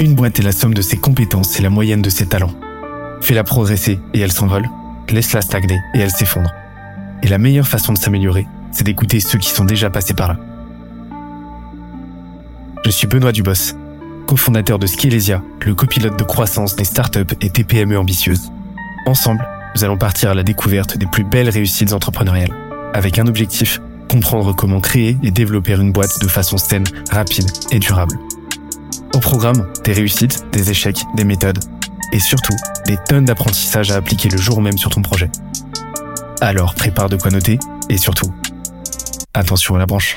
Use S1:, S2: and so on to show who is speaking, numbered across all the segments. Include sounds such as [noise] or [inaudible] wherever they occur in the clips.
S1: Une boîte est la somme de ses compétences et la moyenne de ses talents. Fais-la progresser et elle s'envole. Laisse-la stagner et elle s'effondre. Et la meilleure façon de s'améliorer, c'est d'écouter ceux qui sont déjà passés par là. Je suis Benoît Dubos, cofondateur de Skelesia, le copilote de croissance des startups et TPME ambitieuses. Ensemble, nous allons partir à la découverte des plus belles réussites entrepreneuriales, avec un objectif, comprendre comment créer et développer une boîte de façon saine, rapide et durable. Programme, des réussites, des échecs, des méthodes, et surtout, des tonnes d'apprentissages à appliquer le jour même sur ton projet. Alors prépare de quoi noter, et surtout, attention à la branche.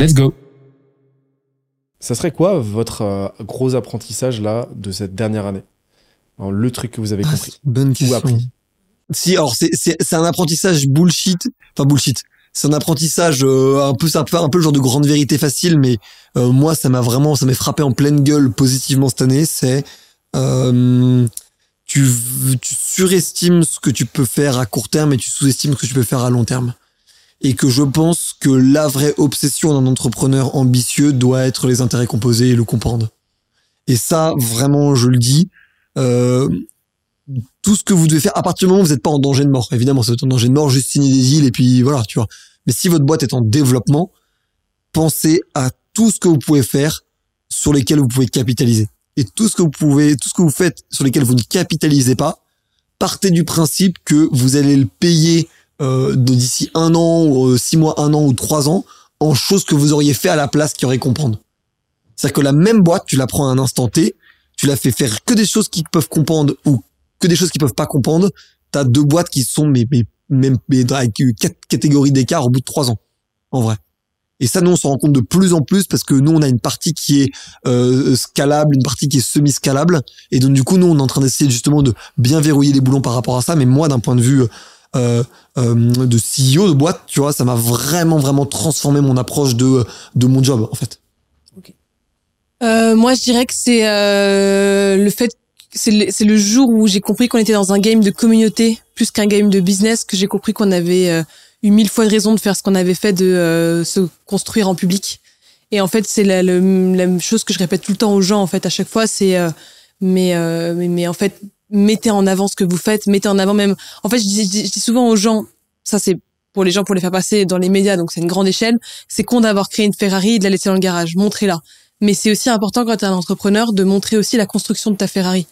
S1: Let's go
S2: Ça serait quoi votre euh, gros apprentissage là de cette dernière année? Alors, Le truc que vous avez
S3: Ah,
S2: compris
S3: une bonne
S2: ou
S3: question.
S2: appris
S3: Si, alors c'est un apprentissage bullshit, enfin bullshit. C'est un apprentissage euh, un peu ça peut faire un peu le genre de grande vérité facile, mais euh, moi ça m'a vraiment ça m'est frappé en pleine gueule positivement cette année. C'est tu surestimes ce que tu peux faire à court terme et tu sous-estimes ce que tu peux faire à long terme. Et que je pense que la vraie obsession d'un entrepreneur ambitieux doit être les intérêts composés et le comprendre. Et ça, vraiment, je le dis, euh, tout ce que vous devez faire, à partir du moment où vous n'êtes pas en danger de mort, évidemment, êtes en danger de mort, juste signer des îles et puis voilà, tu vois. Mais si votre boîte est en développement, pensez à tout ce que vous pouvez faire sur lesquels vous pouvez capitaliser. Et tout ce que vous pouvez, tout ce que vous faites sur lesquels vous ne capitalisez pas, partez du principe que vous allez le payer de d'ici un an, ou euh, six mois, un an ou trois ans en choses que vous auriez fait à la place qui aurait comprendre. C'est-à-dire que la même boîte, tu la prends à un instant T, tu la fais faire que des choses qui peuvent comprendre ou que des choses qui peuvent pas comprendre, t'as deux boîtes qui sont mais, mais même mais avec quatre catégories d'écart au bout de trois ans, en vrai. Et ça, nous, on s'en rend compte de plus en plus parce que nous, on a une partie qui est euh, scalable, une partie qui est semi-scalable. Et donc, du coup, nous, on est en train d'essayer justement de bien verrouiller les boulons par rapport à ça. Mais moi, d'un point de vue euh, euh, de CEO de boîte, tu vois, ça m'a vraiment, vraiment transformé mon approche de, de mon job, en fait.
S4: Euh, moi, je dirais que c'est euh, le fait, c'est le, c'est le jour où j'ai compris qu'on était dans un game de communauté plus qu'un game de business, que j'ai compris qu'on avait euh, eu mille fois de raison de faire ce qu'on avait fait, de se construire en public. Et en fait, c'est la, la chose que je répète tout le temps aux gens. En fait, à chaque fois, c'est mais, euh, mais mais en fait, mettez en avant ce que vous faites, mettez en avant même. En fait, je dis, souvent aux gens, ça c'est pour les gens pour les faire passer dans les médias, donc c'est une grande échelle. C'est con d'avoir créé une Ferrari et de la laisser dans le garage. Montrez-la mais c'est aussi important quand tu es un entrepreneur de montrer aussi la construction de ta Ferrari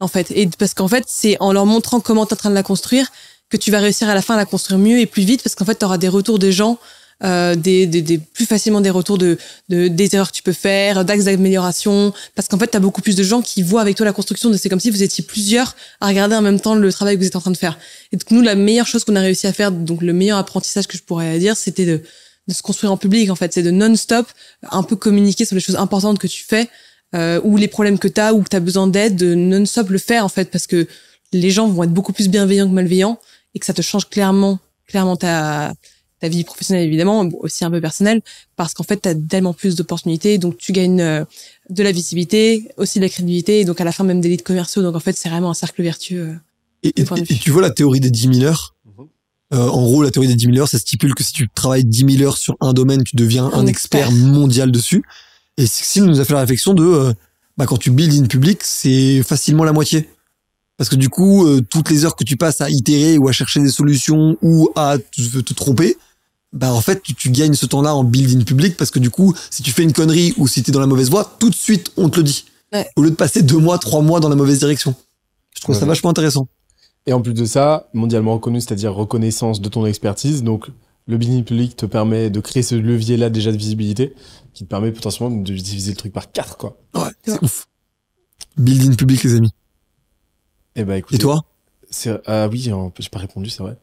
S4: en fait et parce qu'en fait c'est en leur montrant comment tu es en train de la construire que tu vas réussir à la fin à la construire mieux et plus vite parce qu'en fait tu auras des retours des gens euh, des, des, des plus facilement des retours de, de des erreurs que tu peux faire d'axes d'amélioration. Parce qu'en fait tu as beaucoup plus de gens qui voient avec toi la construction de c'est comme si vous étiez plusieurs à regarder en même temps le travail que vous êtes en train de faire. Et donc nous la meilleure chose qu'on a réussi à faire donc le meilleur apprentissage que je pourrais dire c'était de de se construire en public en fait. C'est de non-stop un peu communiquer sur les choses importantes que tu fais euh, ou les problèmes que tu as ou que tu as besoin d'aide de non-stop le faire en fait. Parce que les gens vont être beaucoup plus bienveillants que malveillants et que ça te change clairement clairement ta ta vie professionnelle évidemment aussi un peu personnelle parce qu'en fait tu as tellement plus d'opportunités donc tu gagnes euh, de la visibilité aussi de la crédibilité et donc à la fin même des leads commerciaux donc en fait c'est vraiment un cercle vertueux euh.
S3: Et, tu vois la théorie des 10 000 heures?
S2: Mhm.
S3: Euh, En gros, la théorie des 10 000 heures, ça stipule que si tu travailles 10 000 heures sur un domaine, tu deviens un,
S4: Un
S3: expert.
S4: expert.
S3: mondial dessus. Et Cécile nous a fait la réflexion de, euh, bah, quand tu builds in public, c'est facilement la moitié. Parce que du coup, euh, toutes les heures que tu passes à itérer ou à chercher des solutions ou à te, te tromper, bah en fait, tu, tu gagnes ce temps-là en build in public parce que du coup, si tu fais une connerie ou si t'es dans la mauvaise voie, tout de suite, on te le dit.
S4: Ouais.
S3: Au lieu de passer deux mois, trois mois dans la mauvaise direction. Je trouve ça vachement intéressant.
S2: Et en plus de ça, mondialement reconnu, c'est-à-dire reconnaissance de ton expertise. Donc, le business public te permet de créer ce levier-là déjà de visibilité, qui te permet potentiellement de diviser le truc par quatre, quoi.
S3: Ouais,
S4: Tu
S3: c'est ouf. Build in public, les amis.
S2: Et bah, écoutez.
S3: Et toi?
S2: c'est, Ah oui, j'ai pas répondu, c'est vrai.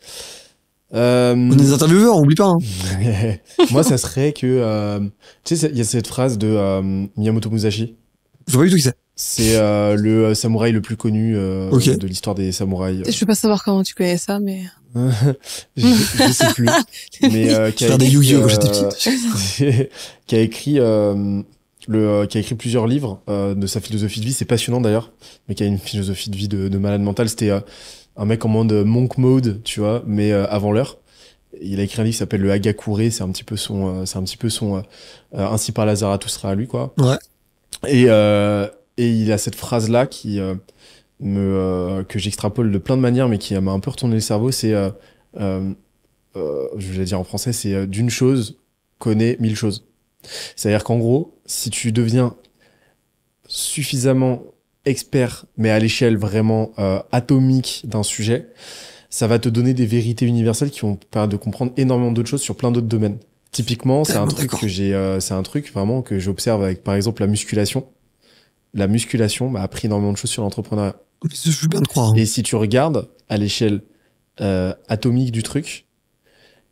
S2: Euh,
S3: On est des intervieweurs, oublie pas. Hein. [laughs]
S2: Moi, ça serait que, euh, tu sais, il y a cette phrase de euh, Miyamoto Musashi.
S3: Je vois pas du tout qui c'est.
S2: C'est euh, le euh, samouraï le plus connu euh,
S3: Ok.
S2: de l'histoire des samouraïs.
S4: je veux pas savoir comment tu connais ça mais [laughs]
S2: je, je sais plus. Mais euh, [laughs] qui a
S3: des
S2: écrit,
S3: Yu-Gi-Oh quand j'étais
S2: euh, qui a écrit euh, le, euh, qui a écrit plusieurs livres euh, de sa philosophie de vie. C'est passionnant d'ailleurs, mais qui a une philosophie de vie de, de malade mental. C'était euh, un mec en mode monk mode, tu vois, mais euh, avant l'heure. Il a écrit un livre qui s'appelle le Hagakure. C'est un petit peu son, euh, c'est un petit peu son, euh, ainsi par Lazara tout sera à lui, quoi.
S3: Ouais.
S2: Et, et il a cette phrase là qui me que j'extrapole de plein de manières, mais qui m'a un peu retourné le cerveau. C'est, je vais dire en français, c'est d'une chose connaît mille choses. C'est-à-dire qu'en gros, si tu deviens suffisamment expert, mais à l'échelle vraiment euh, atomique d'un sujet, ça va te donner des vérités universelles qui vont permettre de comprendre énormément d'autres choses sur plein d'autres domaines. Typiquement, c'est un truc que j'ai, euh, c'est un truc vraiment que j'observe avec, par exemple, la musculation. La musculation m'a appris énormément de choses sur l'entrepreneuriat.
S3: Je veux bien te croire. hein.
S2: Et si tu regardes à l'échelle euh, atomique du truc,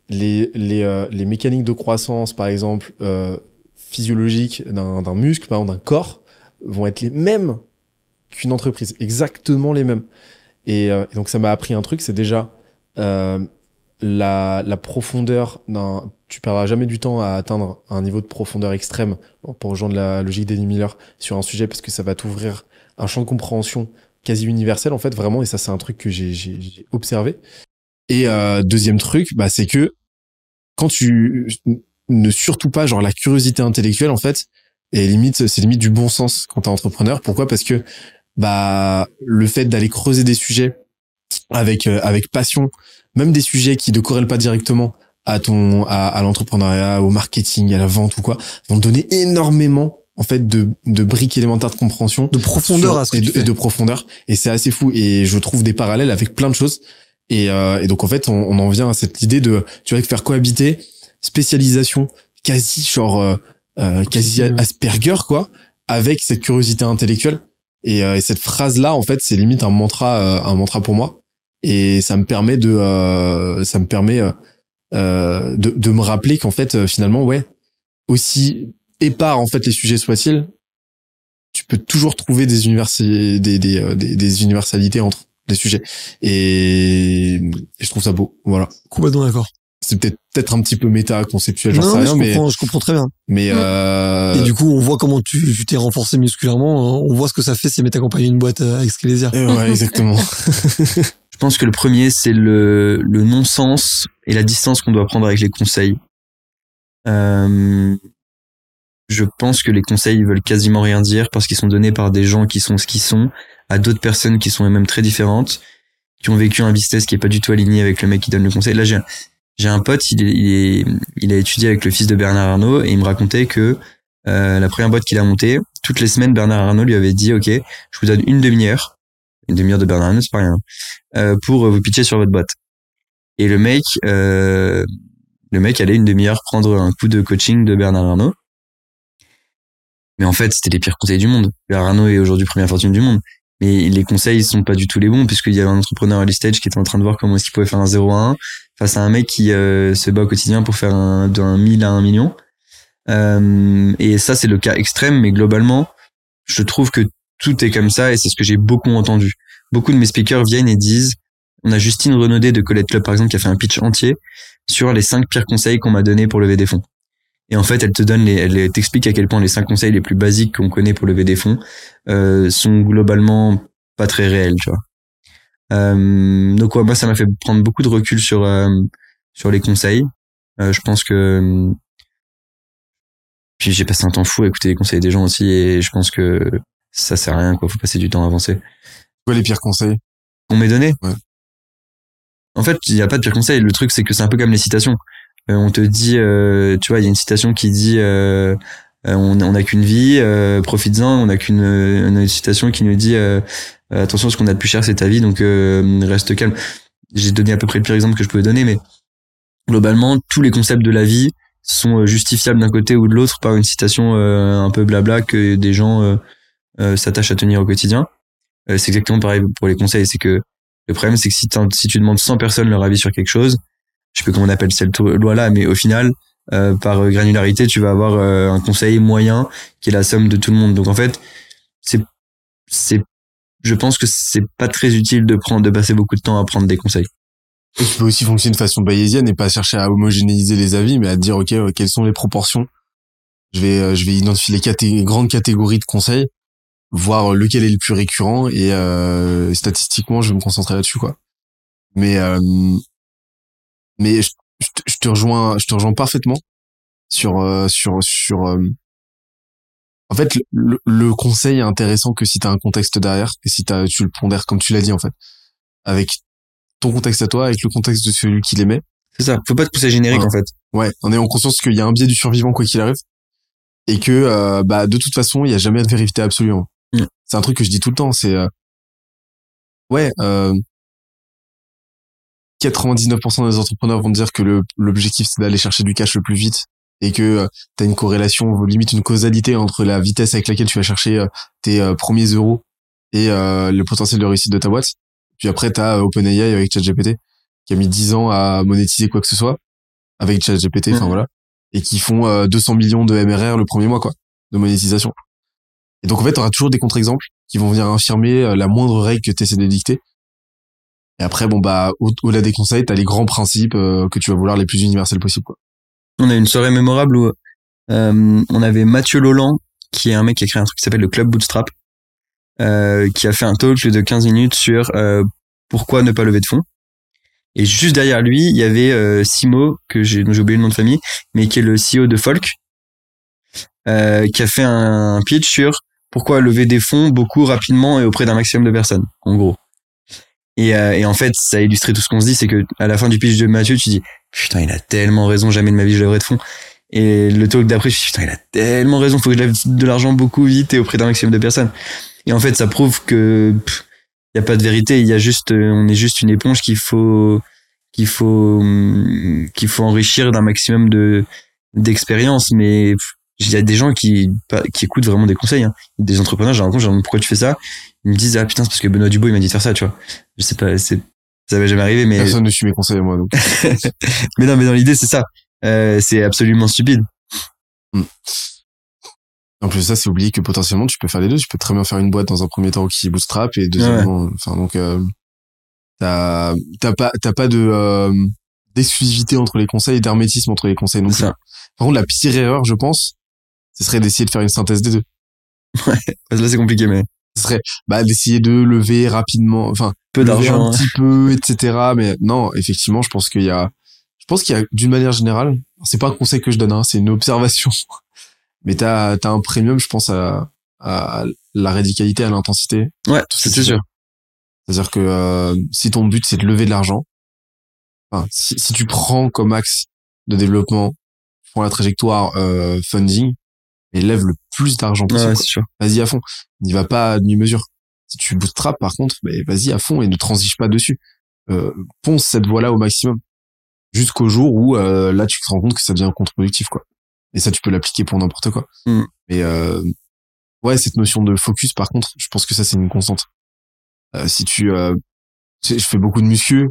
S2: les, les, euh, les mécaniques de croissance, par exemple, euh, physiologiques d'un d'un muscle, par exemple d'un corps, vont être les mêmes qu'une entreprise, exactement les mêmes. Et, euh, et donc ça m'a appris un truc, c'est déjà euh, la, profondeur d'un... Tu perdras jamais du temps à atteindre un niveau de profondeur extrême. Pour rejoindre la logique d'Eddie Miller sur un sujet parce que ça va t'ouvrir un champ de compréhension quasi universel en fait vraiment et ça c'est un truc que j'ai observé. Et euh, deuxième truc bah c'est que quand tu ne surtout pas genre la curiosité intellectuelle en fait et limite c'est limite du bon sens quand t'es entrepreneur. Pourquoi? Parce que bah le fait d'aller creuser des sujets avec euh, avec passion même des sujets qui ne corrèlent pas directement à ton à, à l'entrepreneuriat au marketing à la vente ou quoi vont donner énormément en fait de de briques élémentaires de compréhension
S3: De profondeur
S2: sur-
S3: à ce
S2: et de, et de profondeur. Et c'est assez fou. Et je trouve des parallèles avec plein de choses. Et, euh, et donc en fait on, on en vient à cette idée de tu vois faire cohabiter spécialisation quasi genre euh, euh, quasi Asperger quoi avec cette curiosité intellectuelle et, euh, et cette phrase là en fait c'est limite un mantra euh, un mantra pour moi. Et ça me permet de euh, ça me permet euh, euh, de, de me rappeler qu'en fait euh, finalement ouais aussi épars en fait les sujets soient-ils tu peux toujours trouver des universi des des, des des universalités entre les sujets. Et, et je trouve ça beau. Voilà.
S3: Complètement d'accord.
S2: C'est peut-être peut-être un petit peu méta conceptuel j'en
S3: Non,
S2: sais
S3: mais
S2: rien
S3: je
S2: mais
S3: comprends, je comprends très bien.
S2: mais
S4: Mm.
S2: euh,
S3: Et du coup, on voit comment tu tu t'es renforcé musculairement. On voit ce que ça fait si t'as accompagné une boîte euh, avec Skelesia.
S2: euh, ouais exactement [laughs] [laughs]
S5: Je pense que le premier, c'est le, le non-sens et la distance qu'on doit prendre avec les conseils. Euh, je pense que les conseils ils veulent quasiment rien dire parce qu'ils sont donnés par des gens qui sont ce qu'ils sont, à d'autres personnes qui sont même très différentes, qui ont vécu un business qui est pas du tout aligné avec le mec qui donne le conseil. Là, j'ai j'ai un pote, il, a étudié avec le fils de Bernard Arnault et il me racontait que euh, la première boîte qu'il a montée, toutes les semaines, Bernard Arnault lui avait dit, OK, je vous donne une demi-heure, une demi-heure de Bernard Arnault, c'est pas rien, euh, pour vous pitcher sur votre boîte. Et le mec, euh, le mec allait une demi-heure prendre un coup de coaching de Bernard Arnault. Mais en fait, c'était les pires conseils du monde. Bernard Arnault est aujourd'hui première fortune du monde. Mais les conseils sont pas du tout les bons puisqu'il y avait un entrepreneur early stage qui était en train de voir comment est-ce qu'il pouvait faire un 0 à 1 face à un mec qui euh, se bat au quotidien pour faire un, d'un 1000 à 1 million. Euh, et ça, c'est le cas extrême, mais globalement, je trouve que tout est comme ça et c'est ce que j'ai beaucoup entendu. Beaucoup de mes speakers viennent et disent, on a Justine Renaudet de Colette Club, par exemple, qui a fait un pitch entier sur les cinq pires conseils qu'on m'a donnés pour lever des fonds. Et en fait, elle te donne les, elle t'explique à quel point les cinq conseils les plus basiques qu'on connaît pour lever des fonds euh, sont globalement pas très réels, tu vois. Euh, donc ouais, moi, ça m'a fait prendre beaucoup de recul sur euh, sur les conseils. Euh, je pense que puis j'ai passé un temps fou à écouter les conseils des gens aussi, et je pense que ça sert à rien, quoi. Faut passer du temps à avancer.
S2: quoi les pires conseils?
S5: On m'est donné.
S2: Ouais.
S5: En fait, il n'y a pas de pire conseil. Le truc, c'est que c'est un peu comme les citations. Euh, on te dit, euh, tu vois, il y a une citation qui dit, euh, on on n'a qu'une vie, euh, profites-en. On n'a qu'une euh, une citation qui nous dit, euh, euh, attention, ce qu'on a de plus cher, c'est ta vie, donc euh, reste calme. J'ai donné à peu près le pire exemple que je pouvais donner, mais globalement, tous les concepts de la vie sont euh, justifiables d'un côté ou de l'autre par une citation euh, un peu blabla que des gens euh, euh, s'attachent à tenir au quotidien. Euh, c'est exactement pareil pour les conseils, c'est que le problème, c'est que si tu demandes 100 personnes leur avis sur quelque chose, je sais pas comment on appelle cette loi-là, mais au final, euh, par euh, granularité, tu vas avoir euh, un conseil moyen qui est la somme de tout le monde. Donc en fait, c'est, c'est, je pense que c'est pas très utile de prendre, de passer beaucoup de temps à prendre des conseils.
S2: Et tu peux aussi fonctionner de façon bayésienne et pas chercher à homogénéiser les avis, mais à dire, OK, euh, quelles sont les proportions Je vais, je vais identifier les grandes catégories de conseils, voir lequel est le plus récurrent et euh, statistiquement, je vais me concentrer là-dessus, quoi. Mais, mais je, je te- je te rejoins, je te rejoins parfaitement sur, euh, sur, sur. euh, en fait, le, le- conseil est intéressant que si tu as un contexte derrière et si t'as, tu le pondères comme tu l'as dit en fait, avec ton contexte à toi, avec le contexte de celui qui l'émet.
S5: C'est ça. Faut pas te pousser générique
S2: Ouais.
S5: en fait.
S2: Ouais, en ayant conscience qu'il y a un biais du survivant quoi qu'il arrive et que euh, bah de toute façon il y a jamais de vérité absolue. hein.
S5: Mm.
S2: C'est un truc que je dis tout le temps. C'est euh, ouais, euh, 99% des entrepreneurs vont te dire que le l'objectif c'est d'aller chercher du cash le plus vite et que tu as une corrélation, limite une causalité entre la vitesse avec laquelle tu vas chercher euh, tes euh, premiers euros et euh, le potentiel de réussite de ta boîte. Puis après tu as OpenAI avec ChatGPT qui a mis 10 ans à monétiser quoi que ce soit avec ChatGPT, enfin
S5: Mhm.
S2: voilà, et qui font euh, 200 millions de MRR le premier mois quoi, de monétisation. Et donc en fait, tu auras toujours des contre-exemples qui vont venir infirmer euh, la moindre règle que tu essaies de dicter. Et après, bon bah, au- au-delà des conseils, t'as les grands principes euh, que tu vas vouloir les plus universels possibles.
S5: On a une soirée mémorable où euh, on avait Mathieu Loland, qui est un mec qui a créé un truc qui s'appelle le Club Bootstrap, euh, qui a fait un talk de 15 minutes sur pourquoi ne pas lever de fonds. Et juste derrière lui, il y avait Simo, que j'ai oublié le nom de famille, mais qui est le CEO de Folk, qui a fait un pitch sur pourquoi lever des fonds beaucoup rapidement et auprès d'un maximum de personnes, en gros. Et, euh, et en fait, ça a illustré tout ce qu'on se dit, c'est que à la fin du pitch de Mathieu, tu dis putain, il a tellement raison, jamais de ma vie je lèverai de fonds. Et le talk d'après, je dit, putain, il a tellement raison, faut que je lève de l'argent beaucoup vite et auprès d'un maximum de personnes. Et en fait, ça prouve que il y a pas de vérité, il y a juste, euh, on est juste une éponge qu'il faut, qu'il faut, hum, qu'il faut enrichir d'un maximum de d'expérience. Mais il y a des gens qui qui écoutent vraiment des conseils, hein. des entrepreneurs. J'ai je leur demande pourquoi tu fais ça? Ils me disent ah putain c'est parce que Benoît Dubois il m'a dit de faire ça, tu vois. Je sais pas, c'est ça va jamais arriver, mais
S2: Personne ne suit mes conseils moi donc. [laughs]
S5: mais non, mais dans l'idée c'est ça. Euh, c'est absolument stupide.
S2: En plus de ça, c'est oublier que potentiellement tu peux faire les deux. Tu peux très bien faire une boîte dans un premier temps qui bootstrap et deuxièmement, enfin donc euh, t'as t'as pas t'as pas de euh, d'exclusivité entre les conseils et d'hermétisme entre les conseils non plus.
S5: ça.
S2: Par contre, la pire erreur, je pense, ce serait d'essayer de faire une synthèse des deux.
S5: Là c'est compliqué, mais
S2: Ce serait bah d'essayer de lever rapidement, enfin
S5: peu d'argent.
S2: un
S5: hein.
S2: petit peu, etc. Mais non, effectivement, je pense qu'il y a, je pense qu'il y a d'une manière générale, c'est pas un conseil que je donne, hein, c'est une observation. [laughs] Mais t'as as un premium, je pense à, à la radicalité, à l'intensité.
S5: Ouais,
S2: ce
S5: c'est
S2: tu
S5: sûr.
S2: C'est-à-dire que euh, si ton but c'est de lever de l'argent, enfin, si, si tu prends comme axe de développement, prends la trajectoire euh, funding, et lève le plus d'argent possible.
S5: ouais.
S2: Vas-y à fond. N'y va pas à demi-mesure. Si tu bootstrap, par contre, ben, vas-y à fond et ne transige pas dessus. Euh, ponce cette voie-là au maximum. Jusqu'au jour où, euh, là, tu te rends compte que ça devient contre-productif, quoi. Et ça, tu peux l'appliquer pour n'importe quoi.
S5: Mm.
S2: Mais, euh, ouais, cette notion de focus, par contre, je pense que ça, c'est une constante. Euh, si tu, euh, je fais beaucoup de muscu.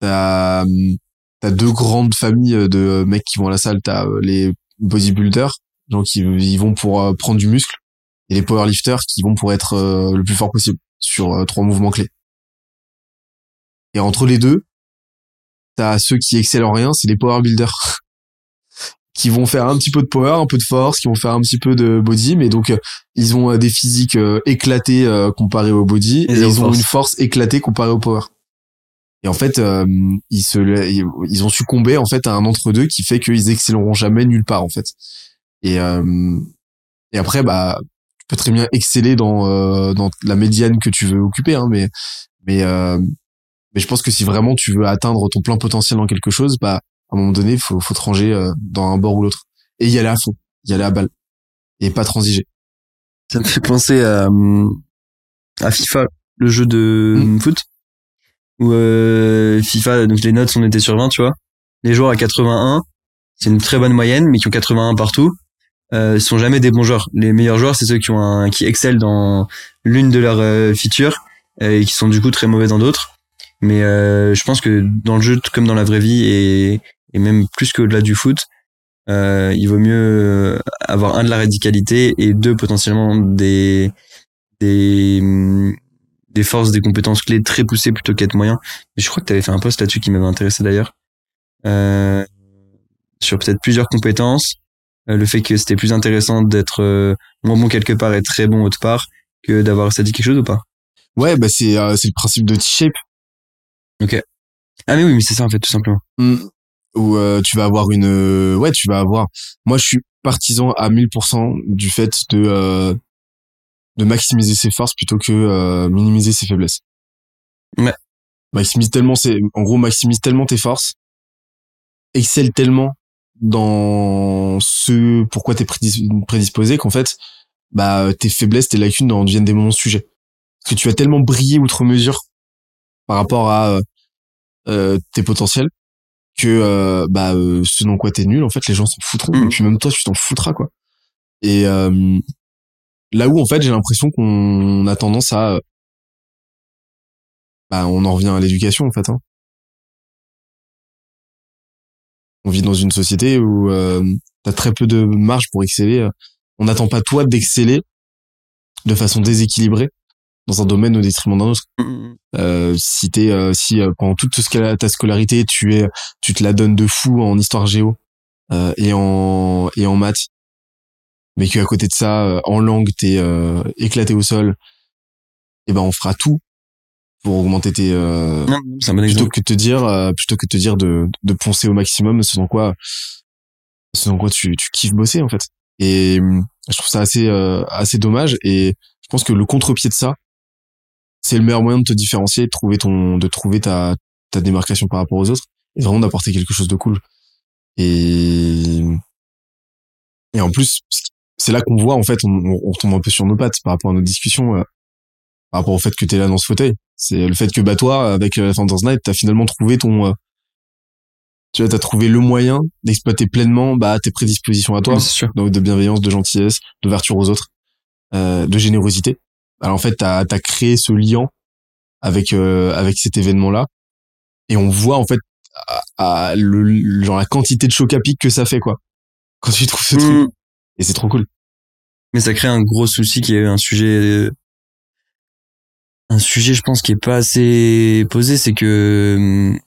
S2: T'as, t'as deux grandes familles de mecs qui vont à la salle. T'as euh, les bodybuilders, gens qui ils vont pour euh, prendre du muscle, et les powerlifters qui vont pour être euh, le plus fort possible sur euh, trois mouvements clés. Et entre les deux, t'as ceux qui excellent en rien, c'est les power builders. [laughs] qui vont faire un petit peu de power, un peu de force, qui vont faire un petit peu de body, mais donc euh, ils ont euh, des physiques euh, éclatés euh, comparés au body,
S5: Et
S2: ils ont
S5: force.
S2: une force éclatée comparée au power. Et en fait, euh, ils se, ils ont succombé en fait à un entre-deux qui fait qu'ils excelleront jamais nulle part en fait. Et euh, et après, bah, tu peux très bien exceller dans euh, dans la médiane que tu veux occuper, hein, mais mais euh, mais je pense que si vraiment tu veux atteindre ton plein potentiel dans quelque chose, bah à un moment donné, faut faut te ranger euh, dans un bord ou l'autre et y aller à fond, y aller à balle et pas transiger.
S5: Ça me fait penser à, hum, à FIFA, le jeu de
S2: Mm.
S5: foot. Où euh, FIFA, donc les notes, on était sur 20, tu vois. Les joueurs à 81, c'est une très bonne moyenne, mais qui ont 81 partout, euh, sont jamais des bons joueurs. Les meilleurs joueurs, c'est ceux qui ont un, qui excellent dans l'une de leurs euh, features euh, et qui sont du coup très mauvais dans d'autres. Mais euh, je pense que dans le jeu, comme dans la vraie vie et, et même plus qu'au-delà du foot, euh, il vaut mieux avoir un de la radicalité et deux potentiellement des des hum, des forces, des compétences clés très poussées plutôt qu'être moyen. Je crois que tu avais fait un post là-dessus qui m'avait intéressé d'ailleurs. Euh, sur peut-être plusieurs compétences euh, le fait que c'était plus intéressant d'être euh, moins bon quelque part et très bon autre part que d'avoir ça dit quelque chose ou pas?
S2: Ouais, bah c'est euh, c'est le principe de T-shape
S5: Ah mais oui, mais c'est ça en fait tout simplement.
S2: où euh, tu vas avoir une ouais, tu vas avoir moi je suis partisan à 1000% du fait de euh, de maximiser ses forces plutôt que euh, minimiser ses faiblesses.
S5: Ouais.
S2: Maximise tellement c'est en gros maximise tellement tes forces, excelle tellement dans ce pourquoi t'es prédis- prédisposé qu'en fait bah tes faiblesses, tes lacunes en deviennent des moments sujets. Parce que tu vas tellement briller outre mesure par rapport à euh, euh, tes potentiels que euh, bah euh, ce dans quoi t'es nul en fait les gens s'en foutront
S5: Mhm.
S2: et puis même toi tu t'en foutras quoi et euh, là où en fait j'ai l'impression qu'on a tendance à euh, bah on en revient à l'éducation en fait hein. on vit dans une société où euh, t'as très peu de marge pour exceller euh. on n'attend pas toi d'exceller de façon déséquilibrée dans un domaine au détriment d'un autre euh, si t'es euh, si euh, pendant toute ta scolarité tu es tu te la donnes de fou en histoire géo euh, et en et en maths mais qu'à côté de ça euh, en langue t'es euh, éclaté au sol et ben on fera tout pour augmenter tes euh,
S5: Non, bon
S2: plutôt
S5: exemple.
S2: que de te dire euh, plutôt que de te dire de de poncer au maximum ce dans quoi ce dans quoi tu tu kiffes bosser en fait et hum, je trouve ça assez euh, assez dommage et je pense que le contre-pied de ça c'est le meilleur moyen de te différencier de trouver ton de trouver ta ta démarcation par rapport aux autres et vraiment d'apporter quelque chose de cool et et en plus c'est là qu'on voit en fait on, on, on retombe un peu sur nos pattes par rapport à notre discussion euh, par rapport au fait que t'es là dans ce fauteuil. C'est le fait que bah toi avec euh, Founders Night t'as finalement trouvé ton euh, tu vois t'as trouvé le moyen d'exploiter pleinement bah tes prédispositions à toi.
S5: Oui, sûr.
S2: donc de bienveillance de gentillesse d'ouverture aux autres euh, de générosité. Alors en fait t'as as créé ce lien avec euh, avec cet événement là et on voit en fait à, à le, genre la quantité de choc à pic que ça fait quoi quand tu trouves ce truc.
S5: Mm.
S2: et c'est trop cool
S5: Mais ça crée un gros souci qui est un sujet, un sujet, je pense, qui est pas assez posé, c'est que, hum,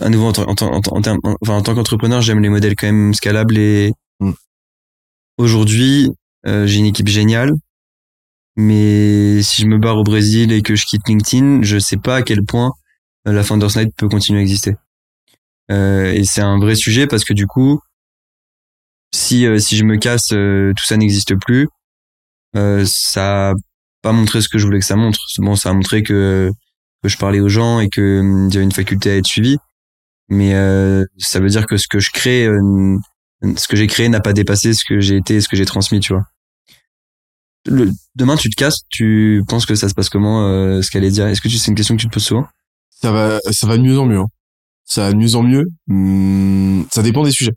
S5: à nouveau, en, tant- en, tant- en, tant- en termes- enfin, en tant qu'entrepreneur, j'aime les modèles quand même scalables et
S2: Mm.
S5: aujourd'hui, euh, j'ai une équipe géniale, mais si je me barre au Brésil et que je quitte LinkedIn, je sais pas à quel point euh, la Founders Night peut continuer à exister. Euh, et c'est un vrai sujet parce que du coup, si euh, si je me casse, euh, tout ça n'existe plus. Euh, ça a pas montré ce que je voulais que ça montre. Bon, ça a montré que que je parlais aux gens et que hum, j'avais une faculté à être suivi. Mais ça veut dire que ce que je crée, ce que j'ai créé n'a pas dépassé ce que j'ai été, ce que j'ai transmis, tu vois. Le, demain, tu te casses, tu penses que ça se passe comment, euh, ce qu'elle allait dire? Est-ce que tu c'est une question que tu te poses souvent?
S2: Ça va ça va de mieux en mieux hein. ça va de mieux en mieux Hum, ça dépend des sujets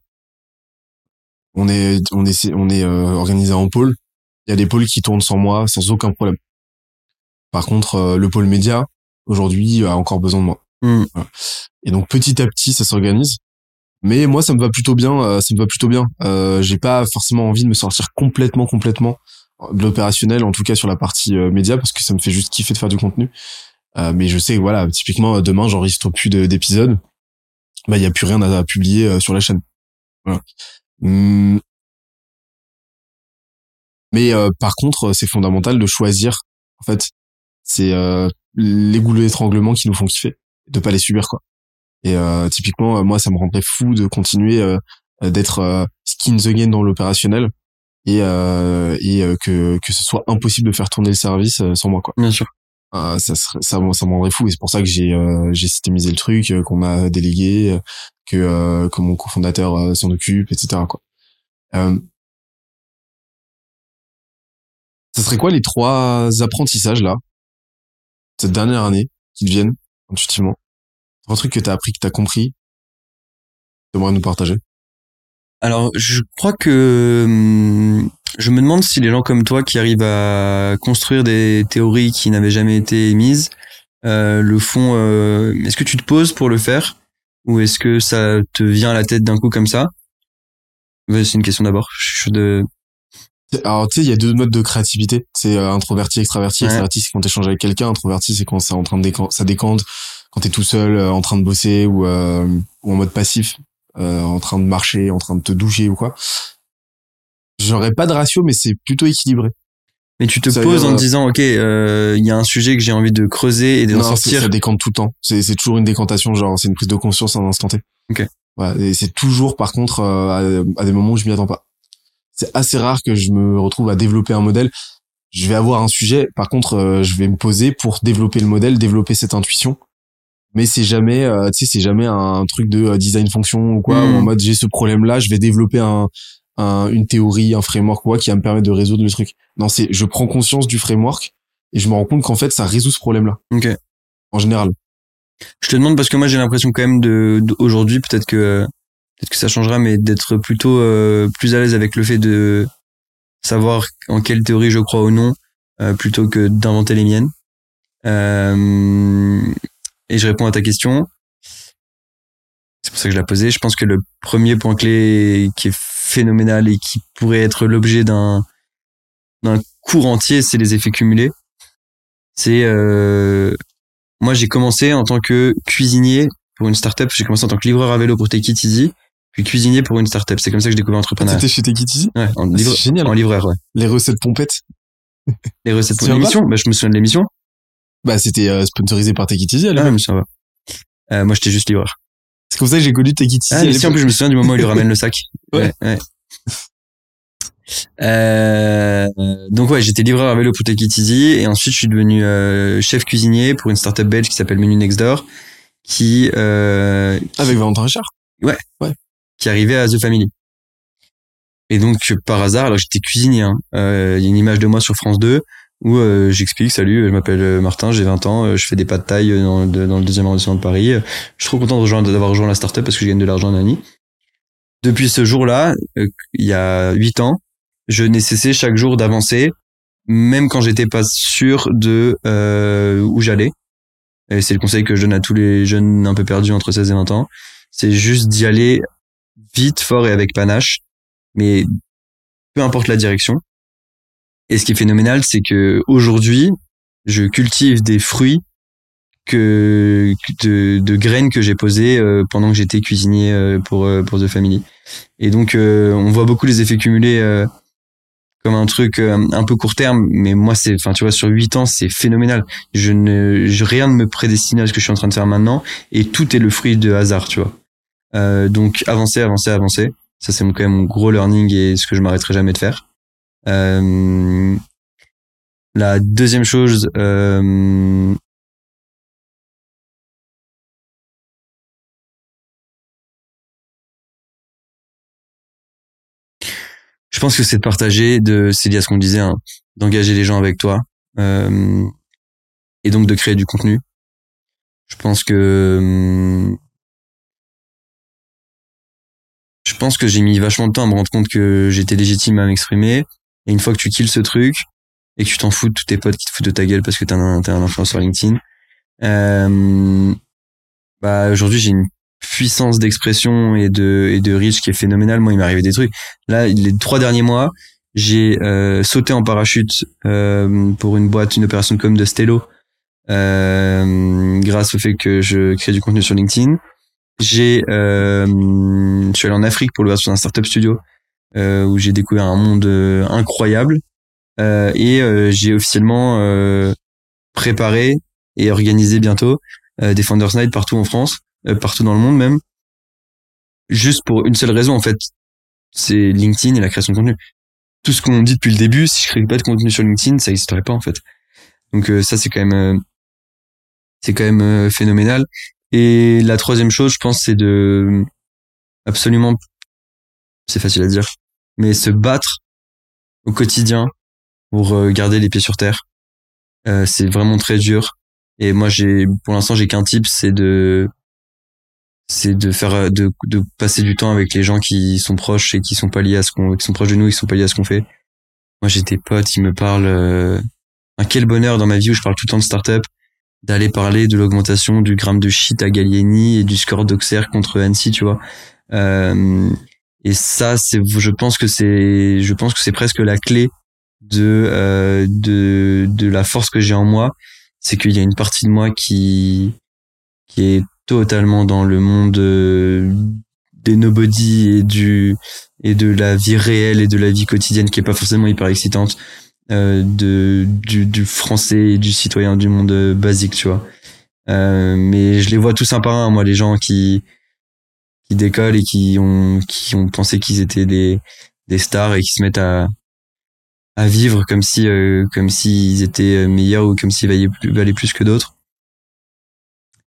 S2: on est on est on est euh, organisé en pôle il y a des pôles qui tournent sans moi sans aucun problème par contre euh, le pôle média aujourd'hui a encore besoin de moi
S5: Hmm.
S2: Voilà. et donc petit à petit ça s'organise mais moi ça me va plutôt bien euh, ça me va plutôt bien euh, j'ai pas forcément envie de me sortir complètement complètement de l'opérationnel en tout cas sur la partie euh, média parce que ça me fait juste kiffer de faire du contenu euh, mais je sais voilà, typiquement demain j'enregistre plus de- d'épisodes, bah il y a plus rien à, à publier euh, sur la chaîne. Voilà. Hum. Mais euh, par contre, c'est fondamental de choisir. En fait, c'est euh, les goulots d'étranglement qui nous font kiffer, de pas les subir quoi. Et euh, typiquement, euh, moi, ça me rendrait fou de continuer euh, euh, d'être euh, skin the game dans l'opérationnel et euh, et euh, que que ce soit impossible de faire tourner le service euh, sans moi quoi.
S5: Bien sûr.
S2: Ah, ça serait, ça, ça me rendrait fou et c'est pour ça que j'ai euh, j'ai systémisé le truc euh, qu'on m'a délégué euh, que euh, que mon cofondateur euh, s'en occupe etc quoi. Euh, ça serait quoi les trois apprentissages là cette dernière année qui te viennent intuitivement? Trois trucs que t'as appris que t'as compris t'aimerais nous partager?
S5: Alors, je crois que hum, je me demande si les gens comme toi qui arrivent à construire des théories qui n'avaient jamais été émises le font. est-ce que tu te poses pour le faire? Ou est-ce que ça te vient à la tête d'un coup comme ça? C'est une question d'abord. Je suis chaud de.
S2: alors tu sais il y a deux modes de créativité c'est euh, introverti extraverti
S5: Ouais.
S2: extraverti c'est quand t'échanges avec quelqu'un introverti c'est quand c'est en train de décan- ça décante quand t'es tout seul euh, en train de bosser ou, euh, ou en mode passif euh, en train de marcher, en train de te doucher ou quoi. J'aurais pas de ratio, mais c'est plutôt équilibré.
S5: Mais tu te
S2: Ça
S5: poses en te disant, ok, euh, il y a un sujet que j'ai envie de creuser et d'en
S2: Non,
S5: sortir.
S2: ça décante tout le temps. C'est c'est toujours une décantation, genre c'est une prise de conscience à un instant T.
S5: Ok.
S2: Ouais, et c'est toujours par contre euh, à, à des moments où je m'y attends pas. C'est assez rare que je me retrouve à développer un modèle. Je vais avoir un sujet, par contre, euh, je vais me poser pour développer le modèle, développer cette intuition. Mais c'est jamais, tu sais, c'est jamais un truc de design fonction ou quoi. Ou en mode j'ai ce problème-là, je vais développer un, un, une théorie, un framework ou quoi qui va me permettre de résoudre le truc. Non, c'est je prends conscience du framework et je me rends compte qu'en fait ça résout ce problème-là.
S5: Ok.
S2: En général.
S5: Je te demande parce que moi j'ai l'impression quand même de, de- aujourd'hui peut-être que peut-être que ça changera, mais d'être plutôt euh, plus à l'aise avec le fait de savoir en quelle théorie je crois ou non, euh, plutôt que d'inventer les miennes. Euh, et je réponds à ta question. C'est pour ça que je l'ai posée. Je pense que le premier point clé qui est phénoménal et qui pourrait être l'objet d'un d'un cours entier, c'est les effets cumulés. C'est euh, moi j'ai commencé en tant que cuisinier pour une startup. J'ai commencé en tant que livreur à vélo pour Take It Easy, puis cuisinier pour une startup. C'est comme ça que j'ai découvert l'entrepreneuriat.
S2: T'étais chez Tekiti
S5: Ouais, en,
S2: Ah,
S5: livre-
S2: génial.
S5: en livreur, ouais.
S2: Les recettes pompettes?
S5: Les recettes pour l'émission, bah, je me souviens de l'émission.
S2: Bah c'était euh, sponsorisé par Tekiti à
S5: Ah, mais ça va. Euh, moi, j'étais juste livreur.
S2: C'est comme ça que j'ai connu Tekiti
S5: Ah, mais si, en plus, je me souviens du moment où il lui ramène le sac. [laughs]
S2: Ouais.
S5: ouais. Euh, donc ouais, j'étais livreur à vélo pour Take It Easy et ensuite je suis devenu euh, chef cuisinier pour une startup belge qui s'appelle Menu Next Door qui euh,
S2: Avec Valentin Richard.
S5: qui arrivait à The Family. Et donc par hasard, alors j'étais cuisinier, hein, euh, il y a une image de moi sur France 2 où euh, j'explique salut, je m'appelle euh, Martin, j'ai 20 ans, euh, je fais des pâtes de taille euh, dans, le- deuxième arrondissement de Paris. Je suis trop content d'avoir rejoint la startup parce que je gagne de l'argent Nani. Depuis ce jour-là, il y a 8 ans, je n'ai cessé chaque jour d'avancer, même quand j'étais pas sûr de euh, où j'allais. Et c'est le conseil que je donne à tous les jeunes un peu perdus entre 16 et 20 ans. C'est juste d'y aller vite, fort et avec panache, mais peu importe la direction. Et ce qui est phénoménal, c'est que aujourd'hui, je cultive des fruits que de, de graines que j'ai posées euh, pendant que j'étais cuisinier euh, pour euh, pour The Family. Et donc, on voit beaucoup les effets cumulés comme un truc un peu court terme, mais moi, c'est, enfin, tu vois, sur huit ans, c'est phénoménal. Je ne, je, rien ne me prédestine à ce que je suis en train de faire maintenant, et tout est le fruit de hasard, tu vois. Euh, donc avancer, avancer, avancer. Ça c'est quand même mon gros learning et ce que je m'arrêterai jamais de faire. Euh, la deuxième chose, euh, je pense que c'est de partager, de, c'est lié à ce qu'on disait, hein, d'engager les gens avec toi, euh, et donc de créer du contenu. Je pense que je pense que j'ai mis vachement de temps à me rendre compte que j'étais légitime à m'exprimer. Et une fois que tu kills ce truc et que tu t'en fous de tous tes potes qui te foutent de ta gueule parce que t'es un, t'es un influenceur LinkedIn, euh, bah aujourd'hui j'ai une puissance d'expression et de et de reach qui est phénoménale. Moi, il m'est arrivé des trucs. Là, les trois derniers mois, j'ai euh, sauté en parachute euh, pour une boîte, une opération de com de Stello, grâce au fait que je crée du contenu sur LinkedIn. J'ai, je suis allé en Afrique pour le sur un startup studio où j'ai découvert un monde euh, incroyable Euh, et euh, j'ai officiellement euh, préparé et organisé bientôt euh, des Founders Night partout en France, euh, partout dans le monde même, juste pour une seule raison en fait, c'est LinkedIn et la création de contenu. Tout ce qu'on dit depuis le début, si je crée pas de contenu sur LinkedIn, ça n'existerait pas en fait. Donc euh, ça c'est quand même euh, c'est quand même euh, phénoménal. Et la troisième chose, je pense, c'est de absolument, c'est facile à dire, mais se battre au quotidien pour euh, garder les pieds sur terre. Euh, c'est vraiment très dur. Et moi, j'ai, pour l'instant, j'ai qu'un type, c'est de, c'est de faire, euh, de, de passer du temps avec les gens qui sont proches et qui sont pas liés à ce qu'on, qui sont proches de nous, et qui sont pas liés à ce qu'on fait. Moi, j'ai des potes, ils me parlent. Euh, quel bonheur dans ma vie où je parle tout le temps de start-up, d'aller parler de l'augmentation du gramme de shit à Gallieni et du score d'Auxerre contre Annecy, tu vois. Euh, et ça, c'est, je pense que c'est, je pense que c'est presque la clé de euh, de de la force que j'ai en moi, c'est qu'il y a une partie de moi qui qui est totalement dans le monde euh, des nobody et du et de la vie réelle et de la vie quotidienne qui est pas forcément hyper excitante euh, de du, du français et du citoyen du monde euh, basique tu vois. Euh, mais je les vois tous un par moi les gens qui qui décollent et qui ont qui ont pensé qu'ils étaient des des stars et qui se mettent à à vivre comme si euh, comme s'ils étaient meilleurs ou comme s'ils valaient plus, valaient plus que d'autres.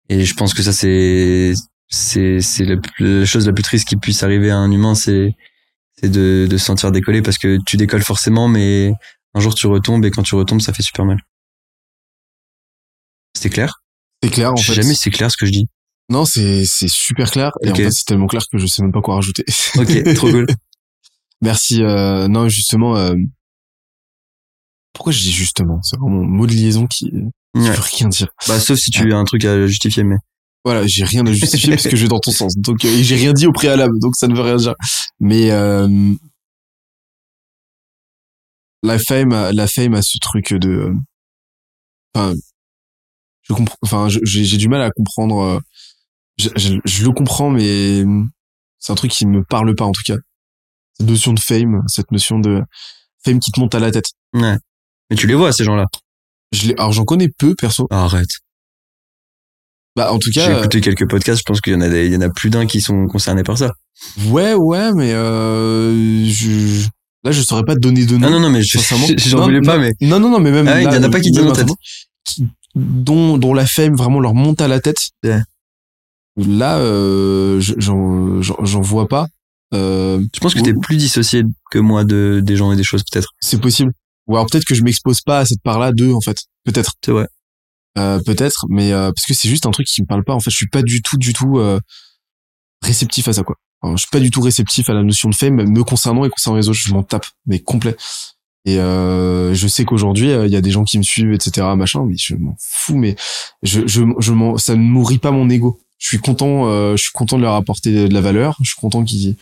S5: Et je pense que ça c'est c'est c'est la, la chose la plus triste qui puisse arriver à un humain c'est c'est de de se sentir décoller parce que tu décolles forcément mais un jour tu retombes et quand tu retombes ça fait super mal. C'était clair?
S2: C'est clair, en fait.
S5: jamais c'est clair ce que je dis
S2: Non, c'est, c'est super clair. Et en fait, c'est tellement clair que je sais même pas quoi rajouter. [laughs]
S5: ok trop cool
S2: Merci. Euh, non, justement, euh, pourquoi je dis justement? C'est vraiment un mot de liaison qui, qui
S5: Ouais.
S2: veut rien dire.
S5: bah sauf si tu as un truc à justifier mais
S2: Voilà, j'ai rien à justifier parce que je vais dans ton sens. Donc, euh, j'ai rien dit au préalable, donc ça ne veut rien dire. Mais euh, la fame, a- la fame a ce truc de, enfin, je comprends, enfin, j'ai du mal à comprendre. Je, je- je le comprends, mais c'est un truc qui me parle pas en tout cas. Cette notion de fame, cette notion de fame qui te monte à la tête.
S5: ouais mais tu les vois ces gens là
S2: Je l'ai- alors j'en connais peu perso.
S5: arrête
S2: Bah en tout
S5: j'ai
S2: cas, euh,
S5: écouté quelques podcasts je pense qu'il y en a des- il y en a plus d'un qui sont concernés par ça
S2: ouais ouais, mais euh, je, là je saurais pas te donner de nom.
S5: non non non mais je-
S2: sincèrement. [laughs]
S5: j'en voulais pas
S2: non,
S5: mais
S2: Non, non, non, mais même.
S5: Ah il y en a pas qui viennent en tête.
S2: qui- dont, dont la fame vraiment leur monte à la tête.
S5: Ouais.
S2: Là, euh, je- j'en, vois pas. Euh,
S5: je pense que t'es plus dissocié que moi de des gens et des choses peut-être
S2: c'est possible. Ou alors peut-être que je m'expose pas à cette part-là d'eux, en fait. Peut-être.
S5: c'est vrai
S2: Euh, peut-être, mais euh, parce que c'est juste un truc qui me parle pas. En fait, je suis pas du tout, du tout euh, réceptif à ça, quoi. Enfin, je suis pas du tout réceptif à la notion de fame, me concernant et concernant les autres, je m'en tape, mais complet. Et euh, je sais qu'aujourd'hui, euh, il y a des gens qui me suivent, etc., machin, mais je m'en fous. Mais je, je, je m'en, ça ne nourrit pas mon ego. Je suis content, euh, je suis content de leur apporter de la valeur. Je suis content qu'ils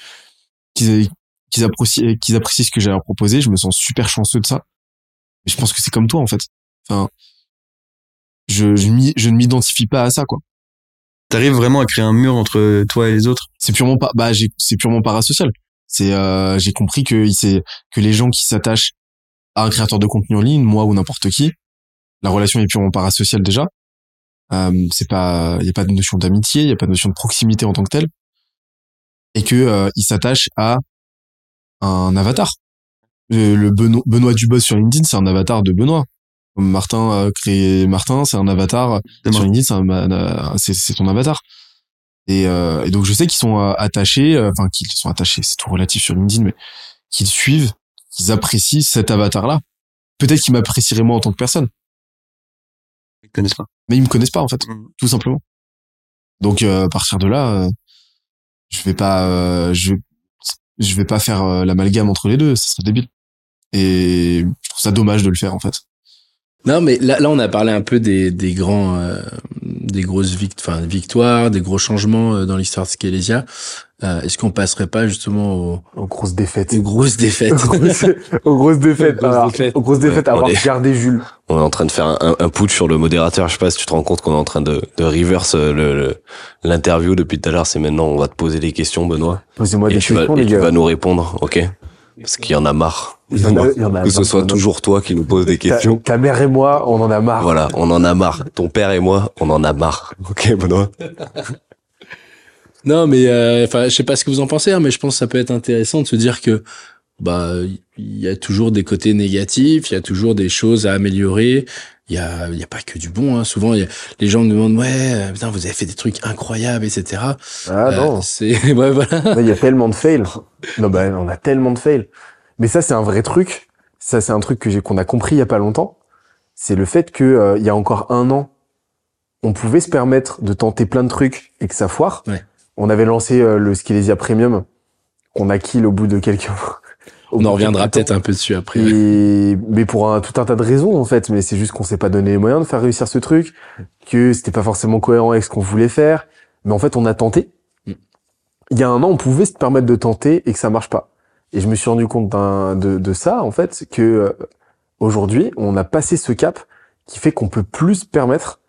S2: qu'ils qu'ils apprécient, qu'ils apprécient ce que j'ai à leur proposer. Je me sens super chanceux de ça. Mais je pense que c'est comme toi, en fait. Enfin, je, je, je ne m'identifie pas à ça, quoi.
S5: t'arrives vraiment à créer un mur entre toi et les autres?
S2: C'est purement pas, bah, c'est purement parasocial. C'est, euh, j'ai compris que il s'est- que les gens qui s'attachent à un créateur de contenu en ligne, moi ou n'importe qui, la relation est purement parasociale déjà. Euh, c'est pas, il y a pas de notion d'amitié, il y a pas de notion de proximité en tant que telle, et que euh, ils s'attachent à un avatar. Le, le Benoît, Benoît Dubos sur LinkedIn, c'est un avatar de Benoît. Martin a créé Martin, c'est un avatar
S5: de
S2: sur. LinkedIn, c'est ton avatar. Et, euh, et donc je sais qu'ils sont euh, attachés, euh, enfin qu'ils sont attachés, c'est tout relatif sur LinkedIn, mais qu'ils suivent, qu'ils apprécient cet avatar-là. Peut-être qu'ils m'apprécieraient moi en tant que personne,
S5: te connaissent pas
S2: mais ils me connaissent pas en fait,
S5: Mhm.
S2: tout simplement. Donc euh, à partir de là, euh, je vais pas, euh, je, je vais pas faire euh, l'amalgame entre les deux, ça serait débile. Et je trouve ça dommage de le faire en fait.
S6: Non, mais là, là, on a parlé un peu des, des grands, euh, des grosses vict enfin, victoires, des gros changements euh, dans l'histoire de Skelésia. Euh, Est-ce qu'on passerait pas justement aux,
S7: Aux grosses défaites.
S6: aux grosses défaites [laughs]
S7: aux grosses, [laughs] aux grosses défaites.
S6: Aux grosses
S7: Alors,
S6: défaites.
S7: aux grosses défaites,
S8: Ouais, on
S7: avoir
S8: est-
S7: gardé Jules.
S8: On est en train de faire un, un putsch sur le modérateur. Je sais pas si tu te rends compte qu'on est en train de, de reverse euh, le- le- l'interview depuis tout à l'heure. C'est maintenant, on va te poser des questions, Benoît.
S7: Posez-moi
S8: et
S7: des
S8: tu, vas,
S7: questions,
S8: et
S7: les
S8: tu
S7: gars.
S8: vas nous répondre, ok? Parce qu'il y en a marre.
S7: Il y en a- il y en a
S8: que ce soit toujours toi qui nous pose des
S7: Ta,
S8: questions.
S7: ta mère et moi, on en a marre.
S8: Voilà, on en a marre. Ton père et moi, on en a marre. Ok, Benoît? [laughs]
S6: Non, mais euh, enfin, je sais pas ce que vous en pensez, hein, mais je pense que ça peut être intéressant de se dire que bah il y a toujours des côtés négatifs, il y a toujours des choses à améliorer. Il y a, il y a pas que du bon. Hein. Souvent, il y a, les gens me demandent ouais, euh, putain, vous avez fait des trucs incroyables, etc.
S7: Ah
S6: Euh,
S7: non.
S6: c'est [laughs] ouais, voilà.
S7: Là, Il y a tellement de fails. Non, bah, on a tellement de fails. Mais ça, c'est un vrai truc. Ça, c'est un truc que j'ai, qu'on a compris il y a pas longtemps. C'est le fait que, euh, il y a encore un an, on pouvait se permettre de tenter plein de trucs et que ça foire.
S6: Ouais.
S7: On avait lancé euh, le Skelesia Premium, qu'on a kill au bout de quelques [laughs] au
S6: On en reviendra peut-être un peu dessus après.
S7: Et, mais pour un, tout un tas de raisons, en fait. Mais c'est juste qu'on s'est pas donné les moyens de faire réussir ce truc, que c'était pas forcément cohérent avec ce qu'on voulait faire. Mais en fait, on a tenté.
S6: Mm.
S7: Il y a un an, on pouvait se permettre de tenter et que ça marche pas. Et je me suis rendu compte de, de ça, en fait, que euh, aujourd'hui, on a passé ce cap qui fait qu'on peut plus se permettre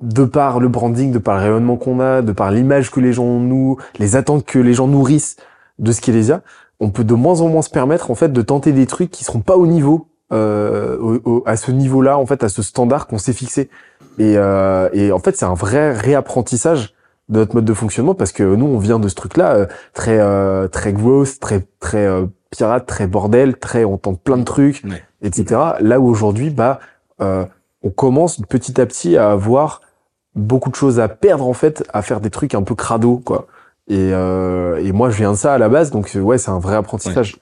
S2: de par le branding, de par le rayonnement qu'on a, de par l'image que les gens nous, les attentes que les gens nourrissent de ce Skelésia, on peut de moins en moins se permettre en fait de tenter des trucs qui seront pas au niveau euh, au- au- à ce niveau-là en fait à ce standard qu'on s'est fixé et, euh, et en fait c'est un vrai réapprentissage de notre mode de fonctionnement parce que nous on vient de ce truc-là euh, très euh, très growth, très très euh, pirate, très bordel, très on tente plein de trucs,
S6: Ouais.
S2: etc. Là où aujourd'hui bah euh, on commence petit à petit à avoir beaucoup de choses à perdre en fait, à faire des trucs un peu crado quoi. Et, euh, et moi je viens de ça à la base donc ouais c'est un vrai apprentissage.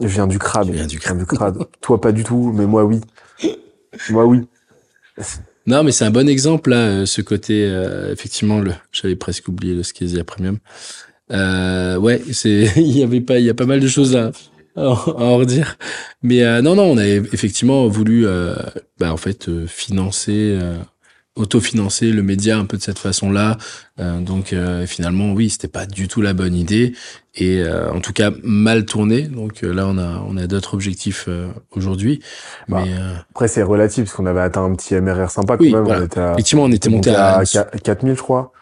S2: Je viens du crade.
S6: Tu viens du
S2: Je viens du crade. Toi pas du tout mais moi oui. Moi oui.
S6: Non, mais c'est un bon exemple là, euh, ce côté euh, effectivement le. J'avais presque oublié le Skesia Premium. Euh, ouais, c'est [laughs] il y avait pas, il y a pas mal de choses à, à en redire. Mais euh, non, non, on a effectivement voulu, euh, bah, en fait, euh, financer, euh, autofinancer le média un peu de cette façon-là. Euh, donc euh, finalement, oui, c'était pas du tout la bonne idée et euh, en tout cas mal tourné. Donc euh, là, on a on a d'autres objectifs euh, aujourd'hui.
S2: Bah,
S6: mais euh,
S2: Après c'est relatif parce qu'on avait atteint un petit MRR sympa quand
S6: Oui,
S2: même.
S6: voilà.
S2: On était à,
S6: effectivement, on était monté à,
S2: à 4000 je crois.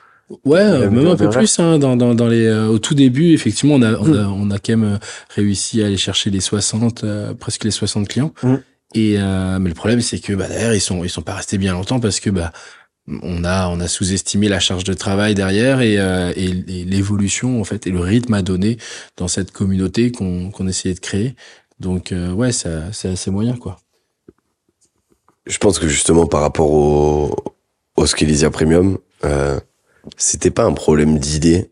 S6: Ouais,
S2: Même
S6: un peu plus. Hein, dans, dans, dans les, euh, au tout début, effectivement, on a, on a, on a quand même réussi à aller chercher les 60, euh, presque les 60 clients.
S2: Mm.
S6: Et euh, mais le problème, c'est que bah, derrière, ils sont, ils sont pas restés bien longtemps parce que bah, on a, on a sous-estimé la charge de travail derrière et, euh, et, l'évolution en fait et le rythme à donner dans cette communauté qu'on qu'on essayait de créer. Donc euh, ouais, ça, c'est assez moyen quoi.
S8: Je pense que justement par rapport au, au Skelesia Premium, euh, c'était pas un problème d'idée.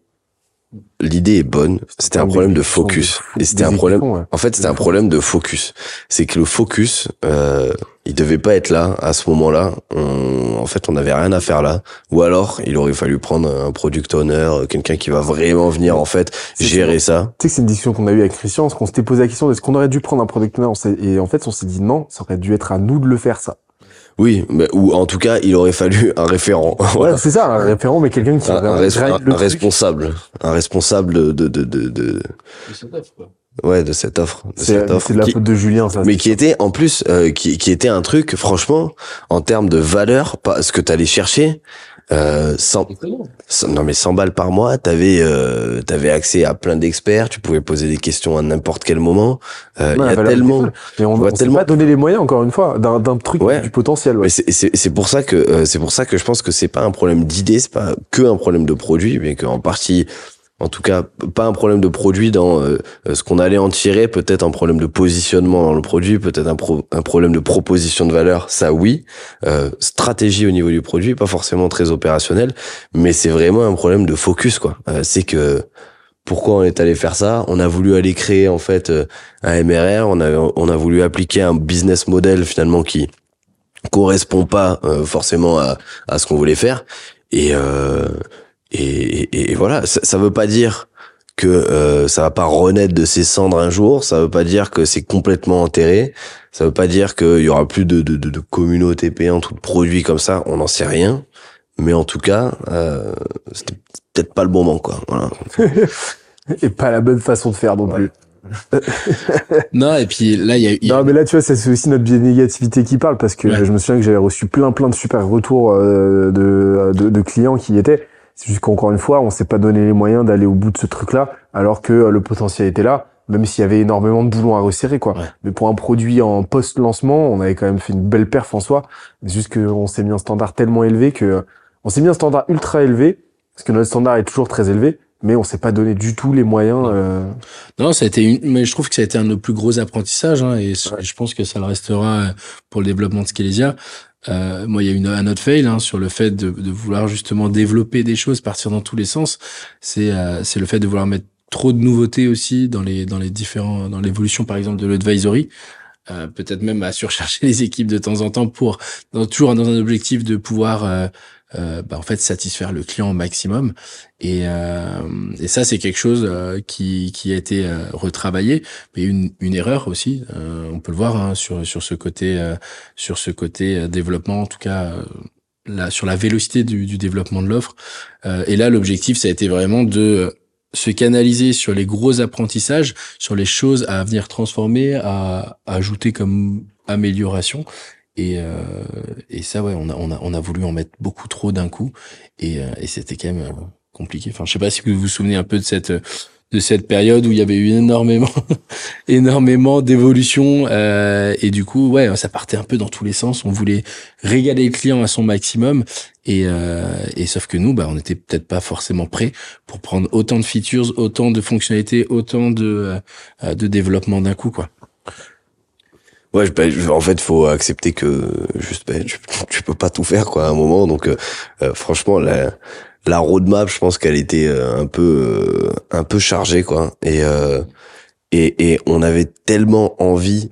S8: L'idée est bonne, c'était un problème de focus. Et c'était un problème, en fait, c'était un problème de focus. C'est que le focus, euh, il devait pas être là à ce moment-là. En fait, on n'avait rien à faire là. Ou alors, il aurait fallu prendre un product owner, quelqu'un qui va vraiment venir en fait gérer ça.
S2: Tu sais que c'est une discussion qu'on a eue avec Christian, parce qu'on s'était posé la question est-ce qu'on aurait dû prendre un product owner? Et en fait, on s'est dit non, ça aurait dû être à nous de le faire ça.
S8: Oui, mais, ou en tout cas, il aurait fallu un référent.
S2: Ouais, c'est ça, un référent, mais quelqu'un qui
S8: un, un res- un- responsable, un responsable de de de de, de- ouais de cette offre, de
S2: C'est
S8: cette offre
S2: c'est de la
S8: qui-
S2: faute de Julien, ça.
S8: mais qui était en plus euh, qui qui était un truc franchement en termes de valeur, pas ce que t'allais chercher. Euh, 100, cent- non mais 100 balles par mois, t'avais euh, t'avais accès à plein d'experts, tu pouvais poser des questions à n'importe quel moment. Euh, Il y a tellement.
S2: Mais on,
S8: on tellement-
S2: pas donné les moyens, encore une fois, d'un d'un truc
S8: Ouais.
S2: du potentiel. Ouais.
S8: C'est pour ça que euh, c'est pour ça que je pense que c'est pas un problème d'idée, c'est pas que un problème de produit, mais qu'en partie, en tout cas, pas un problème de produit dans euh, euh, ce qu'on allait en tirer, peut-être un problème de positionnement dans le produit, peut-être un, pro- un problème de proposition de valeur, ça oui, euh, stratégie au niveau du produit, pas forcément très opérationnel, mais c'est vraiment un problème de focus quoi. Euh, c'est que pourquoi on est allé faire ça? On a voulu aller créer en fait euh, un MRR, on a on a voulu appliquer un business model finalement qui correspond pas euh, forcément à, à ce qu'on voulait faire. Et et, et, et voilà ça, ça veut pas dire que euh, ça va pas renaître de ses cendres un jour ça veut pas dire que c'est complètement enterré ça veut pas dire qu'il y aura plus de, de, de, de communautés payantes ou de produits comme ça on n'en sait rien mais en tout cas euh, c'était peut-être pas le bon moment quoi voilà [laughs]
S2: Et pas la bonne façon de faire non plus. [laughs]
S6: Non, et puis là, il y a, y a-
S2: Non, mais là, tu vois, ça, c'est aussi notre biais de négativité qui parle parce que
S6: Ouais.
S2: je me souviens que j'avais reçu plein, plein de super retours euh, de, de, de clients qui y étaient. C'est juste qu'encore une fois, on s'est pas donné les moyens d'aller au bout de ce truc-là, alors que euh, le potentiel était là, même s'il y avait énormément de boulons à resserrer, quoi.
S6: Ouais.
S2: Mais pour un produit en post-lancement, on avait quand même fait une belle perf en soi. C'est juste qu'on s'est mis un standard tellement élevé que, on s'est mis un standard ultra élevé, parce que notre standard est toujours très élevé, mais on s'est pas donné du tout les moyens, euh,
S6: Non, ça a été une, mais je trouve que ça a été un de nos plus gros apprentissages, hein, et je- je pense que ça le restera euh, pour le développement de Skelesia. Euh, moi, il y a une, un autre fail hein, sur le fait de, de vouloir justement développer des choses, partir dans tous les sens. C'est euh, c'est le fait de vouloir mettre trop de nouveautés aussi dans les dans les différents dans l'évolution par exemple de l'advisory. Euh, peut-être même à surcharger [laughs] les équipes de temps en temps pour dans, toujours dans un objectif de pouvoir euh, bah, en fait satisfaire le client au maximum. Et, euh, et ça c'est quelque chose euh, qui, qui a été euh, retravaillé. Mais une, une erreur aussi euh, on peut le voir hein, sur sur ce côté euh, sur ce côté développement en tout cas sur la vélocité du, du développement de l'offre. Et là l'objectif ça a été vraiment de se canaliser sur les gros apprentissages, sur les choses à venir transformer, à, à ajouter comme amélioration. Et, euh, et ça, ouais, on a, on a, on a voulu en mettre beaucoup trop d'un coup, et, euh, et c'était quand même euh, compliqué. Enfin, je sais pas si vous vous souvenez un peu de cette de cette période où il y avait eu énormément, [laughs] énormément d'évolution euh, et du coup, ouais, ça partait un peu dans tous les sens. On voulait régaler le client à son maximum et, euh, et sauf que nous, bah, on n'était peut-être pas forcément prêts pour prendre autant de features, autant de fonctionnalités, autant de euh, de développement d'un coup, quoi.
S8: Ouais, je- en fait, faut accepter que juste, bah, tu, tu peux pas tout faire quoi à un moment. Donc, euh, euh, franchement, la, la roadmap, je pense qu'elle était euh, un peu, euh, un peu chargée quoi. Et, euh, et et on avait tellement envie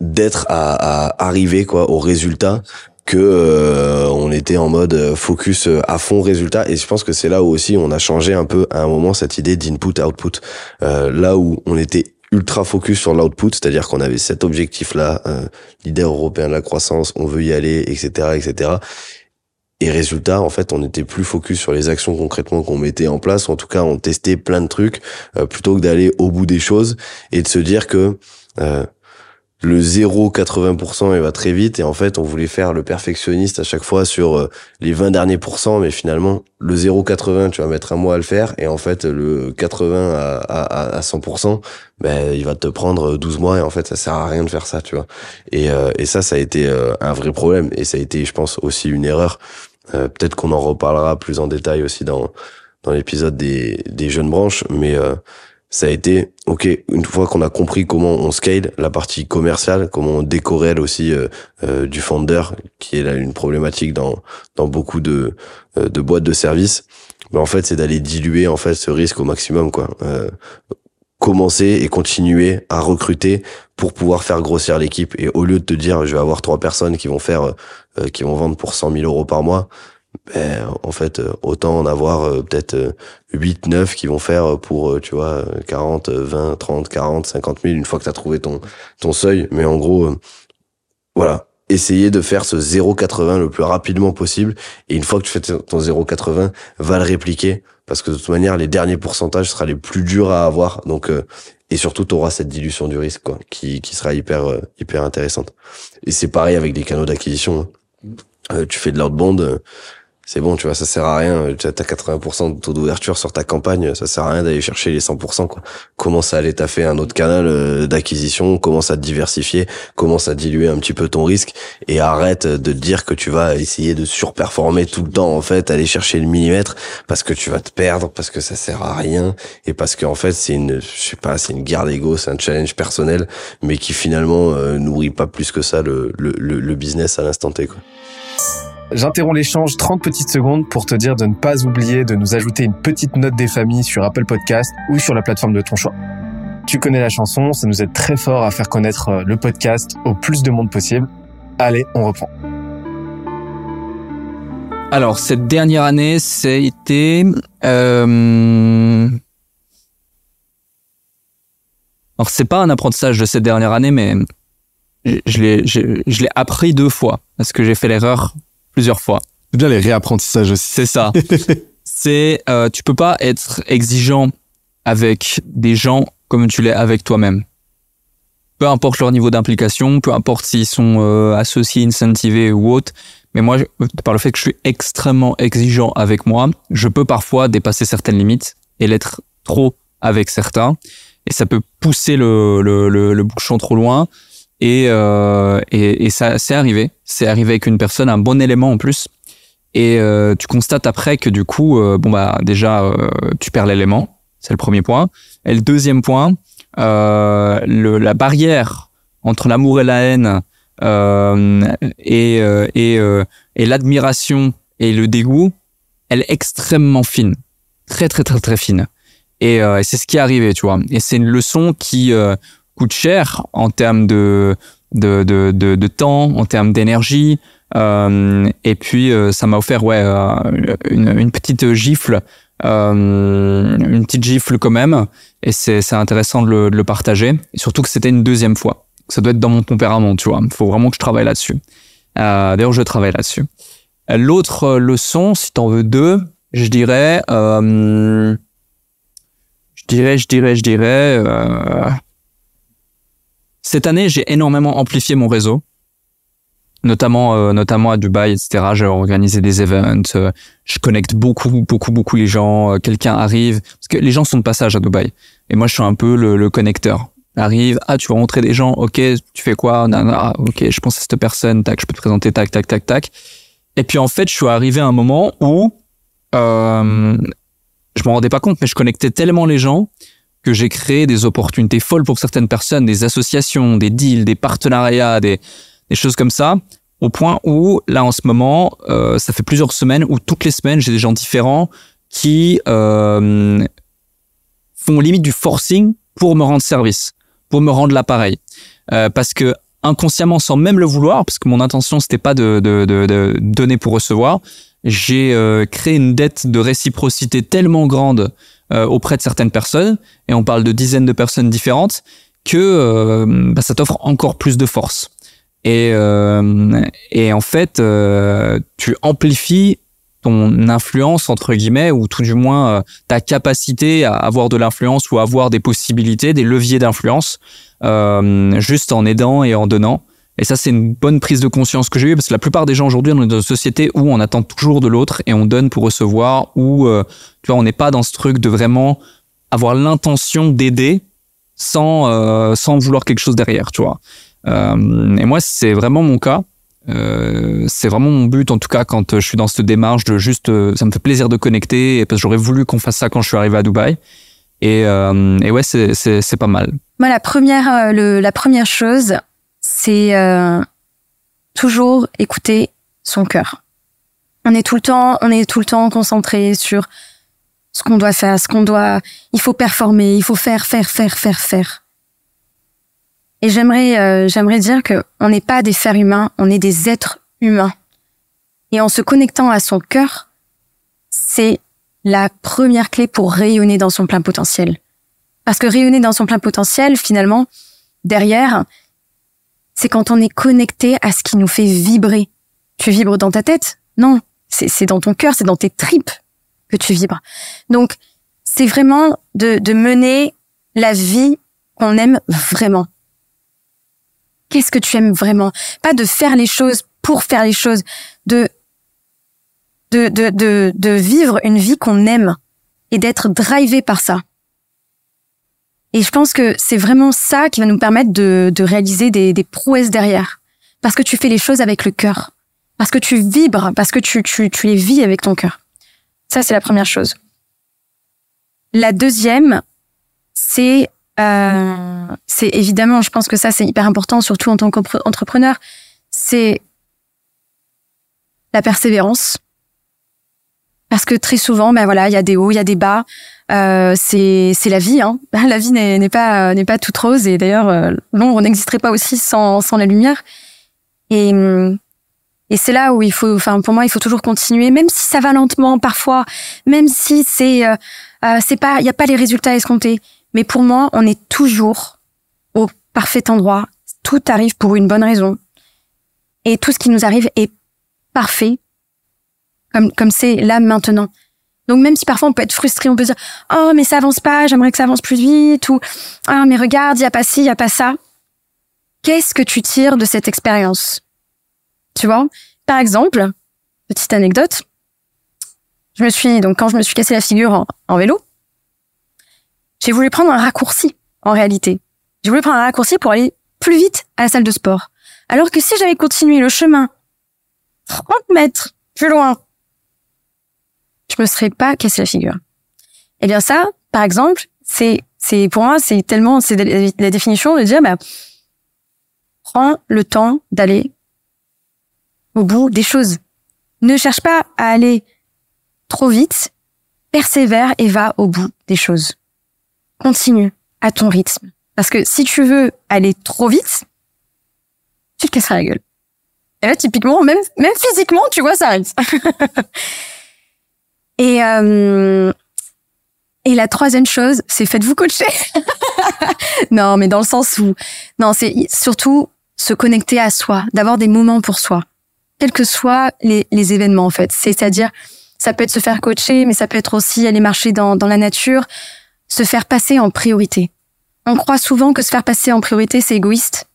S8: d'être à, à arriver quoi au résultat que euh, on était en mode focus à fond résultat et je pense que c'est là où aussi on a changé un peu à un moment cette idée d'input output euh, là où on était ultra focus sur l'output c'est-à-dire qu'on avait cet objectif là euh, leader européen de la croissance on veut y aller etc etc et résultat, en fait, on était plus focus sur les actions concrètement qu'on mettait en place. En tout cas, on testait plein de trucs euh, plutôt que d'aller au bout des choses et de se dire que euh, le 0,80% il va très vite. Et en fait on voulait faire le perfectionniste à chaque fois sur euh, les 20 derniers pourcents mais finalement le 0,80 tu vas mettre un mois à le faire. Et en fait le 80 à, à, à 100% ben il va te prendre 12 mois. Et en fait ça sert à rien de faire ça tu vois. Et, euh, et ça ça a été euh, un vrai problème. Et ça a été je pense aussi une erreur. Euh, peut-être qu'on en reparlera plus en détail aussi dans dans l'épisode des, des jeunes branches. Mais euh, ça a été ok une fois qu'on a compris comment on scale la partie commerciale comment on décorrèle aussi euh, euh, du founder qui est là une problématique dans dans beaucoup de euh, de boîtes de services mais en fait c'est d'aller diluer en fait ce risque au maximum quoi. Euh, commencer et continuer à recruter pour pouvoir faire grossir l'équipe. Et au lieu de te dire je vais avoir trois personnes qui vont faire qui vont vendre pour 100 000 euros par mois ben, en fait euh, autant en avoir euh, peut-être euh, 8, 9 qui vont faire pour, euh, tu vois, euh, 40, euh, 20, 30, 40, 50 000 une fois que tu as trouvé ton, ton seuil. Mais en gros, euh, voilà, essayer de faire ce 0,80 le plus rapidement possible. Et une fois que tu fais ton 0,80, va le répliquer. Parce que de toute manière, les derniers pourcentages sera les plus durs à avoir. Donc, euh, et surtout, tu auras cette dilution du risque, quoi, qui, qui sera hyper, euh, hyper intéressante. Et c'est pareil avec les canaux d'acquisition. hein. Euh, tu fais de l'outbound, euh, c'est bon, tu vois, ça sert à rien. Tu as 80% de taux d'ouverture sur ta campagne, ça sert à rien d'aller chercher les 100%, quoi. Commence à aller taffer un autre canal euh, d'acquisition, commence à te diversifier, commence à diluer un petit peu ton risque? Et arrête de te dire que tu vas essayer de surperformer tout le temps, en fait, aller chercher le millimètre parce que tu vas te perdre, parce que ça sert à rien et parce que, en fait, c'est une, je sais pas, c'est une guerre d'ego, c'est un challenge personnel, mais qui finalement euh, nourrit pas plus que ça le, le, le, le business à l'instant T, quoi.
S1: J'interromps l'échange 30 petites secondes pour te dire de ne pas oublier de nous ajouter une petite note des familles sur Apple Podcast ou sur la plateforme de ton choix. Tu connais la chanson, ça nous aide très fort à faire connaître euh, le podcast au plus de monde possible. Allez, on reprend.
S9: Alors, cette dernière année, c'était... Euh... Alors, c'est pas un apprentissage de cette dernière année, mais je l'ai appris deux fois, parce que j'ai fait l'erreur plusieurs fois.
S2: C'est bien les réapprentissages aussi.
S9: C'est ça. [laughs] c'est euh, tu peux pas être exigeant avec des gens comme tu l'es avec toi-même. Peu importe leur niveau d'implication, peu importe s'ils sont euh, associés, incentivés ou autres. Mais moi, je- par le fait que je suis extrêmement exigeant avec moi, je peux parfois dépasser certaines limites et l'être trop avec certains. Et ça peut pousser le, le, le, le bouchon trop loin. Et, euh, et, et ça, c'est arrivé. C'est arrivé avec une personne, un bon élément en plus. Et euh, tu constates après que du coup, euh, bon bah déjà, euh, tu perds l'élément. C'est le premier point. Et le deuxième point, euh, le, la barrière entre l'amour et la haine et, et, et l'admiration et le dégoût, elle est extrêmement fine, très très très très fine. Et, c'est ce qui est arrivé, tu vois. Et c'est une leçon qui coûte cher en termes de de, de, de, temps, en termes d'énergie. Euh, et puis euh, ça m'a offert ouais euh, une, petite gifle, une petite gifle quand même. Et c'est intéressant de le, de le partager. Surtout que c'était une deuxième fois. Ça doit être dans mon tempérament, tu vois. Il faut vraiment que je travaille là-dessus. D'ailleurs, je travaille là-dessus. L'autre leçon, si t'en veux deux, je dirais, je dirais, je dirais, je dirais. Cette année, j'ai énormément amplifié mon réseau. notamment euh, notamment à Dubaï, etc. J'ai organisé des events. euh, je connecte beaucoup, beaucoup, beaucoup les gens. euh, Quelqu'un arrive parce que les gens sont de passage à Dubaï. Et moi, je suis un peu le, le connecteur. Arrive, ah, tu vas rencontrer des gens. Ok, tu fais quoi ah, Ok, je pense à cette personne. Tac, je peux te présenter. Tac, tac, tac, tac. Et puis en fait, je suis arrivé à un moment où euh, je m'en rendais pas compte, mais je connectais tellement les gens que j'ai créé des opportunités folles pour certaines personnes, des associations, des deals, des partenariats, des, des choses comme ça, au point où, là, en ce moment, euh, ça fait plusieurs semaines où toutes les semaines, j'ai des gens différents qui euh, font limite du forcing pour me rendre service, pour me rendre l'appareil. Euh, parce que inconsciemment, sans même le vouloir, parce que mon intention, c'était pas de, de, de, de donner pour recevoir, j'ai euh, créé une dette de réciprocité tellement grande euh, auprès de certaines personnes, et on parle de dizaines de personnes différentes, que euh, bah, ça t'offre encore plus de force. Et, euh, et en fait, tu amplifies ton influence, entre guillemets, ou tout du moins ta capacité à avoir de l'influence ou à avoir des possibilités, des leviers d'influence, juste en aidant et en donnant. Et ça, c'est une bonne prise de conscience que j'ai eue, parce que la plupart des gens aujourd'hui, on est dans une société où on attend toujours de l'autre et on donne pour recevoir, où, euh, tu vois, on n'est pas dans ce truc de vraiment avoir l'intention d'aider sans, euh, sans vouloir quelque chose derrière, tu vois. Euh, et moi, c'est vraiment mon cas. Euh, c'est vraiment mon but, en tout cas, quand je suis dans cette démarche de juste, euh, ça me fait plaisir de connecter, parce que j'aurais voulu qu'on fasse ça quand je suis arrivé à Dubaï. Et, euh, et ouais, c'est pas mal.
S10: Moi, la première, euh, le, la première chose, c'est euh, toujours écouter son cœur. On est tout le temps, on est tout le temps concentré sur ce qu'on doit faire, ce qu'on doit. Il faut performer, il faut faire, faire, faire, faire, faire. Et j'aimerais, euh, j'aimerais dire que on n'est pas des fers humains, on est des êtres humains. Et en se connectant à son cœur, c'est la première clé pour rayonner dans son plein potentiel. Parce que rayonner dans son plein potentiel, finalement, derrière, c'est quand on est connecté à ce qui nous fait vibrer. Tu vibres dans ta tête? Non, c'est dans ton cœur, c'est dans tes tripes que tu vibres. Donc, c'est vraiment de, de mener la vie qu'on aime vraiment. Qu'est-ce que tu aimes vraiment? Pas de faire les choses pour faire les choses, de de de de, de vivre une vie qu'on aime et d'être drivé par ça. Et je pense que c'est vraiment ça qui va nous permettre de, de réaliser des, des prouesses derrière. Parce que tu fais les choses avec le cœur. Parce que tu vibres, parce que tu, tu, tu les vis avec ton cœur. Ça, c'est la première chose. La deuxième, c'est euh, c'est évidemment, je pense que ça, c'est hyper important, surtout en tant qu'entrepreneur, c'est la persévérance. Parce que très souvent, ben voilà, il y a des hauts, il y a des bas. Euh, c'est la vie. Hein. [laughs] La vie n'est pas n'est pas toute rose. Et d'ailleurs, euh, l'ombre n'existerait pas aussi sans sans la lumière. Et et c'est là où il faut, enfin pour moi, il faut toujours continuer, même si ça va lentement parfois, même si c'est euh, euh, c'est pas, il y a pas les résultats escomptés. Mais pour moi, on est toujours au parfait endroit. Tout arrive pour une bonne raison. Et tout ce qui nous arrive est parfait, comme comme c'est là maintenant. Donc même si parfois on peut être frustré, on peut dire oh mais ça avance pas, j'aimerais que ça avance plus vite ou ah mais regarde, il y a pas ci, il y a pas ça. Qu'est-ce que tu tires de cette expérience? Tu vois? Par exemple, petite anecdote, je me suis donc quand je me suis cassé la figure en, en vélo, j'ai voulu prendre un raccourci en réalité. J'ai voulu prendre un raccourci pour aller plus vite à la salle de sport. Alors que si j'avais continué le chemin 30 mètres plus loin, je me serais pas cassé la figure. Eh bien ça, par exemple, c'est c'est pour moi c'est tellement c'est la définition de dire bah prends le temps d'aller au bout des choses. Ne cherche pas à aller trop vite, persévère et va au bout des choses. Continue à ton rythme. Parce que si tu veux aller trop vite, tu te casseras la gueule. Et là, typiquement, même, même physiquement, tu vois, ça arrive. [laughs] et, euh, et la troisième chose, c'est faites-vous coacher. [laughs] non, mais dans le sens où, non, c'est surtout se connecter à soi, d'avoir des moments pour soi, quels que soient les, événements, en fait. C'est-à-dire, ça peut être se faire coacher, mais ça peut être aussi aller marcher dans, dans la nature, se faire passer en priorité. On croit souvent que se faire passer en priorité, c'est égoïste.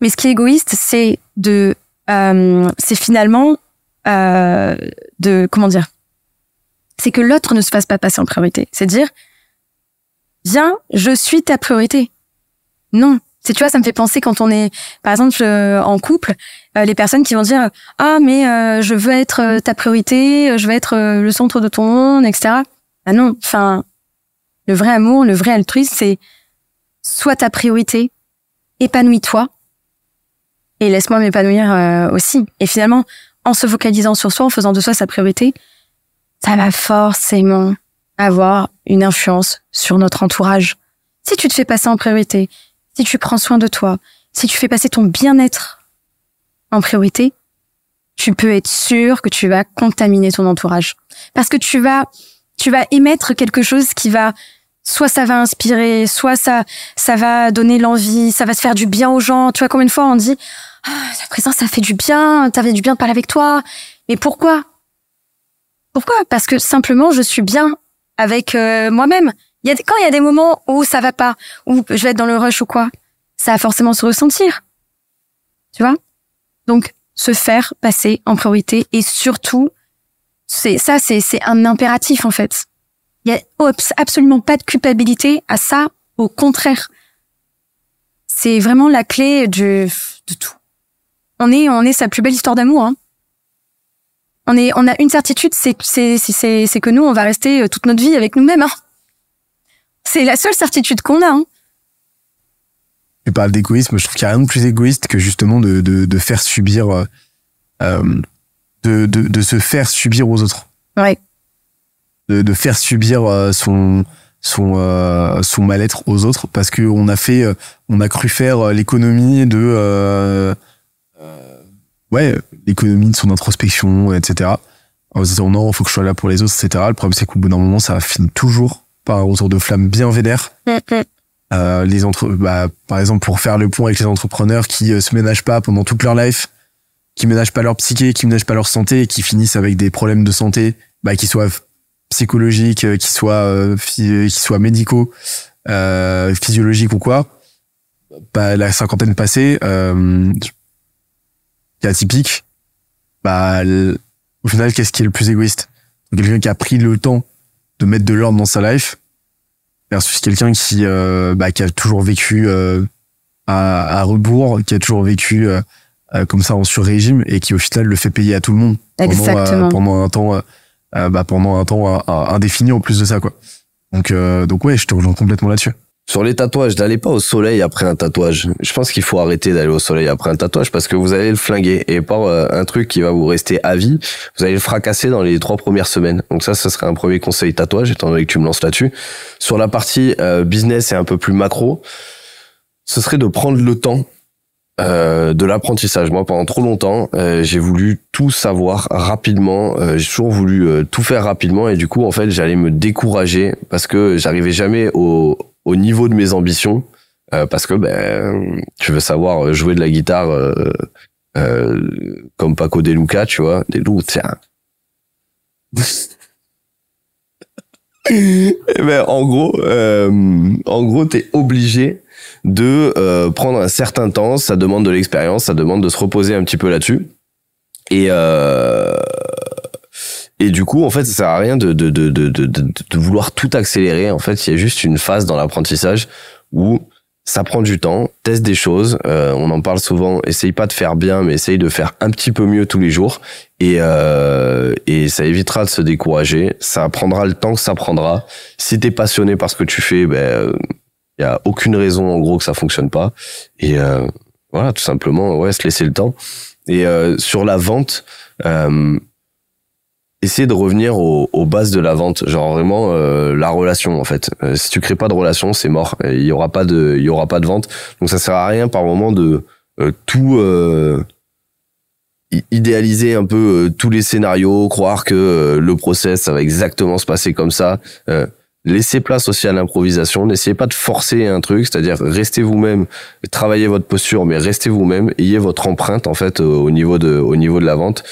S10: Mais ce qui est égoïste, c'est de euh, c'est finalement euh, de comment dire c'est que l'autre ne se fasse pas passer en priorité. C'est dire viens je suis ta priorité. Non. C'est tu vois ça me fait penser quand on est par exemple euh, en couple euh, les personnes qui vont dire ah mais euh, je veux être euh, ta priorité je veux être euh, le centre de ton monde etc ah non. Enfin le vrai amour le vrai altruisme c'est sois ta priorité épanouis-toi et laisse-moi m'épanouir euh, aussi. Et finalement, en se focalisant sur soi, en faisant de soi sa priorité, ça va forcément avoir une influence sur notre entourage. Si tu te fais passer en priorité, si tu prends soin de toi, si tu fais passer ton bien-être en priorité, tu peux être sûr que tu vas contaminer ton entourage. Parce que tu vas, tu vas émettre quelque chose qui va soit ça va inspirer, soit ça, ça va donner l'envie, ça va se faire du bien aux gens. Tu vois, combien de fois on dit, ah, ta présence, ça fait du bien, ça fait du bien de parler avec toi. Mais pourquoi? Pourquoi? Parce que simplement, je suis bien avec euh, moi-même. Il y a, quand il y a des moments où ça va pas, où je vais être dans le rush ou quoi, ça va forcément se ressentir. Tu vois? Donc, se faire passer en priorité et surtout, c'est, ça, c'est, c'est un impératif, en fait. Il y a abs- absolument pas de culpabilité à ça. Au contraire, c'est vraiment la clé de, de tout. On est, on est sa plus belle histoire d'amour. Hein. On est, on a une certitude, c'est, que nous, on va rester euh, toute notre vie avec nous-mêmes. Hein. C'est la seule certitude qu'on a. Hein.
S2: Tu parles d'égoïsme, je trouve qu'il n'y a rien de plus égoïste que justement de, de, de faire subir, euh, euh, de, se faire subir aux autres.
S10: Ouais.
S2: De, faire subir son, son, euh, son mal-être aux autres parce que on a fait, on a cru faire l'économie de, euh, ouais, l'économie de son introspection, etc. En se disant non, faut que je sois là pour les autres, etc. Le problème c'est qu'au bout d'un moment, ça finit toujours par un retour de flamme bien vénère. Euh, les entre bah, par exemple pour faire le pont avec les entrepreneurs qui euh, se ménagent pas pendant toute leur life qui ménagent pas leur psyché qui ménagent pas leur santé et qui finissent avec des problèmes de santé bah, qui soient psychologiques euh, qui soient euh, qui soient médicaux physiologiques ou quoi bah, la cinquantaine passée euh, qui est atypique bah au final qu'est-ce qui est le plus égoïste? Quelqu'un qui a pris le temps de mettre de l'ordre dans sa life versus quelqu'un qui euh, bah, qui a toujours vécu euh, à, à rebours, qui a toujours vécu euh, comme ça en sur-régime et qui au final le fait payer à tout le monde pendant, un temps bah, pendant un temps euh, indéfini en plus de ça quoi. Donc donc ouais, je te rejoins complètement là-dessus.
S8: Sur les tatouages, n'allez pas au soleil après un tatouage. Je pense qu'il faut arrêter d'aller au soleil après un tatouage parce que vous allez le flinguer et pas euh, un truc qui va vous rester à vie. Vous allez le fracasser dans les trois premières semaines. Donc ça, ce serait un premier conseil tatouage, étant donné que tu me lances là-dessus. Sur la partie euh, business et un peu plus macro, ce serait de prendre le temps euh, de l'apprentissage. Moi, pendant trop longtemps, euh, j'ai voulu tout savoir rapidement. Euh, j'ai toujours voulu euh, tout faire rapidement et du coup, en fait, j'allais me décourager parce que j'arrivais jamais au, au niveau de mes ambitions. euh, parce que ben, tu veux savoir jouer de la guitare euh, euh, comme Paco De Luca, tu vois, des loups, tiens. [laughs] Eh ben, en gros, euh, en gros, t'es obligé de euh, prendre un certain temps. Ça demande de l'expérience, ça demande de se reposer un petit peu là-dessus. Et euh, et du coup, en fait, ça sert à rien de de de de de, vouloir tout accélérer. En fait, il y a juste une phase dans l'apprentissage où ça prend du temps, teste des choses. euh, on en parle souvent. Essaye pas de faire bien, mais essaye de faire un petit peu mieux tous les jours. Et euh, et ça évitera de se décourager. Ça prendra le temps que ça prendra. Si t'es passionné par ce que tu fais, ben il y a aucune raison en gros que ça fonctionne pas. Et euh, voilà, tout simplement, ouais, se laisser le temps. Et euh, sur la vente, euh, essayer de revenir aux, bases de la vente, genre vraiment euh, la relation en fait. Euh, si tu crées pas de relation, c'est mort. Il y aura pas de, il y aura pas de vente. Donc ça sert à rien par moment de euh, tout idéaliser un peu tous les scénarios, croire que le process ça va exactement se passer comme ça. Laissez place aussi à l'improvisation. N'essayez pas de forcer un truc, c'est-à-dire restez vous-même, travaillez votre posture, mais restez vous-même, ayez votre empreinte en fait au au niveau de, au niveau de la vente.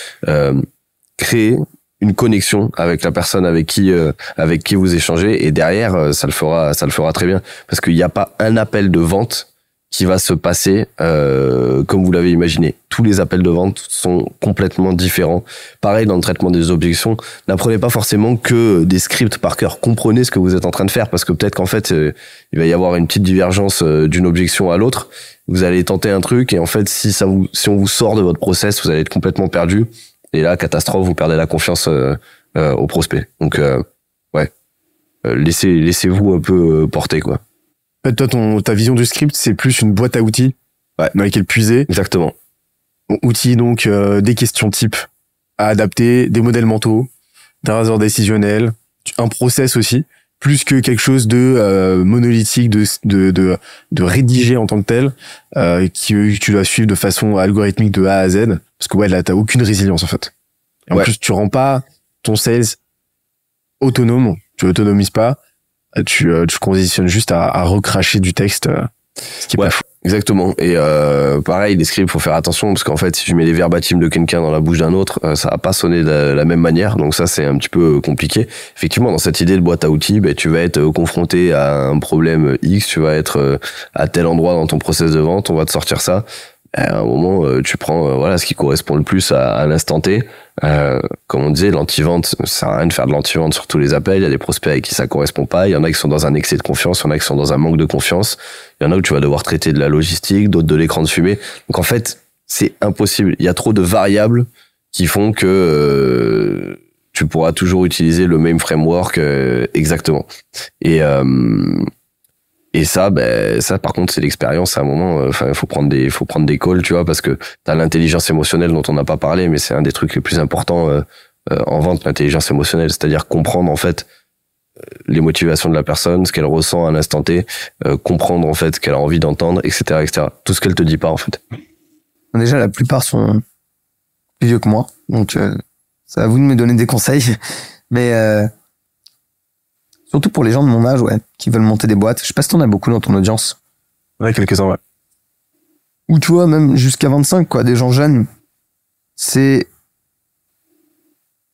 S8: Créez une connexion avec la personne avec qui euh, avec qui vous échangez et derrière euh, ça le fera ça le fera très bien parce qu'il n'y a pas un appel de vente qui va se passer euh, comme vous l'avez imaginé. Tous les appels de vente sont complètement différents. Pareil dans le traitement des objections, n'apprenez pas forcément que des scripts par cœur. Comprenez ce que vous êtes en train de faire parce que peut-être qu'en fait euh, il va y avoir une petite divergence euh, d'une objection à l'autre. Vous allez tenter un truc et en fait si ça vous si on vous sort de votre process, vous allez être complètement perdu. Et là catastrophe, vous perdez la confiance euh, euh, au prospect. Donc ouais, laissez laissez-vous un peu porter quoi.
S2: En fait, toi, ton, ta vision du script, c'est plus une boîte à outils
S8: Ouais.
S2: dans laquelle puiser.
S8: Exactement.
S2: Outils, donc, euh, des questions types à adapter, des modèles mentaux, des raisons décisionnels, un process aussi, plus que quelque chose de euh, monolithique, de, de, de, de rédigé en tant que tel, euh, qui, que tu dois suivre de façon algorithmique de A à Z. Parce que ouais, là, t'as aucune résilience, en fait. Et en
S8: Ouais.
S2: plus, tu rends pas ton sales autonome, tu autonomises pas, tu, euh, tu conditionnes juste à, à recracher du texte, euh, ce qui est
S8: Ouais.
S2: pas.
S8: Exactement. Et euh, pareil, les scripts, faut faire attention parce qu'en fait, si tu mets les verbatims de quelqu'un dans la bouche d'un autre, euh, ça va pas sonner de la, la même manière. Donc ça, c'est un petit peu compliqué. Effectivement, dans cette idée de boîte à outils, ben, tu vas être confronté à un problème X, tu vas être à tel endroit dans ton process de vente, on va te sortir ça. À un moment, euh, tu prends euh, voilà ce qui correspond le plus à, à l'instant T. Euh, comme on disait, l'anti-vente, ça sert à rien de faire de l'anti-vente sur tous les appels. Il y a des prospects avec qui ça correspond pas. Il y en a qui sont dans un excès de confiance, il y en a qui sont dans un manque de confiance. Il y en a où tu vas devoir traiter de la logistique, d'autres de l'écran de fumée. Donc en fait, c'est impossible. Il y a trop de variables qui font que euh, tu pourras toujours utiliser le même framework euh, exactement. Et euh, et ça, ben ça par contre c'est l'expérience. À un moment, euh, enfin il faut prendre des faut prendre des calls, tu vois, parce que t'as l'intelligence émotionnelle dont on n'a pas parlé, mais c'est un des trucs les plus importants euh, euh, en vente, l'intelligence émotionnelle, c'est-à-dire comprendre en fait euh, les motivations de la personne, ce qu'elle ressent à l'instant T, euh, comprendre en fait ce qu'elle a envie d'entendre, etc., etc. Tout ce qu'elle te dit pas en fait.
S11: Déjà, la plupart sont plus vieux que moi, donc euh, c'est à vous de me donner des conseils. [laughs] Mais euh, surtout pour les gens de mon âge, ouais, qui veulent monter des boîtes. Je sais pas si t'en as beaucoup dans ton audience.
S2: Ouais, quelques-uns, ouais.
S11: Ou tu vois, même jusqu'à 25, quoi, des gens jeunes. C'est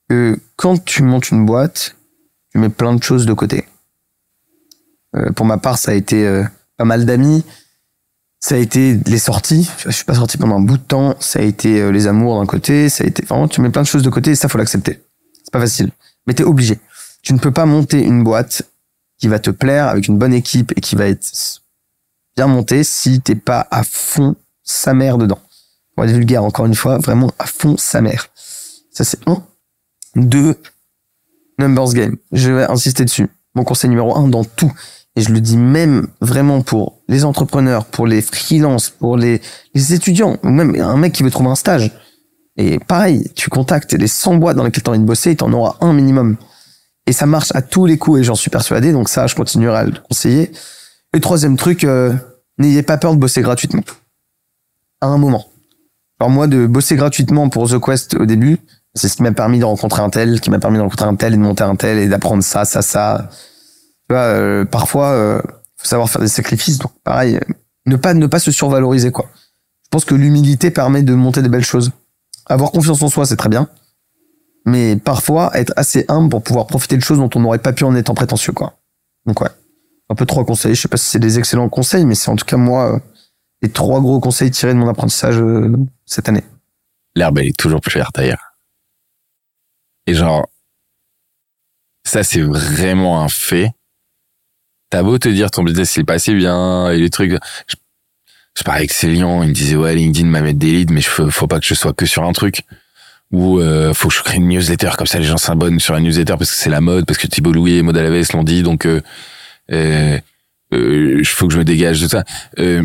S11: que quand tu montes une boîte, tu mets plein de choses de côté. Euh, pour ma part, ça a été euh, pas mal d'amis. Ça a été les sorties. Je suis pas sorti pendant un bout de temps. Ça a été euh, les amours d'un côté. Ça a été vraiment, tu mets plein de choses de côté et ça, faut l'accepter. C'est pas facile. Mais t'es obligé. Tu ne peux pas monter une boîte qui va te plaire avec une bonne équipe et qui va être bien montée si t'es pas à fond sa mère dedans. On va être vulgaire encore une fois, vraiment à fond sa mère. Ça c'est un. Deux, numbers game. Je vais insister dessus. Mon conseil numéro un dans tout. Et je le dis même vraiment pour les entrepreneurs, pour les freelances, pour les, les étudiants, ou même un mec qui veut trouver un stage. Et pareil, tu contactes les 100 boîtes dans lesquelles tu as envie de bosser, tu en auras un minimum. Et ça marche à tous les coups et j'en suis persuadé, donc ça, je continuerai à le conseiller. Et troisième truc, euh, n'ayez pas peur de bosser gratuitement. À un moment. Alors moi, de bosser gratuitement pour The Quest au début, c'est ce qui m'a permis de rencontrer un tel, qui m'a permis de rencontrer un tel et de monter un tel et d'apprendre ça, ça, ça. Tu vois, euh, parfois, euh, faut savoir faire des sacrifices. Donc pareil, euh, ne pas ne pas se survaloriser quoi. Je pense que l'humilité permet de monter des belles choses. Avoir confiance en soi, c'est très bien. Mais parfois, être assez humble pour pouvoir profiter de choses dont on n'aurait pas pu en étant prétentieux, quoi. Donc ouais. Un peu trois conseils. Je sais pas si c'est des excellents conseils, mais c'est en tout cas moi, euh, les trois gros conseils tirés de mon apprentissage euh, cette année.
S12: L'herbe, est toujours plus verte ailleurs. Et genre, ça, c'est vraiment un fait. T'as beau te dire ton business, il est pas si bien, et les trucs. Je, je parlais avec Célian, il me disait, ouais, LinkedIn m'a mettre des leads, mais faut, faut pas que je sois que sur un truc. Ou, euh, faut que je crée une newsletter, comme ça les gens s'abonnent sur la newsletter parce que c'est la mode, parce que Thibault Louis et Maud Alaves l'ont dit, donc, euh, euh, euh, faut que je me dégage de ça. Euh,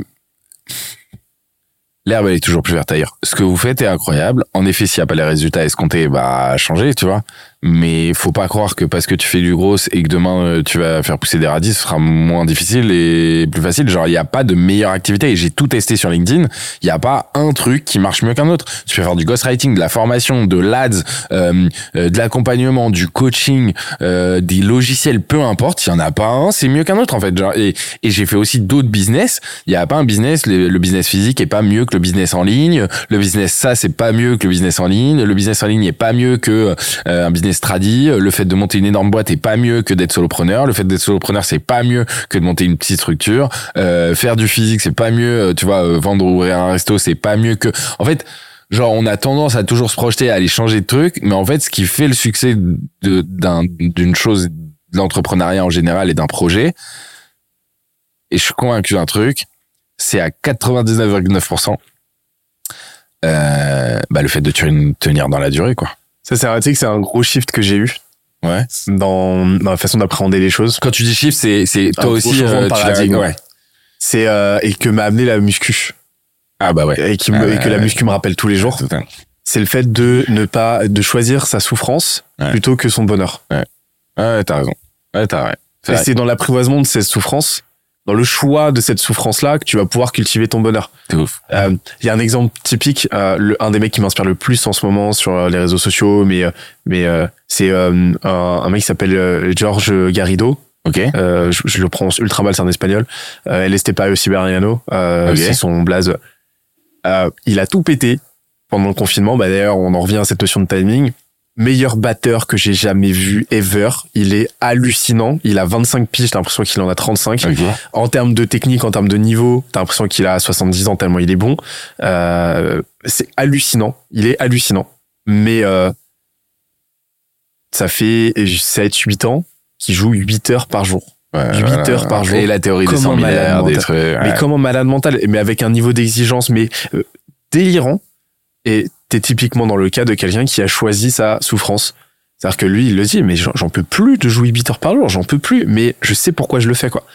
S12: L'herbe, elle est toujours plus verte ailleurs. Ce que vous faites est incroyable. En effet, s'il n'y a pas les résultats escomptés, bah, changer, tu vois? Mais faut pas croire que parce que tu fais du gros et que demain euh, tu vas faire pousser des radis, ce sera moins difficile et plus facile. Genre, il n'y a pas de meilleure activité et j'ai tout testé sur LinkedIn. Il n'y a pas un truc qui marche mieux qu'un autre. Tu peux faire du ghostwriting, de la formation, de l'ads, euh, euh, de l'accompagnement, du coaching, euh, des logiciels, peu importe. Il y en a pas un, c'est mieux qu'un autre, en fait. Genre, et, et j'ai fait aussi d'autres business. Il n'y a pas un business, le, le business physique est pas mieux que le business en ligne. Le business ça, c'est pas mieux que le business en ligne. Le business en ligne est pas mieux que euh, un business stradi. Le fait de monter une énorme boîte est pas mieux que d'être solopreneur. Le fait d'être solopreneur, c'est pas mieux que de monter une petite structure. Euh, faire du physique, c'est pas mieux. euh, Tu vois, euh, vendre ou ouvrir un resto, c'est pas mieux que. En fait, genre, on a tendance à toujours se projeter, à aller changer de truc. Mais en fait, ce qui fait le succès d'une chose, de l'entrepreneuriat en général et d'un projet, et je suis convaincu d'un truc, c'est à 99,9% euh, bah, le fait de tenir dans la durée, quoi.
S2: Ça, c'est tu sais que c'est un gros shift que j'ai eu
S12: Ouais.
S2: dans, dans la façon d'appréhender les choses.
S12: Quand tu dis shift, c'est c'est toi aussi euh, tu ouais.
S2: C'est euh, et que m'a amené la muscu
S12: Ah bah ouais.
S2: et, qui me,
S12: Ah ouais,
S2: et que la
S12: ouais.
S2: muscu me rappelle tous les jours. C'est le fait de ne pas de choisir sa souffrance
S12: Ouais.
S2: plutôt que son bonheur.
S12: Ouais, t'as raison. Ouais, t'as ouais. Vrai.
S2: c'est dans l'apprivoisement de cette souffrance, dans le choix de cette souffrance-là, que tu vas pouvoir cultiver ton bonheur.
S12: C'est ouf.
S2: Euh, Il y a un exemple typique, euh, le, un des mecs qui m'inspire le plus en ce moment sur euh, les réseaux sociaux, mais euh, mais euh, c'est euh, un, un mec qui s'appelle euh, George Garrido.
S12: Ok.
S2: Euh, je, je le prononce ultra mal, c'est un espagnol. Euh, El Siberiano, euh,
S12: Ok.
S2: c'est son blaze. Euh, il a tout pété pendant le confinement. Bah d'ailleurs, on en revient à cette notion de timing. Meilleur batteur que j'ai jamais vu ever. Il est hallucinant. Il a 25 piges, t'as l'impression qu'il en a 35.
S12: Ok.
S2: En termes de technique, en termes de niveau, t'as l'impression qu'il a 70 ans tellement il est bon. Euh, c'est hallucinant. Il est hallucinant. Mais euh, ça fait 7-8 ans qu'il joue 8 heures par jour.
S12: Ouais,
S2: 8
S12: voilà.
S2: heures par jour.
S12: Et la théorie des
S2: Comme
S12: 100
S2: un malade
S12: milliards, des trucs. ouais.
S2: Mais comme un malade mental, mais avec un niveau d'exigence mais euh, délirant. Et t'es typiquement dans le cas de quelqu'un qui a choisi sa souffrance. C'est-à-dire que lui, il le dit, mais j'en peux plus de jouer 8 heures par jour, j'en peux plus, mais je sais pourquoi je le fais, quoi.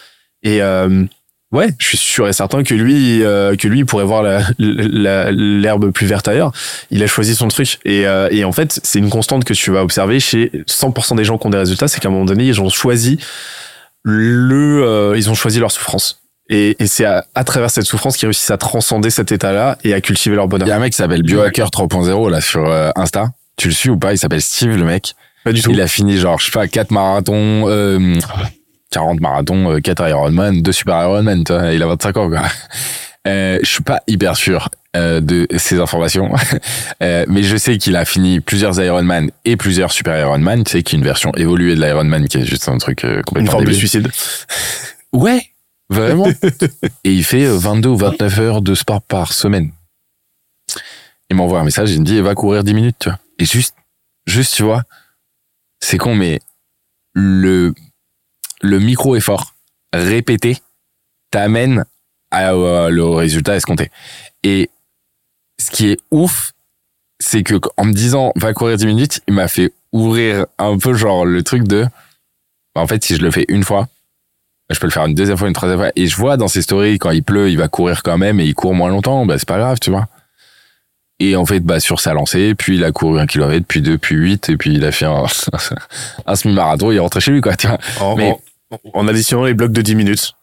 S2: Et euh, ouais, je suis sûr et certain que lui, euh, que lui pourrait voir la- la- l'herbe plus verte ailleurs. Il a choisi son truc. Et, euh, et en fait, c'est une constante que tu vas observer chez 100% des gens qui ont des résultats, c'est qu'à un moment donné, ils ont choisi le, euh, ils ont choisi leur souffrance. Et, et c'est à, à travers cette souffrance qu'ils réussissent à transcender cet état-là et à cultiver leur
S12: Il
S2: bonheur.
S12: y a un mec qui s'appelle Biohacker 3.0 là sur euh, Insta. Tu le suis ou pas? Il s'appelle Steve le mec.
S2: Pas du tout.
S12: Il a fini genre je sais pas 4 marathons, euh, 40 marathons, euh, 4 Ironman, 2 super Ironman. Il a 25 ans quoi. Euh, je suis pas hyper sûr euh, de ces informations, [laughs] Euh, mais je sais qu'il a fini plusieurs Ironman et plusieurs super Ironman. Tu sais qu'il y a une version évoluée de l'Ironman qui est juste un truc euh,
S2: Une
S12: complètement
S2: forme de
S12: débile.
S2: suicide.
S12: Ouais, vraiment. [laughs] et il fait euh, 22 ou 29 heures de sport par semaine. Il m'envoie un message, il me dit, va courir 10 minutes, tu vois. Et juste, juste, tu vois, c'est con, mais le, le micro-effort répété t'amène à, euh, le résultat escompté. Et ce qui est ouf, c'est que en me disant, va courir 10 minutes, il m'a fait ouvrir un peu genre le truc de, bah, en fait, si je le fais une fois, je peux le faire une deuxième fois, une troisième fois. Et je vois dans ses stories, quand il pleut, il va courir quand même et il court moins longtemps. Bah, c'est pas grave, tu vois. Et en fait, bah, sur sa lancée, puis il a couru un kilomètre, puis deux, puis huit, et puis il a fait un, [laughs] un semi-marathon, il est rentré chez lui, quoi, tu vois.
S2: En,
S12: Mais-
S2: en- en additionnant les blocs de 10 minutes.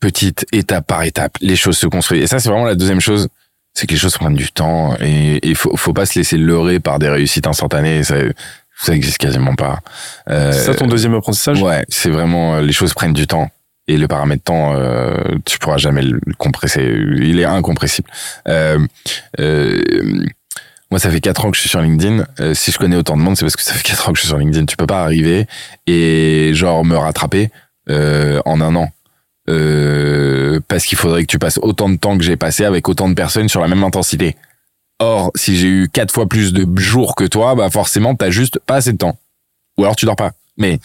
S12: Petite étape par étape, les choses se construisent. Et ça, c'est vraiment la deuxième chose. C'est que les choses prennent du temps et il faut, faut pas se laisser leurrer par des réussites instantanées. Ça, ça existe quasiment pas. Euh,
S2: C'est ça ton deuxième apprentissage?
S12: Ouais, c'est vraiment euh, les choses prennent du temps et le paramètre temps, euh, tu pourras jamais le compresser. Il est incompressible. Euh, euh, moi, ça fait quatre ans que je suis sur LinkedIn. Euh, si je connais autant de monde, c'est parce que ça fait quatre ans que je suis sur LinkedIn. Tu peux pas arriver et genre me rattraper euh, en un an. Euh, parce qu'il faudrait que tu passes autant de temps que j'ai passé avec autant de personnes sur la même intensité. Or, si j'ai eu quatre fois plus de jours que toi, bah forcément, t'as juste pas assez de temps. Ou alors tu dors pas. Mais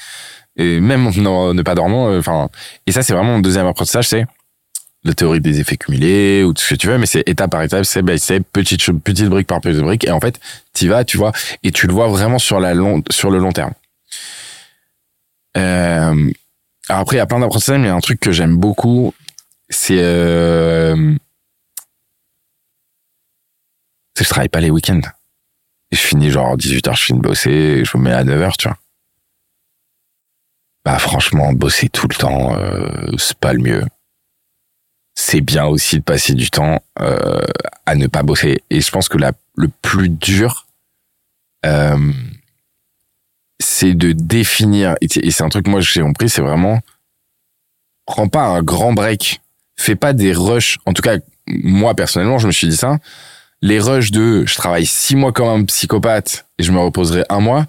S12: même en ne, pas dormant, euh, enfin, et ça c'est vraiment mon deuxième apprentissage, c'est la théorie des effets cumulés ou tout ce que tu veux, mais c'est étape par étape, c'est by step, petite petite brique par petite brique, et en fait, t'y vas, tu vois, et tu le vois vraiment sur la long, sur le long terme. Euh, alors après, il y a plein d'apprentissages, mais il y a un truc que j'aime beaucoup, c'est euh, je travaille pas les week-ends. Je finis genre 18h, je finis de bosser, et je me mets à 9h, tu vois. Bah franchement, bosser tout le temps, euh, c'est pas le mieux. C'est bien aussi de passer du temps euh, à ne pas bosser. Et je pense que la, le plus dur, euh, c'est de définir. Et c'est un truc moi j'ai compris, c'est vraiment prends pas un grand break, fais pas des rushs. En tout cas, moi personnellement, je me suis dit ça. Les rushs de je travaille six mois comme un psychopathe et je me reposerai un mois,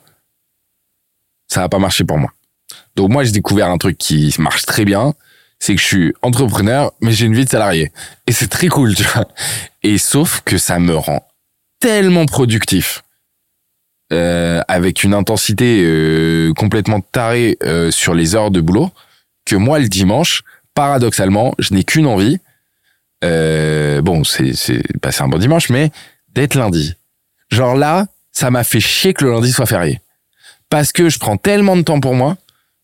S12: ça va pas marcher pour moi. Donc moi, j'ai découvert un truc qui marche très bien, c'est que je suis entrepreneur, mais j'ai une vie de salarié. Et c'est très cool, tu vois. Et sauf que ça me rend tellement productif, euh, avec une intensité euh, complètement tarée euh, sur les heures de boulot, que moi, le dimanche, paradoxalement, je n'ai qu'une envie. Euh, bon, c'est c'est passer un bon dimanche, mais d'être lundi. Genre là, ça m'a fait chier que le lundi soit férié. Parce que je prends tellement de temps pour moi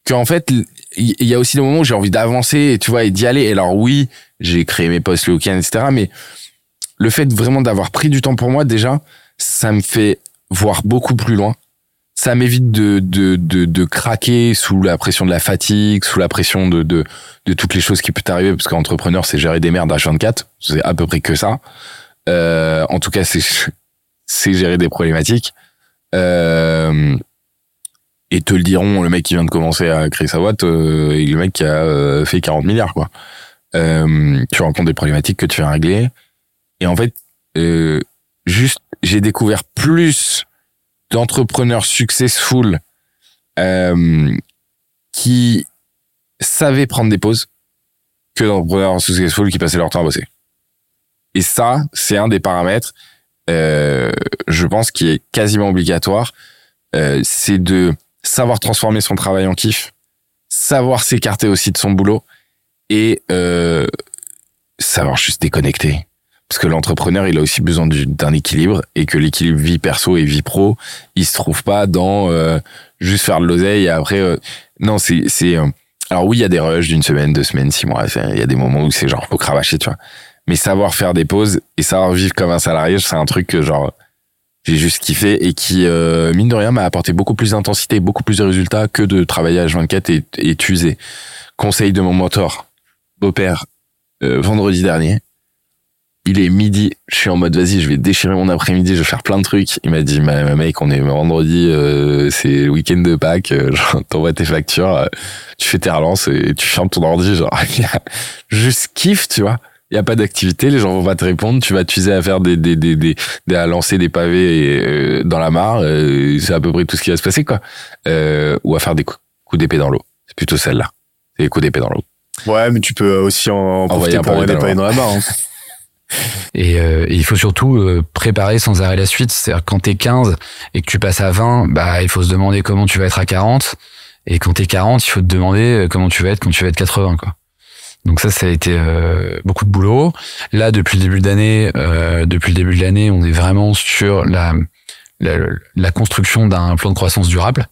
S12: qu'en fait, il y a aussi des moments où j'ai envie d'avancer, tu vois, et d'y aller. Et alors oui, j'ai créé mes posts le week-end, etc. Mais le fait vraiment d'avoir pris du temps pour moi, déjà, ça me fait voir beaucoup plus loin. Ça m'évite de, de, de, de craquer sous la pression de la fatigue, sous la pression de, de, de toutes les choses qui peuvent arriver, parce qu'entrepreneur, c'est gérer des merdes à 24. C'est à peu près que ça. Euh, en tout cas, c'est, [laughs] c'est gérer des problématiques. Euh, et te le diront le mec qui vient de commencer à créer sa boîte euh, et le mec qui a euh, fait 40 milliards quoi. Euh, tu rencontres des problématiques que tu vas régler et en fait euh, juste j'ai découvert plus d'entrepreneurs successful euh, qui savaient prendre des pauses que d'entrepreneurs successful qui passaient leur temps à bosser. Et ça, c'est un des paramètres, euh, je pense, qui est quasiment obligatoire. Euh, c'est de savoir transformer son travail en kiff, savoir s'écarter aussi de son boulot et euh, savoir juste déconnecter. Parce que l'entrepreneur, il a aussi besoin du- d'un équilibre et que l'équilibre vie perso et vie pro, il se trouve pas dans euh, juste faire de l'oseille et après. euh, non, c'est c'est. euh, alors oui, il y a des rushs d'une semaine, deux semaines, six mois. Il y a des moments où c'est genre faut cravacher, tu vois. Mais savoir faire des pauses et savoir vivre comme un salarié, c'est un truc que genre j'ai juste kiffé et qui euh, mine de rien m'a apporté beaucoup plus d'intensité, beaucoup plus de résultats que de travailler à 24 et, et t'user. Conseil de mon mentor, beau-père, euh, vendredi dernier. Il est midi, je suis en mode vas-y, je vais déchirer mon après-midi, je vais faire plein de trucs. Il m'a dit ma, ma mec, on est vendredi, euh, c'est le week-end de Pâques, euh, [laughs] genre, t'envoies tes factures, euh, tu fais tes relances et tu fermes ton ordi, genre [laughs] juste kiff, tu vois. Il y a pas d'activité, les gens vont pas te répondre, tu vas t'user à faire des des des des, des- à lancer des pavés euh, dans la mare, euh, c'est à peu près tout ce qui va se passer quoi. Euh, ou à faire des coups, coups d'épée dans l'eau. C'est plutôt celle-là. C'est les coups d'épée dans l'eau.
S2: Ouais, mais tu peux aussi en
S12: Envoyer
S2: profiter
S12: un
S2: pour des
S12: dans
S2: pavés dans la barre. hein. [laughs]
S13: Et, euh, il faut surtout euh, préparer sans arrêt la suite. C'est-à-dire quand t'es 15 et que tu passes à 20, bah il faut se demander comment tu vas être à 40. Et quand t'es 40, il faut te demander euh, comment tu vas être quand tu vas être 80. Quoi. Donc ça, ça a été euh, beaucoup de boulot. Là, depuis le début d'année, euh, depuis le début de l'année, on est vraiment sur la, la, la construction d'un plan de croissance durable.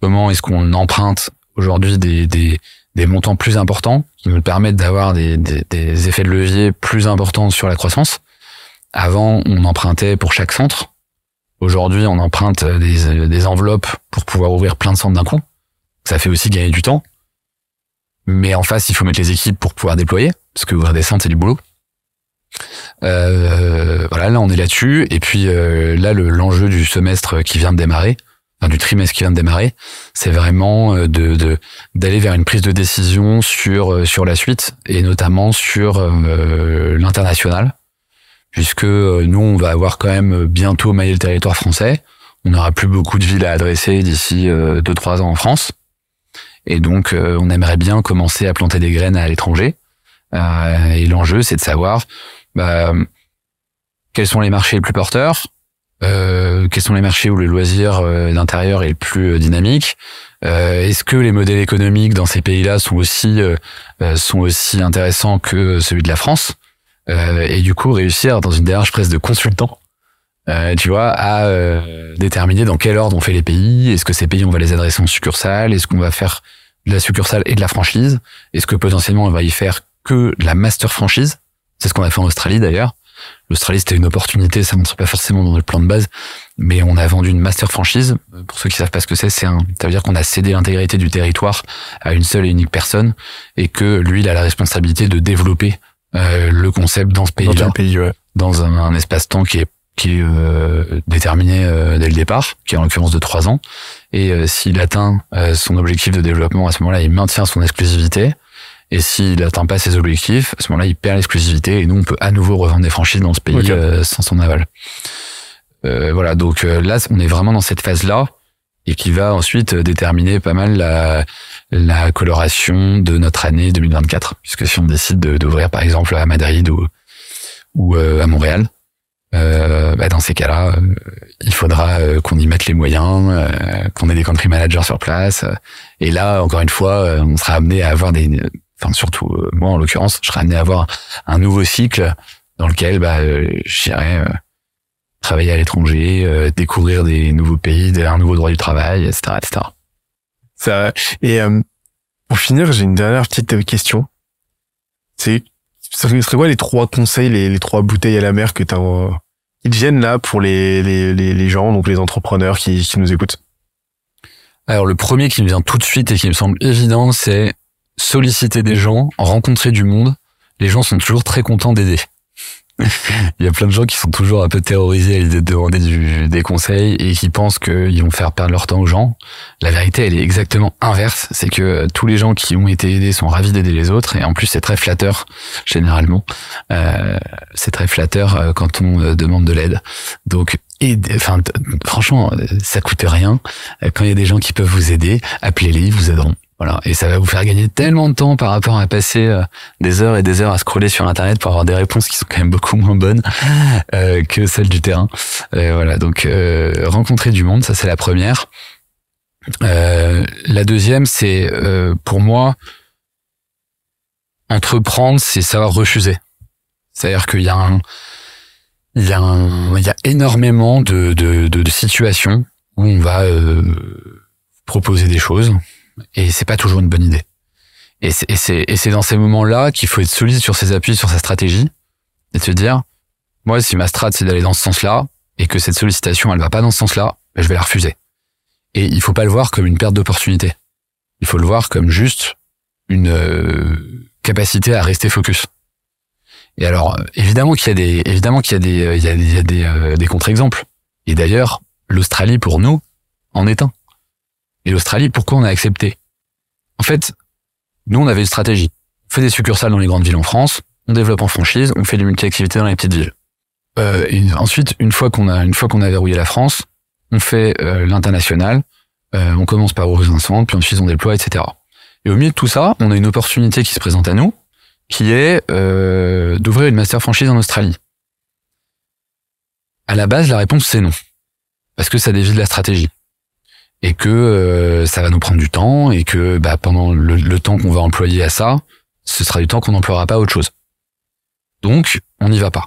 S13: Comment est-ce qu'on emprunte aujourd'hui des, des, des montants plus importants qui nous permettent d'avoir des, effets de levier plus importants sur la croissance. Avant, on empruntait pour chaque centre. Aujourd'hui, on emprunte des, enveloppes pour pouvoir ouvrir plein de centres d'un coup. Ça fait aussi gagner du temps. Mais en face, il faut mettre les équipes pour pouvoir déployer, parce que ouvrir des centres, c'est du boulot. Euh, voilà, là, on est là-dessus. Et puis euh, là, le- l'enjeu du semestre qui vient de démarrer, du trimestre qui vient de démarrer, c'est vraiment euh, de d'aller vers une prise de décision sur euh, sur la suite et notamment sur euh, l'international, puisque euh, nous, on va avoir quand même bientôt maillé le territoire français. On n'aura plus beaucoup de villes à adresser d'ici euh, deux trois ans en France. Et donc, on aimerait bien commencer à planter des graines à l'étranger. Et l'enjeu, c'est de savoir bah, quels sont les marchés les plus porteurs, euh, quels sont les marchés où le loisir euh, d'intérieur est le plus euh, dynamique. Euh, Est-ce que les modèles économiques dans ces pays-là sont aussi euh, sont aussi intéressants que celui de la France Et du coup, réussir dans une démarche presque de consultant, tu vois, à déterminer dans quel ordre on fait les pays. Est-ce que ces pays on va les adresser en succursale? Est-ce qu'on va faire de la succursale et de la franchise? Est-ce que potentiellement on va y faire que de la master franchise? C'est ce qu'on a fait en Australie d'ailleurs. L'Australie c'était une opportunité, ça rentre pas forcément dans le plan de base, mais on a vendu une master franchise. Pour ceux qui savent pas ce que c'est, c'est un, ça veut dire qu'on a cédé l'intégralité du territoire à une seule et unique personne et que lui il a la responsabilité de développer euh, le concept dans ce
S1: Dans
S13: pays-là
S1: quel pays, ouais.
S13: dans un, un espace-temps qui est qui est euh, déterminé euh, dès le départ, qui est en l'occurrence de trois ans. Et euh, s'il atteint euh, son objectif de développement à ce moment-là, il maintient son exclusivité. Et s'il n'atteint pas ses objectifs, à ce moment-là, il perd l'exclusivité. Et nous, on peut à nouveau revendre des franchises dans ce pays euh, sans son aval. Euh, voilà, donc euh, là, on est vraiment dans cette phase-là. et qui va ensuite déterminer pas mal la, la coloration de notre année 2024. Puisque si on décide de- d'ouvrir par exemple à Madrid ou, ou euh, à Montréal, euh, bah, dans ces cas-là, euh, il faudra euh, qu'on y mette les moyens, euh, qu'on ait des country managers sur place. euh, et là, encore une fois, euh, on sera amené à avoir des, enfin surtout euh, moi en l'occurrence, je serai amené à avoir un nouveau cycle dans lequel bah, euh, j'irai euh, travailler à l'étranger, euh, découvrir des nouveaux pays, un nouveau droit du travail, etc., etc.
S1: Ça, et euh, pour finir, j'ai une dernière petite question. C'est, ce serait quoi les trois conseils, les, les trois bouteilles à la mer que t'as, euh, qui te viennent là pour les, les, les, les gens, donc les entrepreneurs qui, qui nous écoutent?
S13: Alors le premier qui me vient tout de suite et qui me semble évident, c'est solliciter des gens, rencontrer du monde. Les gens sont toujours très contents d'aider. [laughs] Il y a plein de gens qui sont toujours un peu terrorisés à l'idée de demander du- des conseils et qui pensent qu'ils vont faire perdre leur temps aux gens. La vérité, elle est exactement inverse. C'est que euh, tous les gens qui ont été aidés sont ravis d'aider les autres et en plus c'est très flatteur généralement. Euh, c'est très flatteur euh, quand on euh, demande de l'aide. Donc, et, enfin, franchement, ça coûte rien. Quand il y a des gens qui peuvent vous aider, appelez-les, ils vous aideront. Voilà. Et ça va vous faire gagner tellement de temps par rapport à passer euh, des heures et des heures à scroller sur Internet pour avoir des réponses qui sont quand même beaucoup moins bonnes euh, que celles du terrain. Euh, voilà. Donc, euh, rencontrer du monde, ça c'est la première. Euh, la deuxième, c'est euh, pour moi, entreprendre, c'est savoir refuser. C'est-à-dire qu'il y a un, il y a un, il y a énormément de, de, de, de situations où on va euh, proposer des choses et c'est pas toujours une bonne idée. Et c'est, dans ces moments-là qu'il faut être solide sur ses appuis, sur sa stratégie et se dire, moi, si ma strat c'est d'aller dans ce sens-là et que cette sollicitation elle va pas dans ce sens-là, ben, je vais la refuser. Et il faut pas le voir comme une perte d'opportunité. Il faut le voir comme juste une euh, capacité à rester focus. Et alors, évidemment qu'il y a des, évidemment qu'il y a des, euh, il y a, il y des, euh, des contre-exemples. Et d'ailleurs, l'Australie pour nous en est un. Et l'Australie, pourquoi on a accepté? En fait, nous, on avait une stratégie. On fait des succursales dans les grandes villes en France, on développe en franchise, on fait du multi-activité dans les petites villes. Euh, et ensuite, une fois qu'on a, une fois qu'on a verrouillé la France, on fait euh, l'international. Euh, on commence par un centre, puis ensuite on déploie, etc. Et au milieu de tout ça, on a une opportunité qui se présente à nous, qui est euh, d'ouvrir une master franchise en Australie. À la base, la réponse c'est non, parce que ça dévie de la stratégie et que euh, ça va nous prendre du temps et que bah, pendant le, le temps qu'on va employer à ça, ce sera du temps qu'on n'emploiera pas à autre chose. Donc, on n'y va pas.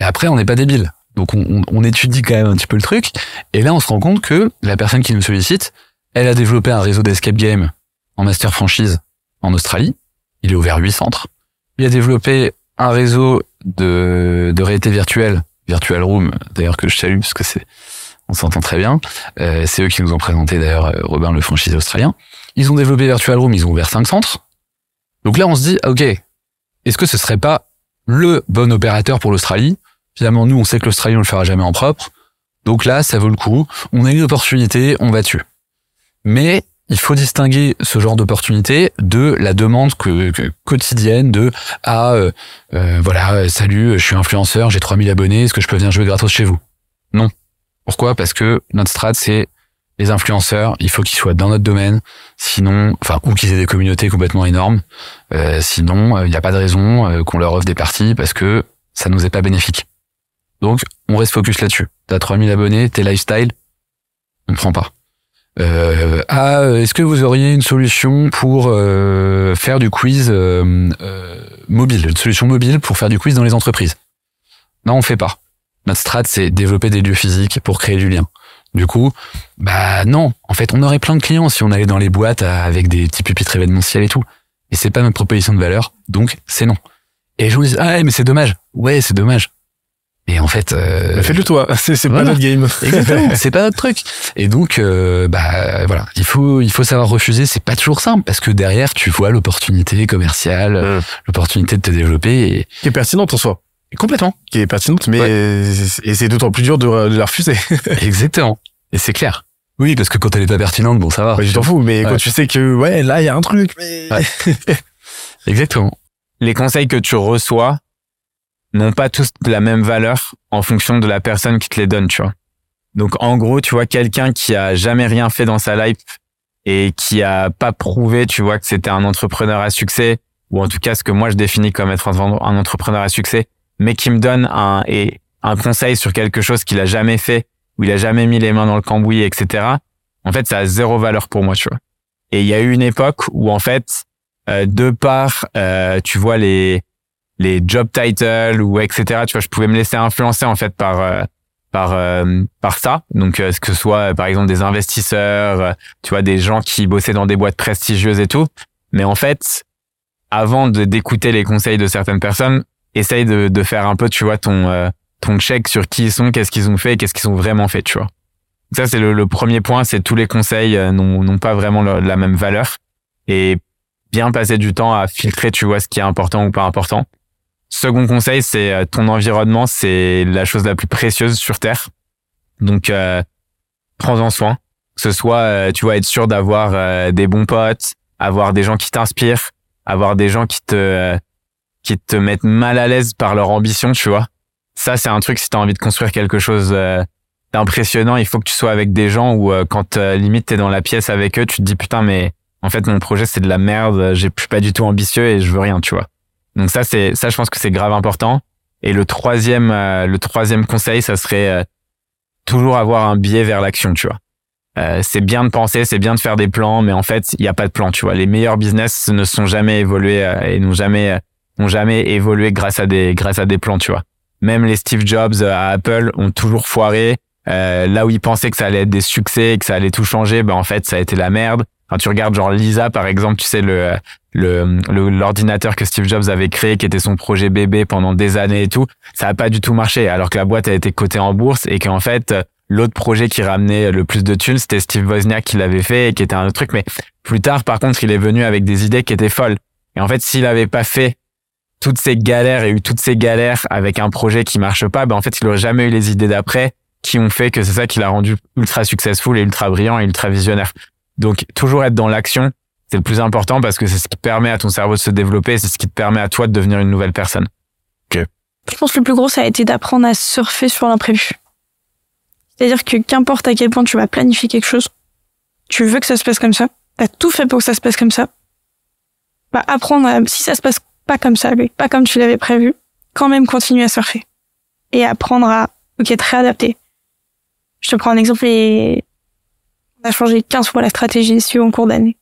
S13: Et après, on n'est pas débile. Donc, on, on- on étudie quand même un petit peu le truc. Et là, on se rend compte que la personne qui nous sollicite, elle a développé un réseau d'escape game en master franchise en Australie. Il est ouvert 8 centres. Il a développé un réseau de, de réalité virtuelle, Virtual Room, d'ailleurs que je salue parce que c'est, on s'entend très bien. Euh, c'est eux qui nous ont présenté d'ailleurs euh, Robin le franchisé australien. Ils ont développé Virtual Room, ils ont ouvert 5 centres. Donc là, on se dit, ok, est-ce que ce serait pas le bon opérateur pour l'Australie? Finalement, nous, on sait que l'Australie, on le fera jamais en propre. Donc là, ça vaut le coup. On a une opportunité, on va dessus. Mais il faut distinguer ce genre d'opportunité de la demande que, que- quotidienne de ah euh, euh, voilà salut je suis influenceur j'ai 3000 abonnés est-ce que je peux venir jouer gratos chez vous? Non pourquoi? Parce que notre strat c'est les influenceurs il faut qu'ils soient dans notre domaine sinon enfin ou qu'ils aient des communautés complètement énormes euh, sinon il n'y a pas de raison euh, qu'on leur offre des parties parce que ça nous est pas bénéfique. Donc on reste focus là-dessus. T'as 3000 abonnés t'es lifestyle on prend pas. Euh, ah, euh, est-ce que vous auriez une solution pour euh, faire du quiz euh, euh, mobile, une solution mobile pour faire du quiz dans les entreprises? Non, on fait pas. Notre strat, c'est développer des lieux physiques pour créer du lien. Du coup, bah non. En fait, on aurait plein de clients si on allait dans les boîtes avec des petits pupitres événementiels et tout. Et c'est pas notre proposition de valeur, donc c'est non. Et les gens disent ah ouais, mais c'est dommage. Ouais, c'est dommage. Et en fait, euh,
S1: Bah, Fais-le toi, [laughs] c'est
S13: voilà.
S1: pas notre game. [laughs]
S13: Exactement, c'est pas notre truc. Et donc, euh, bah voilà, il faut il faut savoir refuser. C'est pas toujours simple parce que derrière, tu vois l'opportunité commerciale, l'opportunité de te développer. Et...
S1: Qui est pertinente en soi.
S13: Complètement.
S1: Qui est pertinente, mais et c'est d'autant plus dur de, de la refuser. [laughs]
S13: Exactement. Et c'est clair. Oui, parce que quand elle est pas pertinente, bon, ça va.
S1: Ouais, je t'en fous, mais
S13: Ouais.
S1: quand tu sais que ouais, là il y a un truc, mais [laughs]
S13: Exactement.
S14: Les conseils que tu reçois n'ont pas tous la même valeur en fonction de la personne qui te les donne, tu vois.
S15: Donc en gros, tu vois, quelqu'un qui a jamais rien fait dans sa life et qui a pas prouvé, tu vois, que c'était un entrepreneur à succès, ou en tout cas ce que moi je définis comme être un entrepreneur à succès, mais qui me donne un, et un conseil sur quelque chose qu'il a jamais fait, où il a jamais mis les mains dans le cambouis, etc. En fait, ça a zéro valeur pour moi, tu vois. Et il y a eu une époque où en fait, euh, de par, euh, tu vois les les job titles ou etc. Tu vois, je pouvais me laisser influencer en fait par euh, par euh, par ça. Donc euh, que ce soit euh, par exemple des investisseurs, tu vois, des gens qui bossaient dans des boîtes prestigieuses et tout. Mais en fait, avant d'écouter les conseils de certaines personnes, essaye de de faire un peu, tu vois, ton euh, ton check sur qui ils sont, qu'est-ce qu'ils ont fait, qu'est-ce qu'ils ont vraiment fait, tu vois. Ça c'est le, le premier point, c'est tous les conseils euh, n'ont pas vraiment la même valeur et bien passer du temps à filtrer, tu vois, ce qui est important ou pas important. Second conseil, c'est euh, ton environnement, c'est la chose la plus précieuse sur Terre. Donc, euh, prends-en soin. Que ce soit, euh, tu vois, être sûr d'avoir euh, des bons potes, avoir des gens qui t'inspirent, avoir des gens qui te qui te mettent mal à l'aise par leur ambition, tu vois. Ça, c'est un truc si tu as envie de construire quelque chose euh, d'impressionnant, il faut que tu sois avec des gens où euh, quand euh, limite t'es dans la pièce avec eux, tu te dis putain mais en fait mon projet c'est de la merde, je suis pas du tout ambitieux et je veux rien, tu vois. Donc ça c'est ça je pense que c'est grave important. Et le troisième euh, le troisième conseil ça serait toujours avoir un biais vers l'action, tu vois. Euh, c'est bien de penser, c'est bien de faire des plans, mais en fait, il n'y a pas de plan, tu vois. Les meilleurs business ne sont jamais évolués euh, et n'ont jamais n'ont jamais évolué grâce à des grâce à des plans, tu vois. Même les Steve Jobs euh, à Apple ont toujours foiré. Euh, là où ils pensaient que ça allait être des succès, que ça allait tout changer, ben en fait, ça a été la merde. Quand tu regardes genre Lisa par exemple, tu sais le le le- l'ordinateur que Steve Jobs avait créé, qui était son projet bébé pendant des années et tout, ça a pas du tout marché. Alors que la boîte a été cotée en bourse et qu'en fait euh, l'autre projet qui ramenait le plus de thunes, c'était Steve Wozniak qui l'avait fait et qui était un autre truc. Mais plus tard, par contre, il est venu avec des idées qui étaient folles. Et en fait, s'il avait pas fait toutes ces galères et eu toutes ces galères avec un projet qui marche pas, ben en fait, il aurait jamais eu les idées d'après qui ont fait que c'est ça qui l'a rendu ultra successful et ultra brillant et ultra visionnaire. Donc, toujours être dans l'action, c'est le plus important parce que c'est ce qui permet à ton cerveau de se développer, c'est ce qui te permet à toi de devenir une nouvelle personne. Ok.
S16: Je pense que le plus gros, ça a été d'apprendre à surfer sur l'imprévu. C'est-à-dire que qu'importe à quel point tu vas planifier quelque chose, tu veux que ça se passe comme ça, t'as tout fait pour que ça se passe comme ça, bah apprendre à, si ça se passe pas comme ça, mais pas comme tu l'avais prévu, quand même continuer à surfer. Et apprendre à, ok, te réadapter. Je te prends un exemple on a changé 15 fois la stratégie SEO en cours d'année.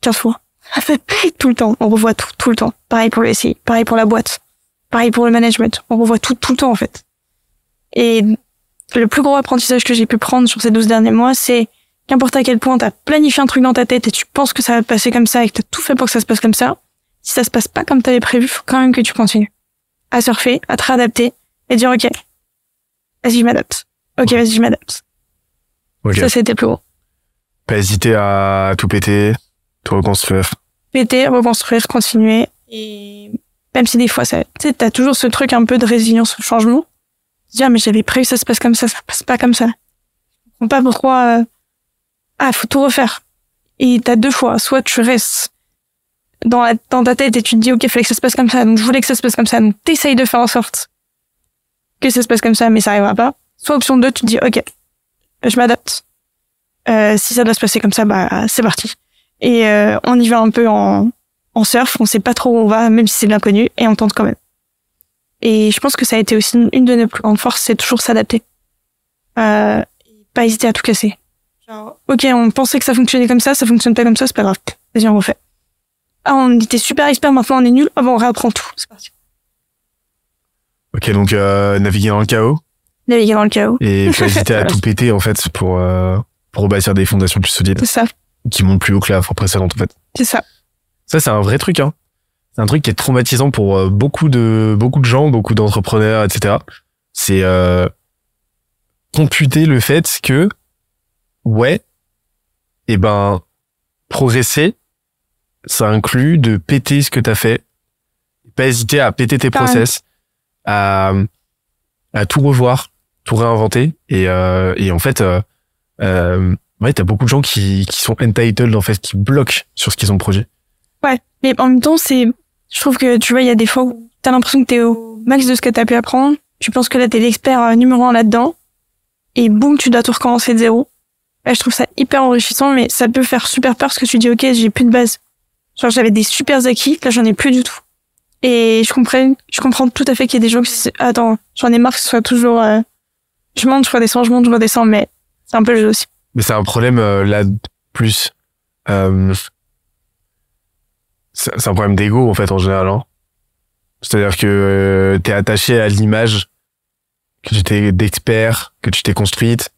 S16: 15 fois. Tout le temps. On revoit tout, tout le temps. Pareil pour le SI, pareil pour la boîte. Pareil pour le management. On revoit tout, tout le temps, en fait. Et le plus gros apprentissage que j'ai pu prendre sur ces 12 derniers mois, c'est qu'importe à quel point t'as planifié un truc dans ta tête et tu penses que ça va passer comme ça et que t'as tout fait pour que ça se passe comme ça, si ça se passe pas comme t'avais prévu, faut quand même que tu continues. À surfer, à te réadapter et dire, ok, vas-y, je m'adapte. Ok, vas-y, je m'adapte.
S2: Ok.
S16: Ça, c'était plus gros.
S2: Pas hésiter à tout péter, tout reconstruire.
S16: péter, reconstruire, continuer. Et même si des fois, ça, tu sais, t'as toujours ce truc un peu de résilience au changement. Dis, ah, mais j'avais prévu, ça se passe comme ça, ça se passe pas comme ça. Je comprends pas pourquoi, euh, ah, faut tout refaire. Et t'as deux fois. Soit tu restes dans, dans ta tête et tu te dis, ok, fallait que ça se passe comme ça, donc je voulais que ça se passe comme ça, donc t'essayes de faire en sorte que ça se passe comme ça, mais ça arrivera pas. Soit option 2, tu te dis, ok, je m'adapte. Euh, si ça doit se passer comme ça, bah, c'est parti. Et euh, on y va un peu en, en surf, on sait pas trop où on va, même si c'est bien connu, et on tente quand même. Et je pense que ça a été aussi une de nos plus grandes forces, c'est toujours s'adapter. Euh, pas hésiter à tout casser. Genre, ok, on pensait que ça fonctionnait comme ça, ça fonctionne pas comme ça, c'est pas grave. Vas-y, on refait. Ah, on était super expert, maintenant on est nul. Ah bon, on réapprend tout. C'est parti.
S2: Ok, donc euh, naviguer dans le chaos
S16: Naviguer dans le chaos.
S2: et [laughs] pas hésiter à tout péter en fait pour euh, pour rebâtir des fondations plus solides
S16: C'est ça.
S2: qui montent plus haut que la fois précédente en fait.
S16: C'est ça.
S2: Ça c'est un vrai truc hein. C'est un truc qui est traumatisant pour euh, beaucoup de beaucoup de gens, beaucoup d'entrepreneurs, etc. C'est euh, computer le fait que ouais, et ben progresser, ça inclut de péter ce que t'as fait, pas hésiter à péter tes process, à à tout revoir, tout réinventer et euh, et en fait euh, euh, ouais t'as beaucoup de gens qui qui sont entitled en fait qui bloquent sur ce qu'ils ont projet.
S16: Ouais, mais en même temps, c'est, je trouve que tu vois, il y a des fois où t'as l'impression que t'es au max de ce que t'as pu apprendre. Tu penses que là t'es l'expert euh, numéro un là-dedans. et boum, tu dois tout recommencer de zéro. Ouais, je trouve ça hyper enrichissant, mais ça peut faire super peur parce que tu dis, ok, j'ai plus de base. Genre, j'avais des super acquis, là, j'en ai plus du tout. Et je comprends, je comprends tout à fait qu'il y ait des gens qui se disent, attends, j'en ai marre que ce soit toujours, euh, je monte, je redescends, je monte, je redescends, mais c'est un peu le jeu aussi.
S2: Mais c'est un problème euh, là plus. Euh, c'est un problème d'ego en fait en général. Hein. C'est-à-dire que euh, t'es attaché à l'image que tu t'es d'expert, que tu t'es construite,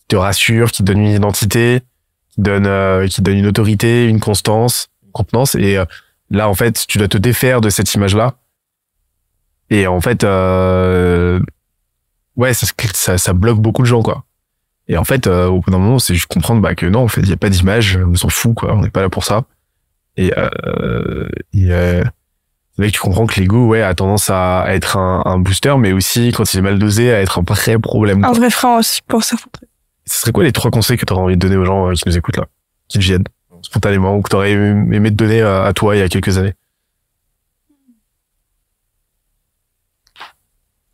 S2: qui te rassure, qui te donne une identité, qui donne, euh, qui donne une autorité, une constance, contenance. Et euh, là en fait, tu dois te défaire de cette image-là. Et en fait, euh, ouais, ça, ça, ça bloque beaucoup de gens quoi. Et en fait, euh, au bout d'un moment, c'est juste comprendre bah, que non, en fait, il y a pas d'image, on s'en fout, quoi. On n'est pas là pour ça. Et, euh, et euh, c'est là que tu comprends que l'ego, ouais, a tendance à être un, un booster, mais aussi, quand il est mal dosé, à être un vrai problème.
S16: Un
S2: quoi.
S16: vrai frein aussi pour ça.
S2: Ce serait quoi les trois conseils que tu aurais envie de donner aux gens qui nous écoutent là, qui viennent? Spontanément, ou que tu aurais aimé te donner à, toi il y a quelques années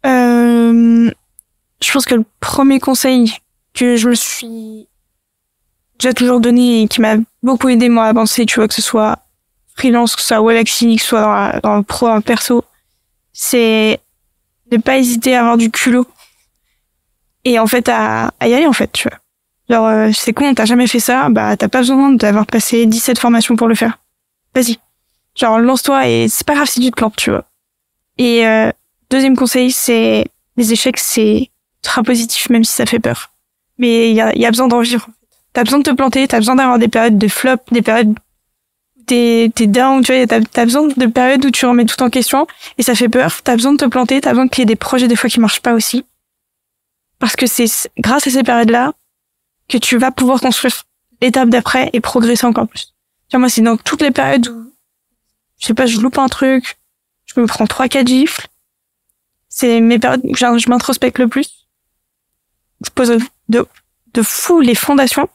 S16: Euh, je pense que le premier conseil que je me suis déjà toujours donné et qui m'a beaucoup aidé moi à avancer, tu vois, que ce soit freelance, que ce soit Walaxy, que ce soit dans, le pro, dans perso, c'est de pas hésiter à avoir du culot et en fait à, à y aller en fait, tu vois. Genre, euh, c'est con, t'as jamais fait ça, bah t'as pas besoin d'avoir passé 17 formations pour le faire. Vas-y. Genre, lance-toi et c'est pas grave si tu te plantes, tu vois. Et euh, deuxième conseil, c'est les échecs, c'est ultra positif même si ça fait peur. Mais il y a, y a besoin d'en vivre. T'as besoin de te planter, t'as besoin d'avoir des périodes de flop, des périodes t'es t'es down, tu vois, t'as as besoin de périodes où tu remets tout en question et ça fait peur. T'as besoin de te planter, t'as besoin qu'il y ait des projets des fois qui marchent pas aussi. Parce que c'est grâce à ces périodes-là que tu vas pouvoir construire l'étape d'après et progresser encore plus. Tu vois, moi, c'est dans toutes les périodes où, je sais pas, je loupe un truc, je me prends trois, quatre gifles. C'est mes périodes où je je m'introspecte le plus. Je pose de, de fou les fondations.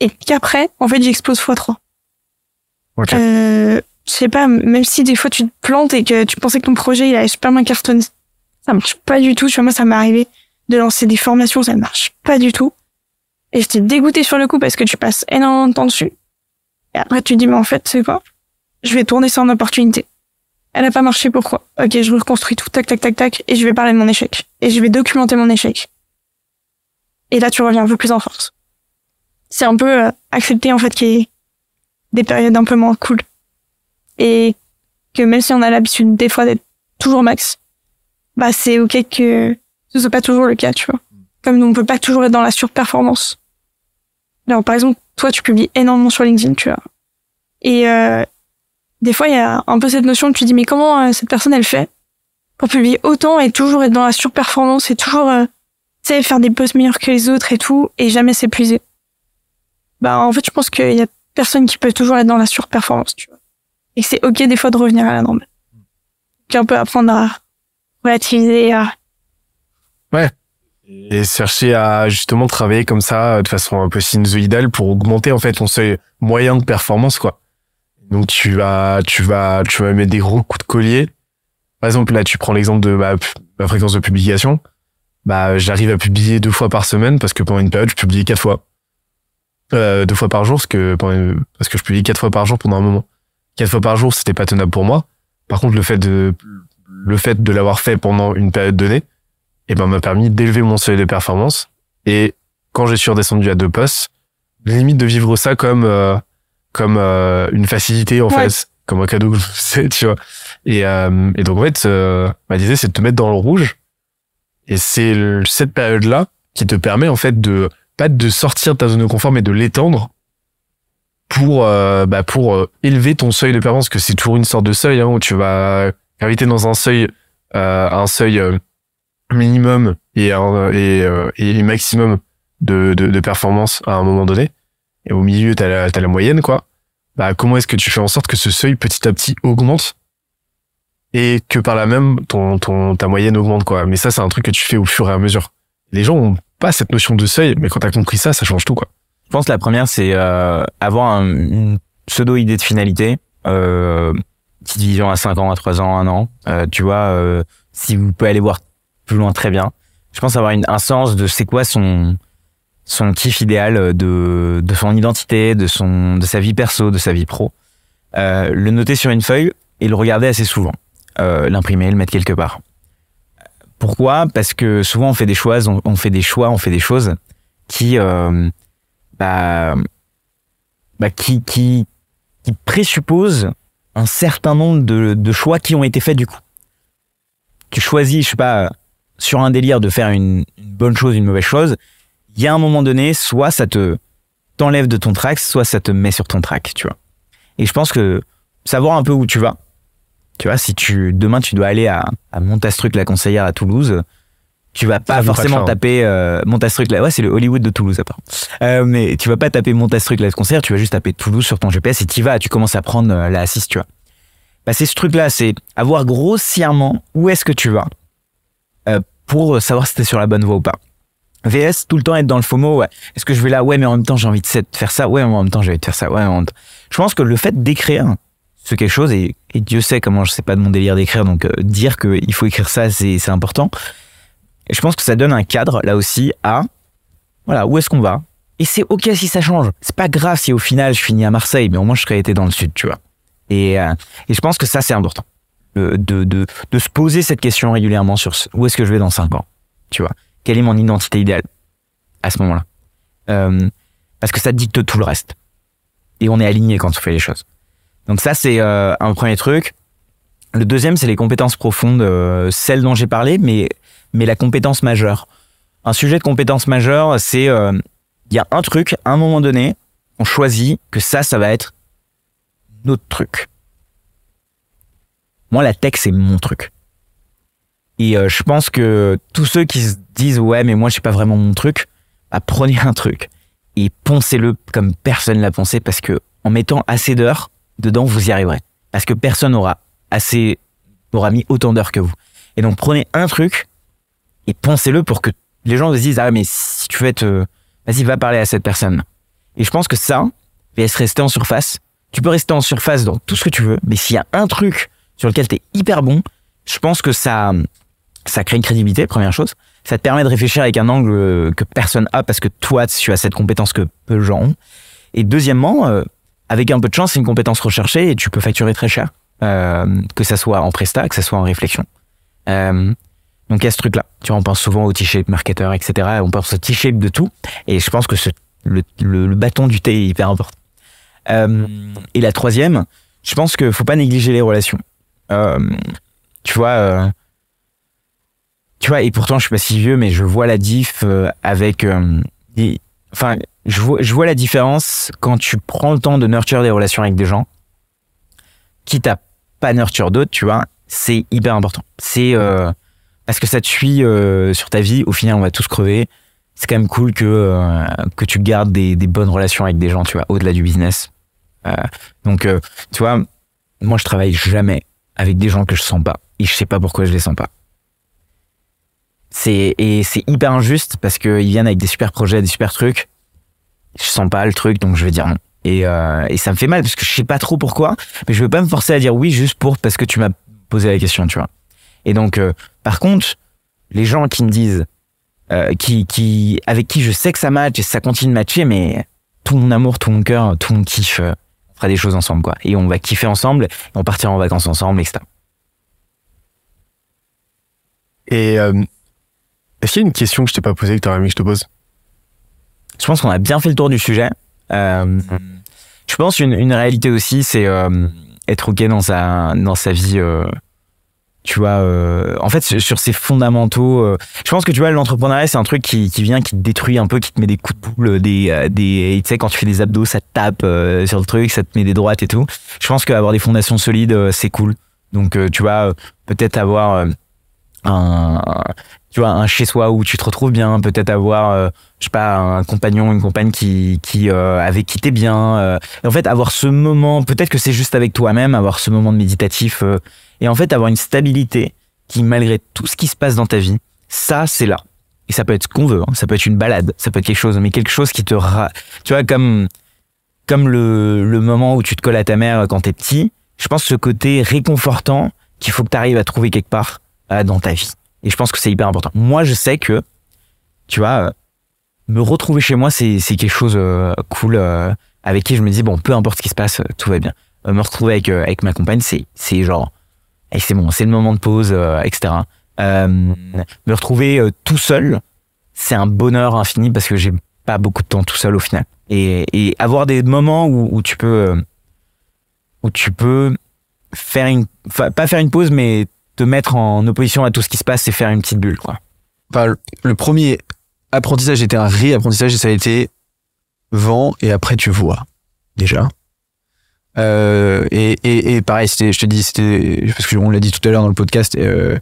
S16: Et qu'après, en fait, j'explose x3.
S2: Ok.
S16: Euh, je sais pas, même si des fois tu te plantes et que tu pensais que ton projet il allait super bien cartonner, ça marche pas du tout. Tu vois, moi, ça m'est arrivé de lancer des formations, ça ne marche pas du tout. Et j'étais dégoûtée sur le coup parce que tu passes énormément de temps dessus. Et après, tu te dis, mais en fait, c'est quoi? Je vais tourner ça en opportunité. Elle a pas marché, pourquoi? Ok, je reconstruis tout, tac, tac, tac, tac, et je vais parler de mon échec. Et je vais documenter mon échec. Et là, tu reviens un peu plus en force. C'est un peu euh, accepter, en fait, qu'il y ait des périodes un peu moins cool. Et que même si on a l'habitude, des fois, d'être toujours max, bah, c'est ok que ce soit pas toujours le cas, tu vois. Comme on peut pas toujours être dans la surperformance. Alors, par exemple, toi, tu publies énormément sur LinkedIn, tu vois. Et euh, des fois, il y a un peu cette notion tu dis, mais comment euh, cette personne, elle fait pour publier autant et toujours être dans la surperformance et toujours, euh, tu sais, faire des posts meilleurs que les autres et tout, et jamais s'épuiser? Bah, en fait, je pense qu'il y a personne qui peut toujours être dans la surperformance, tu vois. Et c'est ok des fois de revenir à la normale. Puis un peu apprendre à relativiser, à
S2: Ouais. Et chercher à justement travailler comme ça euh, de façon un peu sinusoïdale pour augmenter en fait ton seuil moyen de performance quoi. Donc tu vas tu vas tu vas mettre des gros coups de collier. Par exemple là tu prends l'exemple de ma, fréquence de publication. Bah j'arrive à publier deux fois par semaine parce que pendant une période je publiais quatre fois. Euh, deux fois par jour parce que parce que je publiais quatre fois par jour pendant un moment. Quatre fois par jour c'était pas tenable pour moi. Par contre le fait de le fait de l'avoir fait pendant une période donnée et ben m'a permis d'élever mon seuil de performance. Et quand je suis redescendu à deux postes limite de vivre ça comme euh, comme euh, une facilité en
S16: Ouais.
S2: fait comme un cadeau que je sais tu vois. Et euh, et donc en fait euh, ma l'idée c'est de te mettre dans le rouge. Et c'est cette période là qui te permet en fait de pas de sortir de ta zone de confort mais de l'étendre pour euh, bah pour euh, élever ton seuil de performance que c'est toujours une sorte de seuil hein, où tu vas graviter dans un seuil euh, un seuil minimum et un, et, euh, et maximum de, de, de performance à un moment donné. Et au milieu t'as la t'as la moyenne quoi. Bah comment est-ce que tu fais en sorte que ce seuil petit à petit augmente et que par là même ton ton ta moyenne augmente quoi. Mais ça c'est un truc que tu fais au fur et à mesure. Les gens ont pas cette notion de seuil mais quand t'as compris ça ça change tout quoi.
S14: Je pense que la première, c'est euh, avoir un- une pseudo-idée de finalité, euh, petite vision à 5 ans, à 3 ans, 1 an. Euh, tu vois, euh, si vous pouvez aller voir plus loin, très bien. je pense avoir une, un sens de c'est quoi son son kiff idéal de de son identité, de son de sa vie perso, de sa vie pro. Euh, le noter sur une feuille et le regarder assez souvent, euh, l'imprimer, le mettre quelque part. Pourquoi? Parce que souvent on fait des choix, on, on fait des choix, on fait des choses qui euh, bah, bah qui qui qui présupposent un certain nombre de, de choix qui ont été faits du coup. Tu choisis, je sais pas, sur un délire de faire une, une bonne chose, une mauvaise chose. Il y a un moment donné, soit ça te t'enlève de ton track, soit ça te met sur ton track, tu vois. Et je pense que savoir un peu où tu vas, tu vois, si tu demain tu dois aller à, à Montastruc la conseillère à Toulouse, tu vas pas forcément
S1: hein.
S14: taper euh, Montastruc là, ouais c'est le Hollywood de Toulouse à part. Euh, mais tu vas pas taper Montastruc la conseillère, tu vas juste taper Toulouse sur ton GPS et tu vas, tu commences à prendre euh, la assise, tu vois. Bah c'est ce truc là, c'est avoir grossièrement où est-ce que tu vas pour savoir si t'es sur la bonne voie ou pas. VS, tout le temps être dans le FOMO, ouais. Est-ce que je vais là? Ouais, mais en même temps, j'ai envie de faire ça. Ouais, mais en même temps, j'ai envie de faire ça. Ouais, en même temps. Je pense que le fait d'écrire ce quelque chose, et, et Dieu sait comment je sais pas de mon délire d'écrire, donc euh, dire qu'il faut écrire ça, c'est important. Je pense que ça donne un cadre, là aussi, à, voilà, où est-ce qu'on va? Et c'est ok si ça change. C'est pas grave si au final, je finis à Marseille, mais au moins, je serais été dans le sud, tu vois. Et, euh, et je pense que ça, c'est important. De, de, de, de se poser cette question régulièrement sur où est-ce que je vais dans cinq ans, tu vois? Quelle est mon identité idéale à ce moment-là? Euh, Parce que ça dicte tout le reste. Et on est aligné quand on fait les choses. Donc ça, c'est euh, un premier truc. Le deuxième, c'est les compétences profondes, euh, celles dont j'ai parlé, mais, mais la compétence majeure. Un sujet de compétence majeure, c'est euh, il y a un truc, à un moment donné, on choisit que ça, ça va être notre truc. Moi, la tech, c'est mon truc. Et euh, je pense que tous ceux qui se disent ouais mais moi je sais pas vraiment mon truc, bah, prenez un truc et poncez-le comme personne l'a pensé parce que en mettant assez d'heures dedans vous y arriverez parce que personne aura assez aura mis autant d'heures que vous. Et donc prenez un truc et poncez-le pour que les gens se disent ah mais si tu veux être vas-y va parler à cette personne. Et je pense que ça VS rester en surface. Tu peux rester en surface dans tout ce que tu veux, mais s'il y a un truc sur lequel tu es hyper bon, je pense que ça ça crée une crédibilité, première chose. Ça te permet de réfléchir avec un angle euh, que personne a parce que toi, tu as cette compétence que peu de gens ont. Et deuxièmement, euh, avec un peu de chance, c'est une compétence recherchée et tu peux facturer très cher, euh, que ça soit en presta, que ça soit en réflexion. Donc il y a ce truc-là. Tu vois, on pense souvent au T-shape marketer, etc. On pense au T-shape de tout. Et je pense que le, bâton du thé est hyper important. Et la troisième, je pense que faut pas négliger les relations. Euh, tu vois, euh, tu vois, et pourtant je suis pas si vieux, mais je vois la diff euh, avec, enfin, je vois, je vois la différence quand tu prends le temps de nurture des relations avec des gens, quitte à pas nurture d'autres, tu vois, c'est hyper important. C'est euh, parce que ça te suit sur ta vie. Au final, on va tous crever. C'est quand même cool que que tu gardes des, des bonnes relations avec des gens, tu vois, au-delà du business. Donc, tu vois, moi, je travaille jamais avec des gens que je sens pas, et je sais pas pourquoi je les sens pas. C'est et c'est hyper injuste parce que ils viennent avec des super projets, des super trucs. Je sens pas le truc, donc je vais dire non. Et, euh, et ça me fait mal parce que je sais pas trop pourquoi, mais je veux pas me forcer à dire oui juste pour parce que tu m'as posé la question, tu vois. Et donc, euh, par contre, les gens qui me disent, euh, qui, qui, avec qui je sais que ça match et ça continue de matcher, mais tout mon amour, tout mon cœur, tout mon kiff, euh, fera des choses ensemble, quoi. Et on va kiffer ensemble, on partira en vacances ensemble, etc.
S1: Et euh, est-ce qu'il y a une question que je t'ai pas posée que t'aurais aimé que je te pose?
S14: Je pense qu'on a bien fait le tour du sujet. Euh, je pense une, une réalité aussi, c'est euh, être ok dans sa dans sa vie. Euh, tu vois, euh, en fait, sur- ses fondamentaux. euh, je pense que tu vois, l'entrepreneuriat, c'est un truc qui, qui vient, qui te détruit un peu, qui te met des coups de boule, des euh, des. Tu sais, quand tu fais des abdos, ça te tape euh, sur le truc, ça te met des droites et tout. Je pense qu'avoir des fondations solides, euh, c'est cool. Donc, euh, tu vois, euh, peut-être avoir euh, un, tu vois, un chez soi où tu te retrouves bien, peut-être avoir, euh, je sais pas, un compagnon, une compagne qui, qui euh, avec qui t'es bien. euh, et en fait, avoir ce moment, peut-être que c'est juste avec toi-même, avoir ce moment de méditatif, euh, et en fait avoir une stabilité qui, malgré tout ce qui se passe dans ta vie, ça, c'est là. Et ça peut être ce qu'on veut, hein, ça peut être une balade, ça peut être quelque chose, mais quelque chose qui te, tu vois, comme comme le, le moment où tu te colles à ta mère quand t'es petit. Je pense ce côté réconfortant qu'il faut que tu arrives à trouver quelque part euh, dans ta vie.
S17: Et je pense que c'est hyper important. Moi, je sais que, tu vois, euh, me retrouver chez moi, c'est quelque chose euh, cool avec qui je me dis bon, peu importe ce qui se passe, tout va bien. Me retrouver avec avec ma compagne, c'est genre, eh, c'est bon, c'est le moment de pause, euh, etc. Euh, me retrouver euh, tout seul, c'est un bonheur infini parce que j'ai pas beaucoup de temps tout seul au final. Et, et avoir des moments où, où tu peux euh, où tu peux faire une pas faire une pause mais te mettre en opposition à tout ce qui se passe et faire une petite bulle quoi.
S18: Enfin, le premier apprentissage était un réapprentissage et ça a été vent et après tu vois déjà. Euh, et, et, et pareil, je te dis, c'était parce que on l'a dit tout à l'heure dans le podcast. Euh,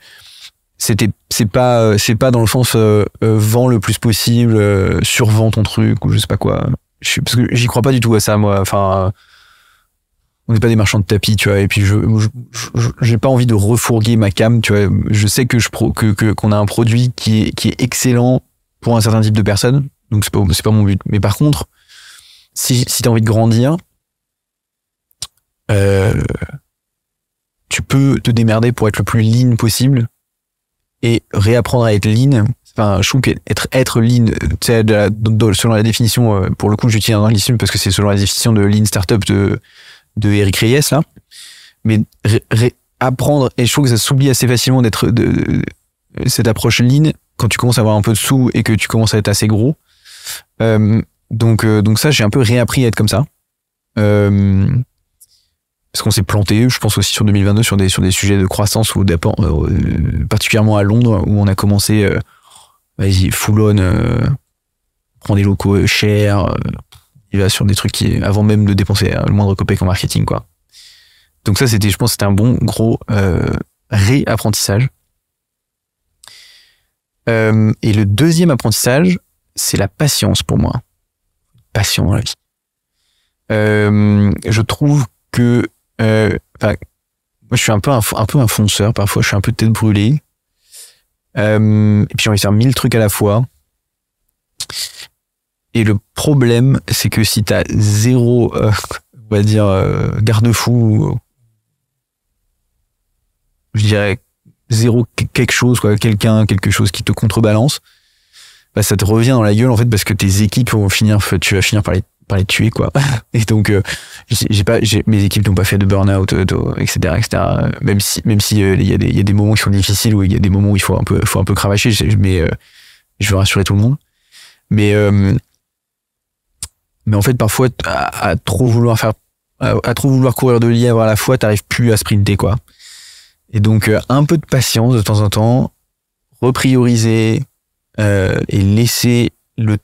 S18: c'était, c'est pas, euh, c'est pas dans le sens euh, euh, le plus possible, euh, survent ton truc ou je sais pas quoi. Je, parce que j'y crois pas du tout à ça, moi. Enfin, on n'est pas des marchands de tapis, tu vois. Et puis je, j'ai pas envie de refourguer ma cam, tu vois. Je sais que je pro, que que- qu'on a un produit qui est qui est excellent pour un certain type de personnes, donc c'est pas c'est pas mon but. Mais par contre, si si t'as envie de grandir, euh, tu peux te démerder pour être le plus lean possible et réapprendre à être lean. Enfin, je trouve qu'être être lean, de- selon la définition, euh, pour le coup, j'utilise un anglicisme parce que c'est selon la définition de lean startup de de Eric Reyes là. Mais ré- ré- apprendre et je trouve que ça s'oublie assez facilement d'être de, de- cette approche lean quand tu commences à avoir un peu de sous et que tu commences à être assez gros. Euh, donc euh, donc ça j'ai un peu réappris à être comme ça. Euh, parce qu'on s'est planté, je pense aussi sur 2022 sur des sur des sujets de croissance ou d'apport, euh, particulièrement à Londres où on a commencé euh, vas-y full on euh, prend des locaux euh, chers, il va sur des trucs qui avant même de dépenser le moindre copec en marketing quoi. Donc ça c'était je pense c'était un bon gros réapprentissage. Et le deuxième apprentissage, c'est la patience pour moi. Patient dans la vie. Je trouve que, euh, moi je suis un peu un, un peu un fonceur parfois, je suis un peu tête brûlée. Euh, et puis j'ai envie de faire mille trucs à la fois. Et le problème, c'est que si t'as zéro, euh, on va dire, euh, garde-fou, je dirais zéro que- quelque chose, quoi, quelqu'un, quelque chose qui te contrebalance, bah, ça te revient dans la gueule en fait parce que tes équipes vont finir, tu vas finir par les par les tuer quoi. [laughs] Et donc euh, j'ai pas, mes équipes n'ont pas fait de burn-out, euh, de- etc., etc. Même si même si euh, il y a des il y a des moments qui sont difficiles où il y a des moments où il faut un peu faut un peu cravacher, mais euh, je veux rassurer tout le monde. Mais mais en fait parfois à, trop vouloir faire à, trop vouloir courir de lièvre à la fois, t'arrives plus à sprinter quoi. Et donc un peu de patience de temps en temps, reprioriser et laisser le,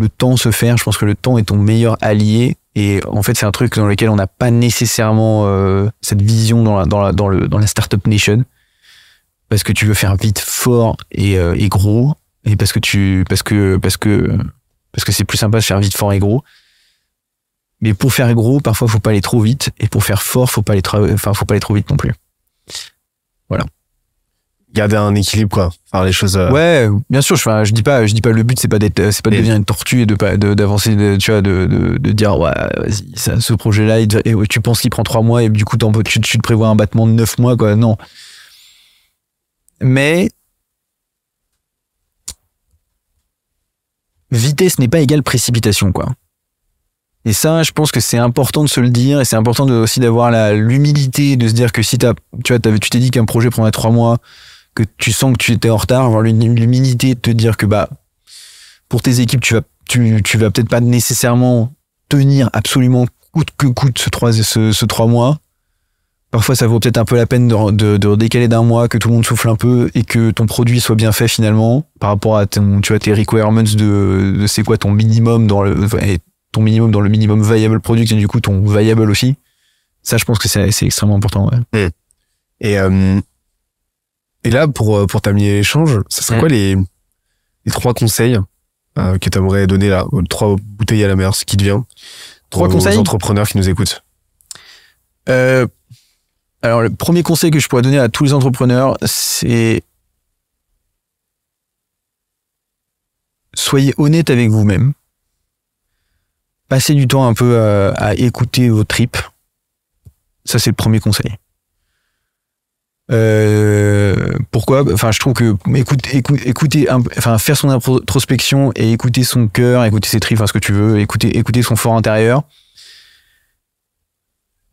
S18: le temps se faire. Je pense que le temps est ton meilleur allié. Et en fait, c'est un truc dans lequel on n'a pas nécessairement euh, cette vision dans la, dans la, dans la startup nation. Parce que tu veux faire vite, fort et, euh, et gros. Et parce que tu, parce que, parce que, parce que c'est plus sympa de faire vite, fort et gros. Mais pour faire gros, parfois, faut pas aller trop vite. Et pour faire fort, faut pas aller, tra- enfin, faut pas aller trop vite non plus. Voilà.
S1: Garder un équilibre, quoi. Faire les choses. euh,
S18: Ouais, bien sûr. Je, enfin, je dis pas, je dis pas le but c'est pas d'être, c'est pas de devenir une tortue et de pas, d'avancer, tu vois, de, de, de dire ouais, vas-y, ça, ce projet-là, il devrait- et ouais, tu penses qu'il prend trois mois et du coup tu, tu te prévois un battement de neuf mois, quoi. Non. Mais vitesse n'est pas égale précipitation, quoi. Et ça, je pense que c'est important de se le dire et c'est important de, aussi d'avoir la, l'humilité de se dire que si t'as, tu vois, t'avais- tu t'es dit qu'un projet prendrait trois mois, que tu sens que tu étais en retard, avoir l'hum- l'humilité de te dire que bah, pour tes équipes, tu vas, tu, tu vas peut-être pas nécessairement tenir absolument coûte que coûte ce trois, ce, ce trois mois. Parfois, ça vaut peut-être un peu la peine de, de, de décaler d'un mois, que tout le monde souffle un peu et que ton produit soit bien fait finalement par rapport à ton, tu vois, tes requirements de, de c'est quoi ton minimum dans le, ton minimum dans le minimum viable product et du coup ton viable aussi. Ça, je pense que c'est extrêmement important.
S1: Et, euh, et là, pour, euh, pour terminer l'échange, ça serait
S18: Mm.
S1: quoi les, les trois conseils euh, que tu aimerais donner là, aux trois bouteilles à la mer, ce qui devient
S18: Trois
S1: aux
S18: conseils
S1: entrepreneurs qui nous écoutent?
S18: Euh, alors, le premier conseil que je pourrais donner à tous les entrepreneurs, c'est soyez honnête avec vous-même. Passez du temps un peu à, à écouter vos tripes. Ça, c'est le premier conseil. Euh, pourquoi? Enfin, je trouve que écoute, écoute, écouter, enfin, faire son introspection et écouter son cœur, écouter ses tripes, enfin, ce que tu veux, écouter, écouter son fort intérieur,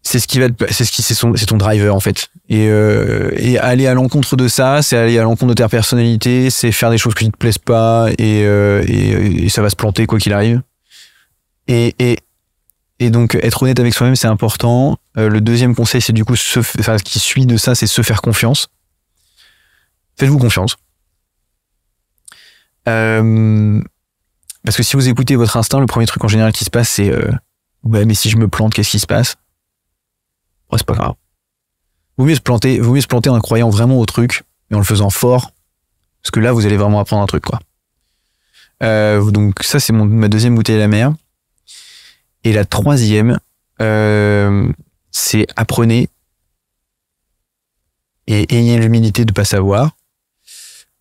S18: c'est ce qui va, c'est ce qui, c'est son, c'est ton driver en fait. Et, euh, et aller à l'encontre de ça, c'est aller à l'encontre de ta personnalité, c'est faire des choses qui ne te plaisent pas et, euh, et, et ça va se planter quoi qu'il arrive. Et, et, et donc être honnête avec soi-même, c'est important. Euh, le deuxième conseil, c'est du coup f- enfin, ce qui suit de ça, c'est se faire confiance. Faites-vous confiance. Euh, parce que si vous écoutez votre instinct, le premier truc en général qui se passe, c'est euh, ouais, mais si je me plante, qu'est-ce qui se passe? Ouais, c'est pas grave. Vaut mieux se planter, vaut mieux se planter en croyant vraiment au truc et en le faisant fort, parce que là, vous allez vraiment apprendre un truc, quoi. Euh, donc ça, c'est ma deuxième bouteille à la mer. Et la troisième, euh, c'est apprenez et ayez l'humilité de pas savoir.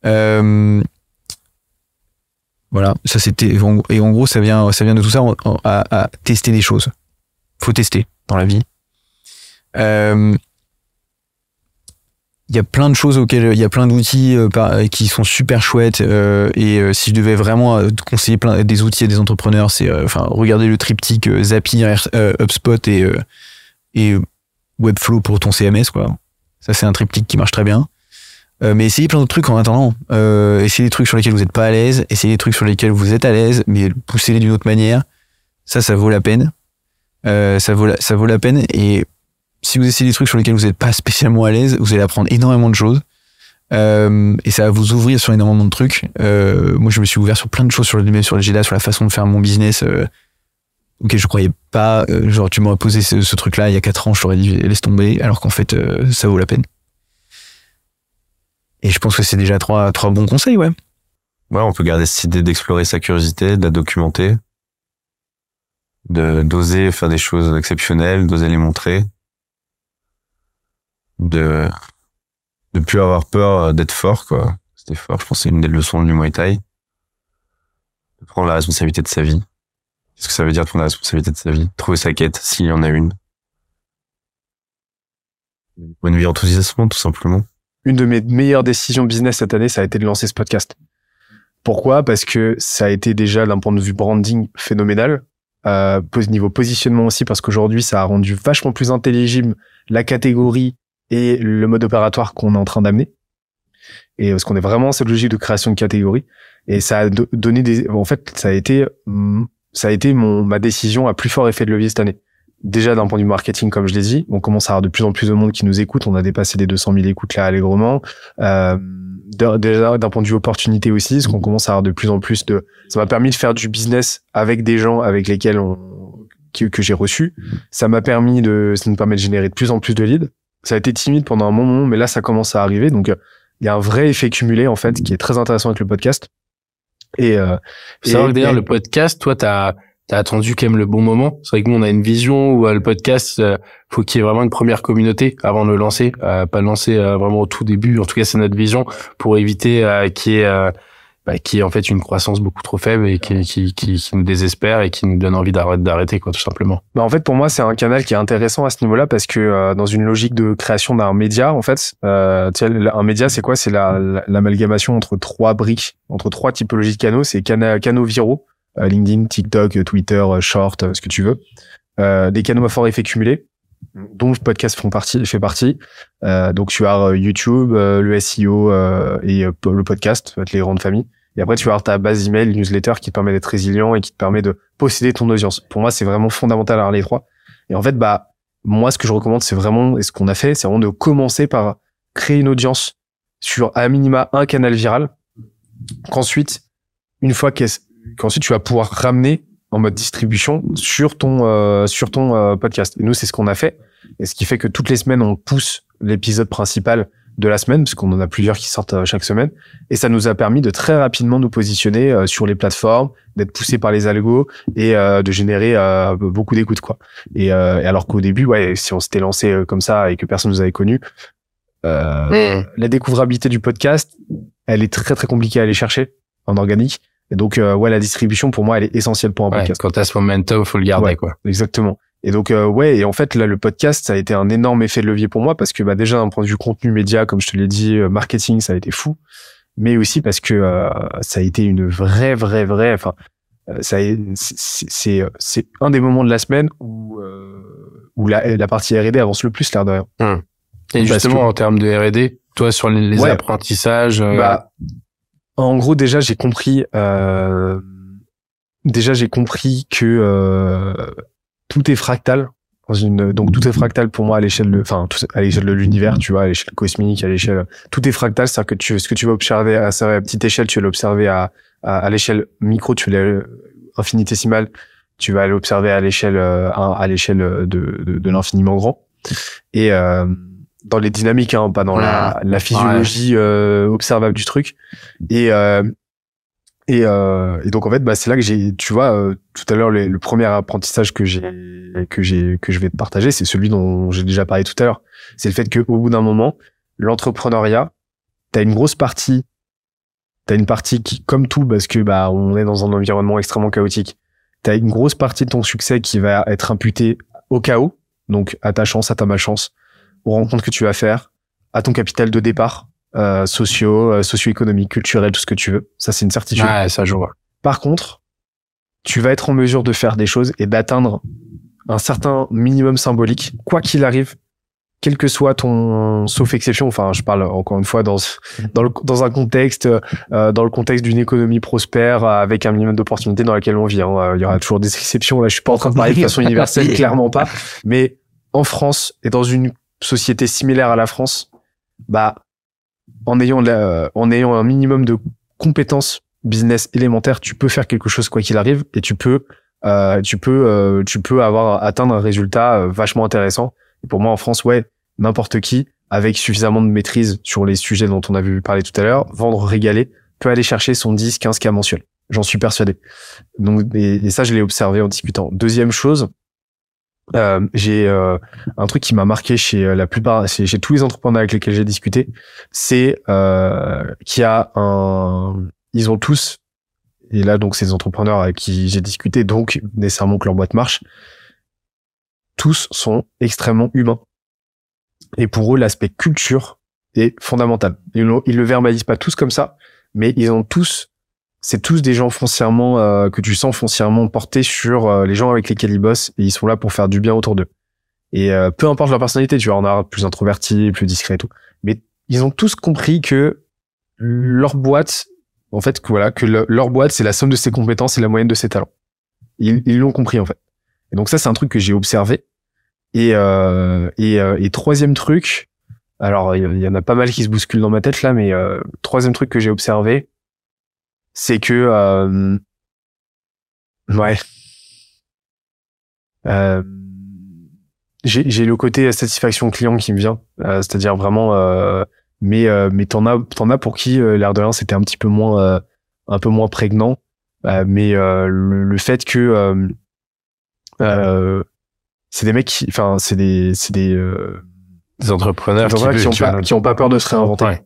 S18: Euh, voilà, ça c'était et en gros ça vient ça vient de tout ça à, à tester des choses. Faut tester dans la vie. Euh, il y a plein de choses auxquelles il y a plein d'outils euh, par- qui sont super chouettes euh, et euh, si je devais vraiment euh, conseiller plein des outils à des entrepreneurs c'est euh, enfin regardez le triptyque euh, Zapier euh, HubSpot et euh, et Webflow pour ton CMS quoi. Ça c'est un triptyque qui marche très bien. Euh, mais essayez plein d'autres trucs en attendant. Euh, essayez des trucs sur lesquels vous n'êtes pas à l'aise essayez des trucs sur lesquels vous êtes à l'aise mais poussez-les d'une autre manière. Ça ça vaut la peine. Euh, ça vaut la, ça vaut la peine et si vous essayez des trucs sur lesquels vous n'êtes pas spécialement à l'aise, vous allez apprendre énormément de choses. Euh, et ça va vous ouvrir sur énormément de trucs. Euh, moi, je me suis ouvert sur plein de choses sur le, sur le GDA, sur la façon de faire mon business. Euh, ok, je croyais pas. euh, genre, tu m'aurais posé ce, truc-là il y a quatre ans, je t'aurais dit laisse tomber, alors qu'en fait, euh, ça vaut la peine. Et je pense que c'est déjà trois, trois bons conseils, ouais.
S5: Ouais, on peut garder cette idée d'explorer sa curiosité, de la documenter, de d'oser faire des choses exceptionnelles, d'oser les montrer, de de plus avoir peur d'être fort, quoi. C'était fort, je pense c'est une des leçons du Muay Thai. De prendre la responsabilité de sa vie. Qu'est-ce que ça veut dire de prendre la responsabilité de sa vie? Trouver sa quête, s'il y en a une. Une vie enthousiasmante, tout simplement.
S2: une de mes meilleures décisions business cette année, ça a été de lancer ce podcast. Pourquoi? Parce que ça a été déjà d'un point de vue branding phénoménal. Euh, niveau positionnement aussi, parce qu'aujourd'hui, ça a rendu vachement plus intelligible la catégorie et le mode opératoire qu'on est en train d'amener. Et parce qu'on est vraiment dans cette logique de création de catégorie. Et ça a do- donné des, en fait, ça a été, hum, ça a été mon, ma décision à plus fort effet de levier cette année. Déjà d'un point de vue marketing, comme je l'ai dit, on commence à avoir de plus en plus de monde qui nous écoute. On a dépassé les 200 000 écoutes là allègrement. Euh, déjà d'un point de vue opportunité aussi, parce qu'on commence à avoir de plus en plus de. Ça m'a permis de faire du business avec des gens avec lesquels on que, j'ai reçus. Ça m'a permis de, ça nous permet de générer de plus en plus de leads. Ça a été timide pendant un moment, mais là ça commence à arriver. Donc il y a un vrai effet cumulé en fait qui est très intéressant avec le podcast. Et, euh,
S6: Faut savoir
S2: et-
S6: que d'ailleurs,
S2: et-
S6: le podcast, toi, t'as as attendu quand même le bon moment. C'est vrai que nous, on a une vision où euh, le podcast, euh, faut qu'il y ait vraiment une première communauté avant de le lancer, euh, pas le lancer euh, vraiment au tout début. En tout cas, c'est notre vision pour éviter qu'il y ait euh, bah, qu'il y ait en fait une croissance beaucoup trop faible et qui, qui, qui, qui nous désespère et qui nous donne envie d'arrêter, quoi, tout simplement.
S2: Bah en fait, pour moi, c'est un canal qui est intéressant à ce niveau-là parce que euh, dans une logique de création d'un média, en fait, euh, tu un média, c'est quoi? C'est la- la- l'amalgamation entre trois briques, entre trois typologies de canaux. C'est cana- canaux viraux, euh, LinkedIn, TikTok, Twitter, euh, Short, euh, ce que tu veux. Des canaux à fort effet cumulé, dont le podcast font partie, fait partie. Euh, donc tu as YouTube, euh, le SEO euh, et le podcast, ça va être les grandes familles. Et après, tu vas avoir ta base email, newsletter qui te permet d'être résilient et qui te permet de posséder ton audience. Pour moi, c'est vraiment fondamental d'avoir les trois. Et en fait, bah, moi, ce que je recommande, c'est vraiment, et ce qu'on a fait, c'est vraiment de commencer par créer une audience sur à minima un canal viral. Qu'ensuite, une fois qu'ensuite tu vas pouvoir ramener en mode distribution sur ton euh, sur ton euh, podcast. Et nous, c'est ce qu'on a fait. Et ce qui fait que toutes les semaines, on pousse l'épisode principal de la semaine, parce qu'on en a plusieurs qui sortent euh, chaque semaine. Et ça nous a permis de très rapidement nous positionner euh, sur les plateformes, d'être poussé par les algos et euh, de générer euh, beaucoup d'écoutes, quoi. Et, euh, alors qu'au début, ouais, si on s'était lancé comme ça et que personne nous avait connu, euh, la découvrabilité du podcast, elle est très très compliquée à aller chercher en organique. Et donc, euh, ouais, la distribution pour moi, elle est essentielle pour un
S6: Ouais,
S2: podcast.
S6: quand t'as ce momentum, faut le garder,
S2: Ouais,
S6: quoi.
S2: Exactement. Et donc euh, ouais, et en fait là le podcast ça a été un énorme effet de levier pour moi parce que bah déjà d'un point de vue contenu média, comme je te l'ai dit, euh, marketing ça a été fou, mais aussi parce que euh, ça a été une vraie vraie vraie, enfin euh, ça c'est c'est c'est un des moments de la semaine où euh, où la, la partie R&D avance le plus l'air de rien.
S6: Hum. Et
S2: Parce
S6: justement,
S2: que-
S6: en termes de R&D, toi, sur les, les
S2: Ouais.
S6: apprentissages, euh,
S2: Bah, en gros, déjà, j'ai compris. Euh, déjà, j'ai compris que euh, tout est fractal. Dans une, donc tout est fractal pour moi à l'échelle de, enfin à l'échelle de l'univers, tu vois, à l'échelle cosmique, à l'échelle, tout est fractal, c'est-à-dire que tu, ce que tu vas observer à sa petite échelle, tu vas l'observer à, à, à l'échelle micro, tu vas infinitésimale, tu vas l'observer à l'échelle, euh, à, à l'échelle de, de, de l'infiniment grand. Et euh, dans les dynamiques, hein, pas dans la, la physiologie euh, observable du truc. Et euh, et, euh, et donc en fait, bah, c'est là que j'ai, tu vois, euh, tout à l'heure, le, premier apprentissage que j'ai que j'ai que je vais te partager, c'est celui dont j'ai déjà parlé tout à l'heure. C'est le fait que au bout d'un moment, l'entrepreneuriat, t'as une grosse partie, t'as une partie qui, comme tout, parce que bah on est dans un environnement extrêmement chaotique. T'as une grosse partie de ton succès qui va être imputée au chaos, donc à ta chance, à ta malchance, aux rencontres que tu vas faire, à ton capital de départ, euh, sociaux, euh, socio-économique, culturel, tout ce que tu veux. Ça, c'est une certitude.
S6: Ouais, ça, je vois.
S2: Par contre, tu vas être en mesure de faire des choses et d'atteindre un certain minimum symbolique, quoi qu'il arrive, quel que soit ton, sauf exception. Enfin, je parle encore une fois dans dans, le, dans un contexte, euh, dans le contexte d'une économie prospère euh, avec un minimum d'opportunités dans laquelle on vit. hein. Euh, Il y aura toujours des exceptions. Là, je suis pas en train de parler de façon [laughs] universelle, clairement pas. Mais en France et dans une société similaire à la France, bah en ayant en ayant un minimum de compétences business élémentaires, tu peux faire quelque chose quoi qu'il arrive et tu peux euh, tu peux euh, tu peux avoir atteindre un résultat euh, vachement intéressant. Et pour moi en France, ouais, n'importe qui avec suffisamment de maîtrise sur les sujets dont on a vu parler tout à l'heure, vendre, régaler, peut aller chercher son 10, 15 cas mensuel. J'en suis persuadé. Donc et ça je l'ai observé en discutant. Deuxième chose, euh, j'ai euh, un truc qui m'a marqué chez euh, la plupart, chez, tous les entrepreneurs avec lesquels j'ai discuté, c'est euh, qu'il y a un, ils ont tous, et là donc ces entrepreneurs avec qui j'ai discuté, donc nécessairement que leur boîte marche, tous sont extrêmement humains. Et pour eux, l'aspect culture est fondamental. Ils, ils le verbalisent pas tous comme ça, mais ils ont tous, c'est tous des gens foncièrement euh, que tu sens foncièrement portés sur euh, les gens avec lesquels ils bossent et ils sont là pour faire du bien autour d'eux. Et euh, peu importe leur personnalité, tu vois, on a plus introverti, plus discret et tout, mais ils ont tous compris que leur boîte, en fait, que voilà, que le- leur boîte c'est la somme de ses compétences et la moyenne de ses talents. Ils l'ont compris en fait. Et donc ça, c'est un truc que j'ai observé. Et, euh, et, euh, et troisième truc, alors il y- y en a pas mal qui se bousculent dans ma tête là, mais euh, troisième truc que j'ai observé, c'est que euh, ouais, euh, j'ai j'ai le côté satisfaction client qui me vient, euh, c'est-à-dire vraiment, euh, mais euh, mais t'en as t'en as pour qui euh, l'air de rien c'était un petit peu moins euh, un peu moins prégnant, euh, mais euh, le, le fait que euh, euh, c'est des mecs qui, enfin c'est des c'est des euh,
S6: des entrepreneurs
S2: des entrepreneurs
S6: qui
S2: qui, ont pas qui ont pas peur de se réinventer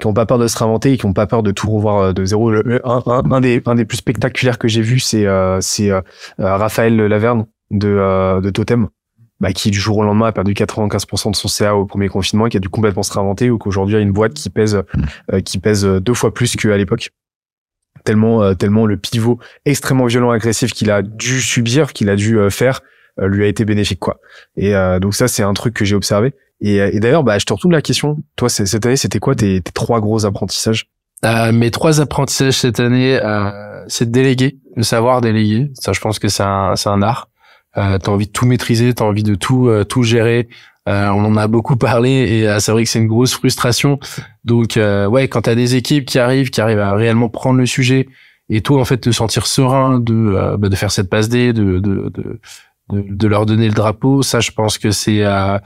S2: qui ont pas peur de se réinventer et qui ont pas peur de tout revoir euh, de zéro. Un, des plus spectaculaires que j'ai vu, c'est euh, euh, Raphaël Laverne de de Totem, bah, qui du jour au lendemain a perdu 95% de son CA au premier confinement et qui a dû complètement se réinventer ou qu'aujourd'hui a une boîte qui pèse qui pèse deux fois plus qu'à l'époque. Tellement tellement le pivot extrêmement violent agressif qu'il a dû subir, qu'il a dû faire lui a été bénéfique quoi. Et euh, donc ça c'est un truc que j'ai observé. Et, euh, et d'ailleurs bah je te retourne la question. Toi cette année c'était quoi tes, trois gros apprentissages?
S6: Euh, mes trois apprentissages cette année, euh, c'est de déléguer, de savoir déléguer. Ça, je pense que c'est un, c'est un art. Euh, t'as envie de tout maîtriser, t'as envie de tout, euh, tout gérer. Euh, on en a beaucoup parlé et euh, c'est vrai que c'est une grosse frustration. Donc, euh, ouais, quand t'as des équipes qui arrivent, qui arrivent à réellement prendre le sujet et toi, en fait, te sentir serein de, euh, bah, de faire cette passe D, de, de, de, de, leur donner le drapeau, ça, je pense que c'est, euh,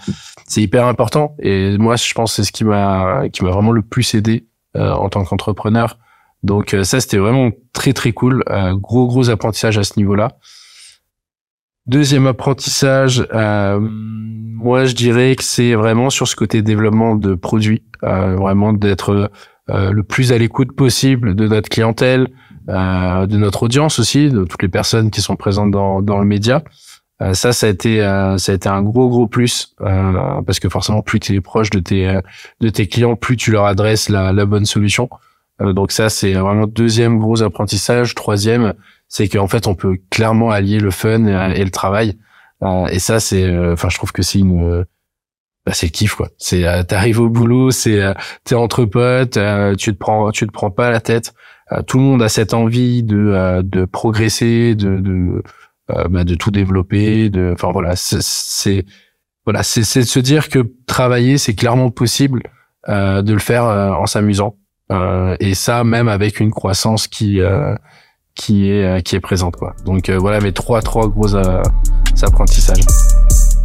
S6: c'est hyper important. Et moi, je pense que c'est ce qui m'a, qui m'a vraiment le plus aidé euh, en tant qu'entrepreneur. Donc euh, ça, c'était vraiment très très cool. Euh, gros gros apprentissage à ce niveau-là. Deuxième apprentissage, euh, moi je dirais que c'est vraiment sur ce côté développement de produits, vraiment d'être le plus à l'écoute possible de notre clientèle, euh, de notre audience aussi, de toutes les personnes qui sont présentes dans, dans le média. Euh, ça, ça a été, euh, ça a été un gros gros plus euh, parce que forcément, plus tu es proche de tes de tes clients, plus tu leur adresses la, la bonne solution. Euh, donc ça, c'est vraiment deuxième gros apprentissage. Troisième, c'est qu'en fait, on peut clairement allier le fun et, le travail. Euh, et ça, c'est, enfin, je trouve que c'est une bah, c'est le kiff quoi. C'est euh, t'arrives au boulot, c'est euh, t'es entre potes, euh, tu te prends tu te prends pas la tête. Euh, tout le monde a cette envie de euh, de progresser, de de euh, bah, de tout développer, de enfin voilà, c'est- voilà, c'est de se dire que travailler c'est clairement possible euh, de le faire euh, en s'amusant. Euh, et ça même avec une croissance qui euh, qui est euh, qui est présente quoi. Donc euh, voilà mes trois trois gros euh, apprentissages.